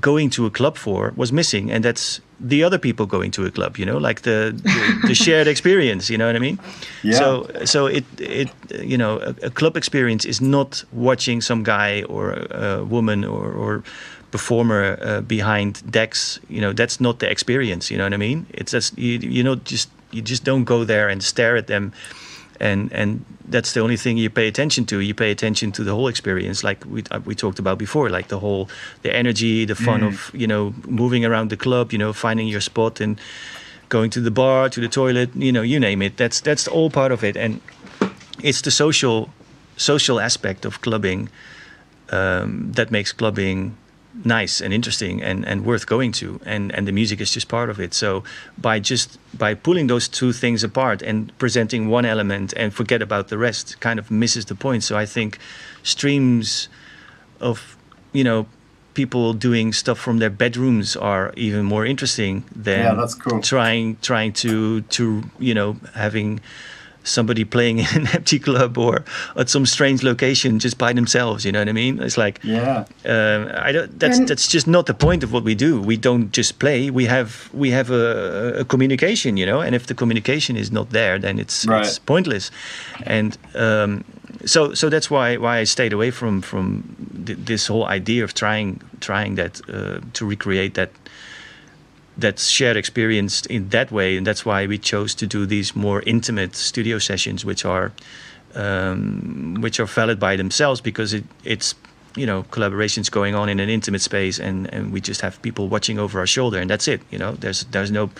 going to a club for was missing, and that's the other people going to a club. You know, like the the, the shared experience. You know what I mean? Yeah. So so it it you know a, a club experience is not watching some guy or a, a woman or or performer uh, behind decks. You know, that's not the experience. You know what I mean? It's just you you know just you just don't go there and stare at them and and that's the only thing you pay attention to. You pay attention to the whole experience like we uh, we talked about before like the whole the energy the fun Mm. of you know moving around the club you know finding your spot and going to the bar to the toilet you know you name it. That's that's all part of it. And it's the social social aspect of clubbing um, that makes clubbing nice and interesting and, and worth going to and and the music is just part of it so by just by pulling those two things apart and presenting one element and forget about the rest kind of misses the point so i think streams of you know people doing stuff from their bedrooms are even more interesting than Yeah, that's cool. trying trying to to you know having somebody playing in an empty club or at some strange location just by themselves you know what i mean it's like Yeah. um, I don't. That's And- that's just not the point of what we do. We don't just play. We have we have a, a communication, you know. And if the communication is not there, then it's it's pointless. And um, so so that's why why I stayed away from from th- this whole idea of trying trying that uh, to recreate that that shared experience in that way, and that's why we chose to do these more intimate studio sessions, which are um, which are valid by themselves because it, it's you know collaborations going on in an intimate space, and, and we just have people watching over our shoulder, and that's it. You know, there's there's no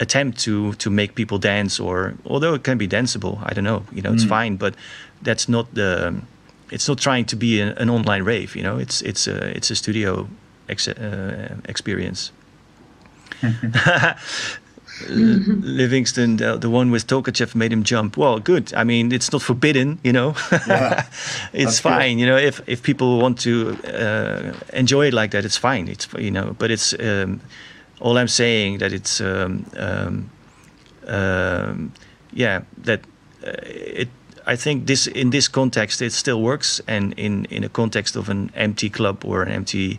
attempt to to make people dance, or although it can be danceable, I don't know. You know, it's fine, but that's not the it's not trying to be an, an online rave. You know, it's it's a it's a studio ex- uh, experience. Livingston, the, the one with Tokachev made him jump. Well, good. I mean, it's not forbidden, you know. Yeah, it's that's good. fine, you know. If if people want to uh, enjoy it like that, it's fine. It's you know, but it's um, all I'm saying that it's um, um, um, yeah that uh, it. I think this in this context it still works, and in in a context of an empty club or an empty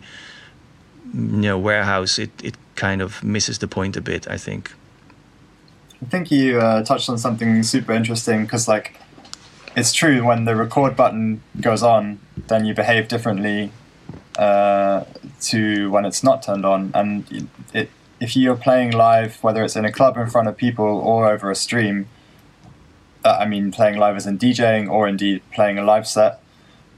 you know warehouse, it it kind of misses the point a bit. I think. I think you uh, touched on something super interesting because, like, it's true when the record button goes on, then you behave differently uh, to when it's not turned on. And it, if you're playing live, whether it's in a club in front of people or over a stream, uh, I mean, playing live as in DJing or indeed playing a live set,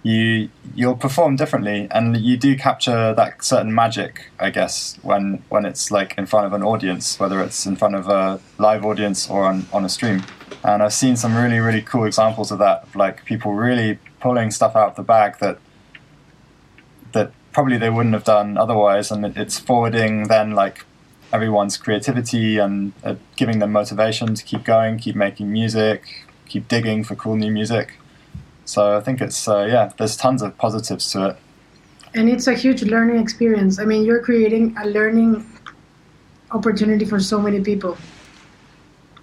you you'll perform differently, and you do capture that certain magic, I guess, when when it's like in front of an audience, whether it's in front of a live audience or on on a stream. And I've seen some really really cool examples of that, like people really pulling stuff out of the bag that that probably they wouldn't have done otherwise, and it's forwarding then like everyone's creativity and uh, giving them motivation to keep going, keep making music, keep digging for cool new music. So I think it's uh, yeah, there's tons of positives to it. and it's a huge learning experience. I mean, you're creating a learning opportunity for so many people.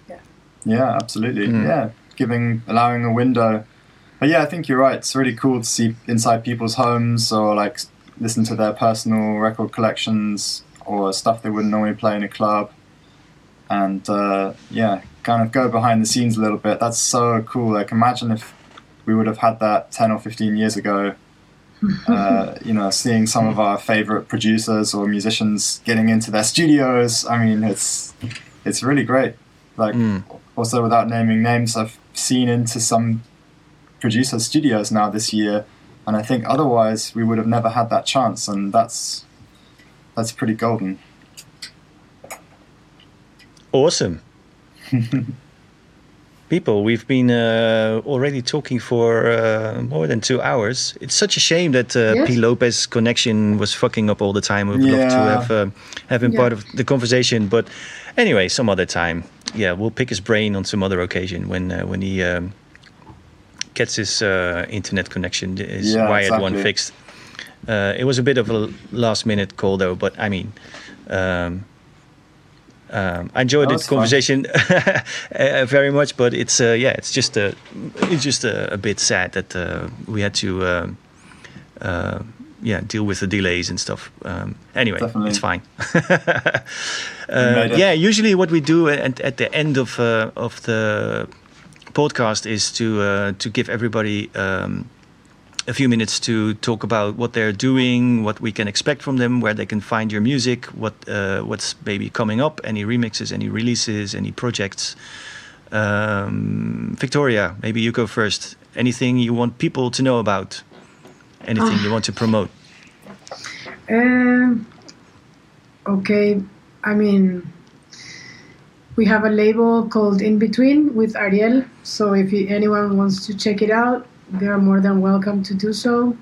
Yeah, Yeah, absolutely. Mm. Yeah, giving allowing a window. But yeah, I think you're right. It's really cool to see inside people's homes or like listen to their personal record collections or stuff they wouldn't normally play in a club. And uh, yeah, kind of go behind the scenes a little bit. That's so cool. Like imagine if we would have had that 10 or 15 years ago. Uh, you know, seeing some of our favorite producers or musicians getting into their studios. I mean, it's it's really great. Like Mm. also without naming names, I've seen into some producer studios now this year, and I think otherwise we would have never had that chance, and that's that's pretty golden. Awesome. People, we've been uh, already talking for uh, more than two hours. It's such a shame that uh, Yes. P. Lopez connection was fucking up all the time. We would love to have uh, have him Yeah. part of the conversation, but anyway, some other time. Yeah, we'll pick his brain on some other occasion when uh, when he um, gets his uh, internet connection, his Yeah, wired one fixed. Uh, it was a bit of a last minute call though, but I mean. Um, um, I enjoyed That the conversation uh, very much, but it's uh, yeah, it's just a it's just a, a bit sad that uh, we had to um uh, yeah deal with the delays and stuff. Um, anyway, Definitely. it's fine. uh, it. yeah, usually what we do at, at the end of uh, of the podcast is to uh, to give everybody. Um, a few minutes to talk about what they're doing, what we can expect from them, where they can find your music, what uh, what's maybe coming up, any remixes, any releases, any projects. Um, Victoria, maybe you go first. Anything you want people to know about? Anything you want to promote? Um, okay, I mean, we have a label called In Between with Ariel. So if anyone wants to check it out, they are more than welcome to do so.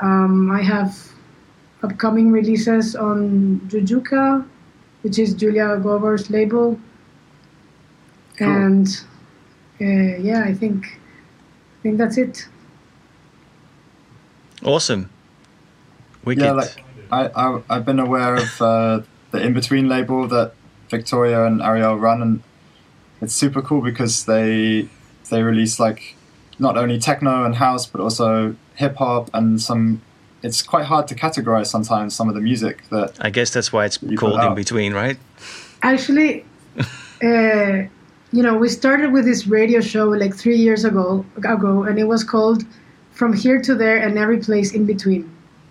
Um, I have upcoming releases on Jujuka, which is Julia Govor's label. Cool. And uh, yeah, I think I think that's it. Awesome. Wicked. Yeah, like I, I I've been aware of uh, the in between label that Victoria and Ariel run, and it's super cool because they they release like not only techno and house but also hip hop and some. It's quite hard to categorize sometimes some of the music that I guess that's why it's called in between, right? Actually, uh, you know, we started with this radio show like three years ago, ago, and it was called "From Here to There and Every Place in Between,"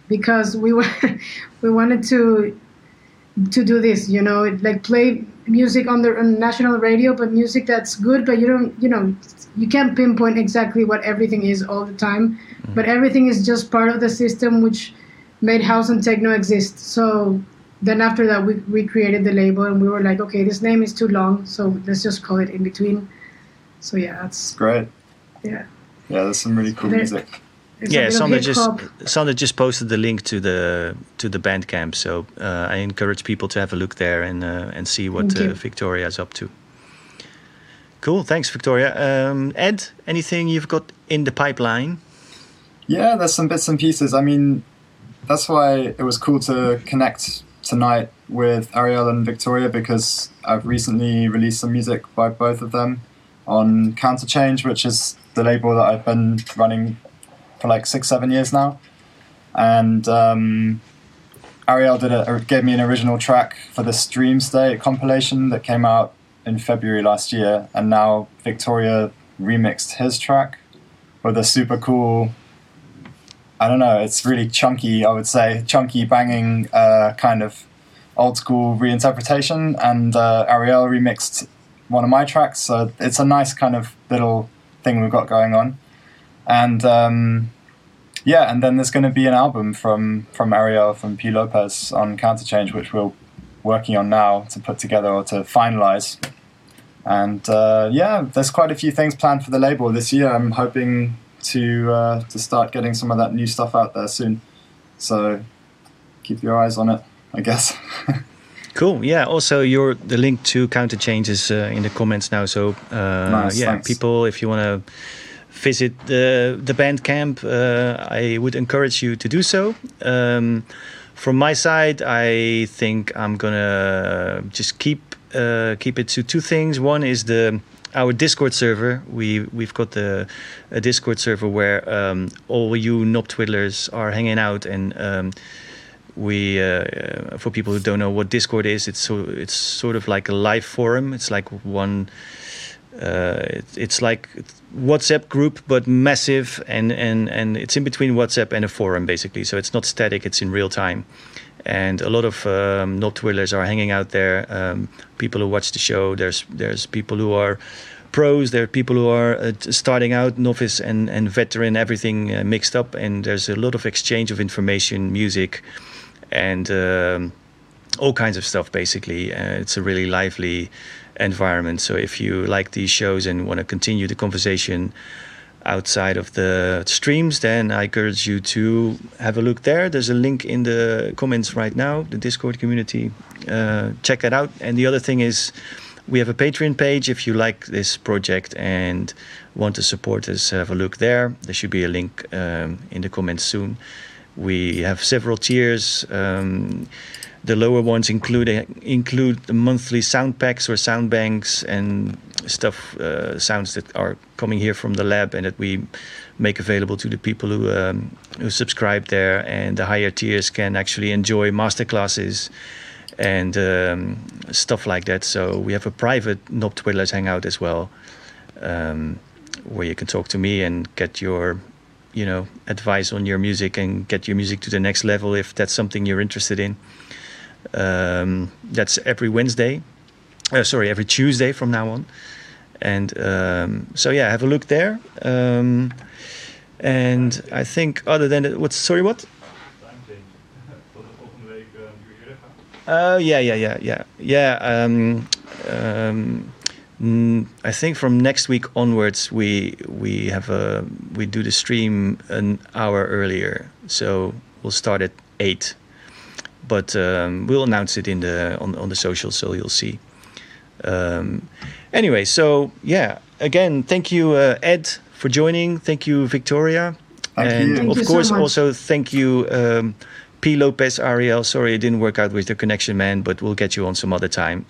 because we were we wanted to to do this, you know, like play music on the on national radio, but music that's good, but you don't, you know, you can't pinpoint exactly what everything is all the time, mm. but everything is just part of the system which made house and techno exist. So then after that, we, we created the label and we were like, okay, this name is too long, so let's just call it in between. So yeah, that's great. yeah. Yeah, there's some really cool There- music. It's yeah, bit of Sander just hip-hop. Just posted the link to the to the Bandcamp, so uh, I encourage people to have a look there and uh, and see what uh, Victoria is up to. Cool, thanks, Victoria. Um, Ed, anything you've got in the pipeline? Yeah, there's some bits and pieces. I mean, that's why it was cool to connect tonight with Ariel and Victoria because I've recently released some music by both of them on Counterchange, which is the label that I've been running for like six, seven years now. And um, Ariel did a, gave me an original track for the Stream State compilation that came out in February last year, and now Victoria remixed his track with a super cool I don't know, it's really chunky, I would say, chunky, banging uh, kind of old school reinterpretation. And uh, Ariel remixed one of my tracks, so it's a nice kind of little thing we've got going on. And um, yeah, and then there's going to be an album from, from Ariel, from P. Lopez on Counterchange, which we're working on now to put together or to finalize. And uh, yeah, there's quite a few things planned for the label this year. I'm hoping to uh, to start getting some of that new stuff out there soon. So keep your eyes on it, I guess. Cool. Yeah. Also, your the link to Counterchange is uh, in the comments now. So uh, Nice, yeah, thanks. people, if you want to visit the the Bandcamp, uh, I would encourage you to do so. Um, from my side, I think I'm gonna just keep uh, keep it to two things. One is the our Discord server. We we've got the a Discord server where um, all you knob twiddlers are hanging out and. Um, we uh, uh, for people who don't know what discord is it's so it's sort of like a live forum it's like one uh, it, it's like whatsapp group but massive and and and it's in between whatsapp and a forum basically. So it's not static it's in real time. And a lot of um, knob twiddlers are hanging out there. Um, people who watch the show there's there's people who are pros there are people who are uh, starting out novice and and veteran everything uh, mixed up. And there's a lot of exchange of information music and um, all kinds of stuff basically. Uh, it's a really lively environment. So if you like these shows and want to continue the conversation outside of the streams then i encourage you to have a look there. There's a link in the comments right now the discord community. Uh, check that out. And the other thing is we have a patreon page if you like this project and want to support us have a look there. There should be a link um, in the comments soon. We have several tiers. Um, the lower ones include include the monthly sound packs or sound banks and stuff uh, sounds that are coming here from the lab and that we make available to the people who um, who subscribe there. And the higher tiers can actually enjoy masterclasses and um, stuff like that. So we have a private Knob Twiddlers hangout as well, um, where you can talk to me and get your you know advice on your music and get your music to the next level if that's something you're interested in. Um, that's every Wednesday, uh, sorry, every Tuesday from now on. And um, so yeah, have a look there. Um, and I think other than it, what's sorry what? Uh, yeah, yeah, yeah, yeah, yeah. Um, um, I think from next week onwards, we we have a we do the stream an hour earlier, so we'll start at eight. But um, we'll announce it in the on on the social, so you'll see. Um, anyway, so yeah, again, thank you, uh, Ed, for joining. Thank you, Victoria. Thank and you. Thank of you so course, much. also thank you, um, P. Lopez Ariel. Sorry, it didn't work out with the connection, man, but we'll get you on some other time.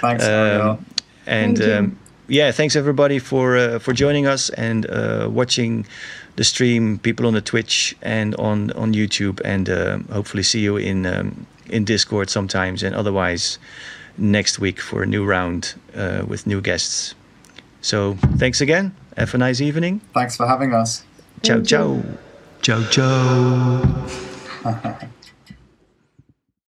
Thanks, Um, Ariel. and Thank you. um, yeah, thanks everybody for uh, for joining us and uh, watching the stream. People on the Twitch and on on YouTube, and uh, hopefully see you in um, in Discord sometimes, and otherwise next week for a new round uh, with new guests. So thanks again. Have a nice evening. Thanks for having us. Ciao Thank you. ciao. Ciao ciao.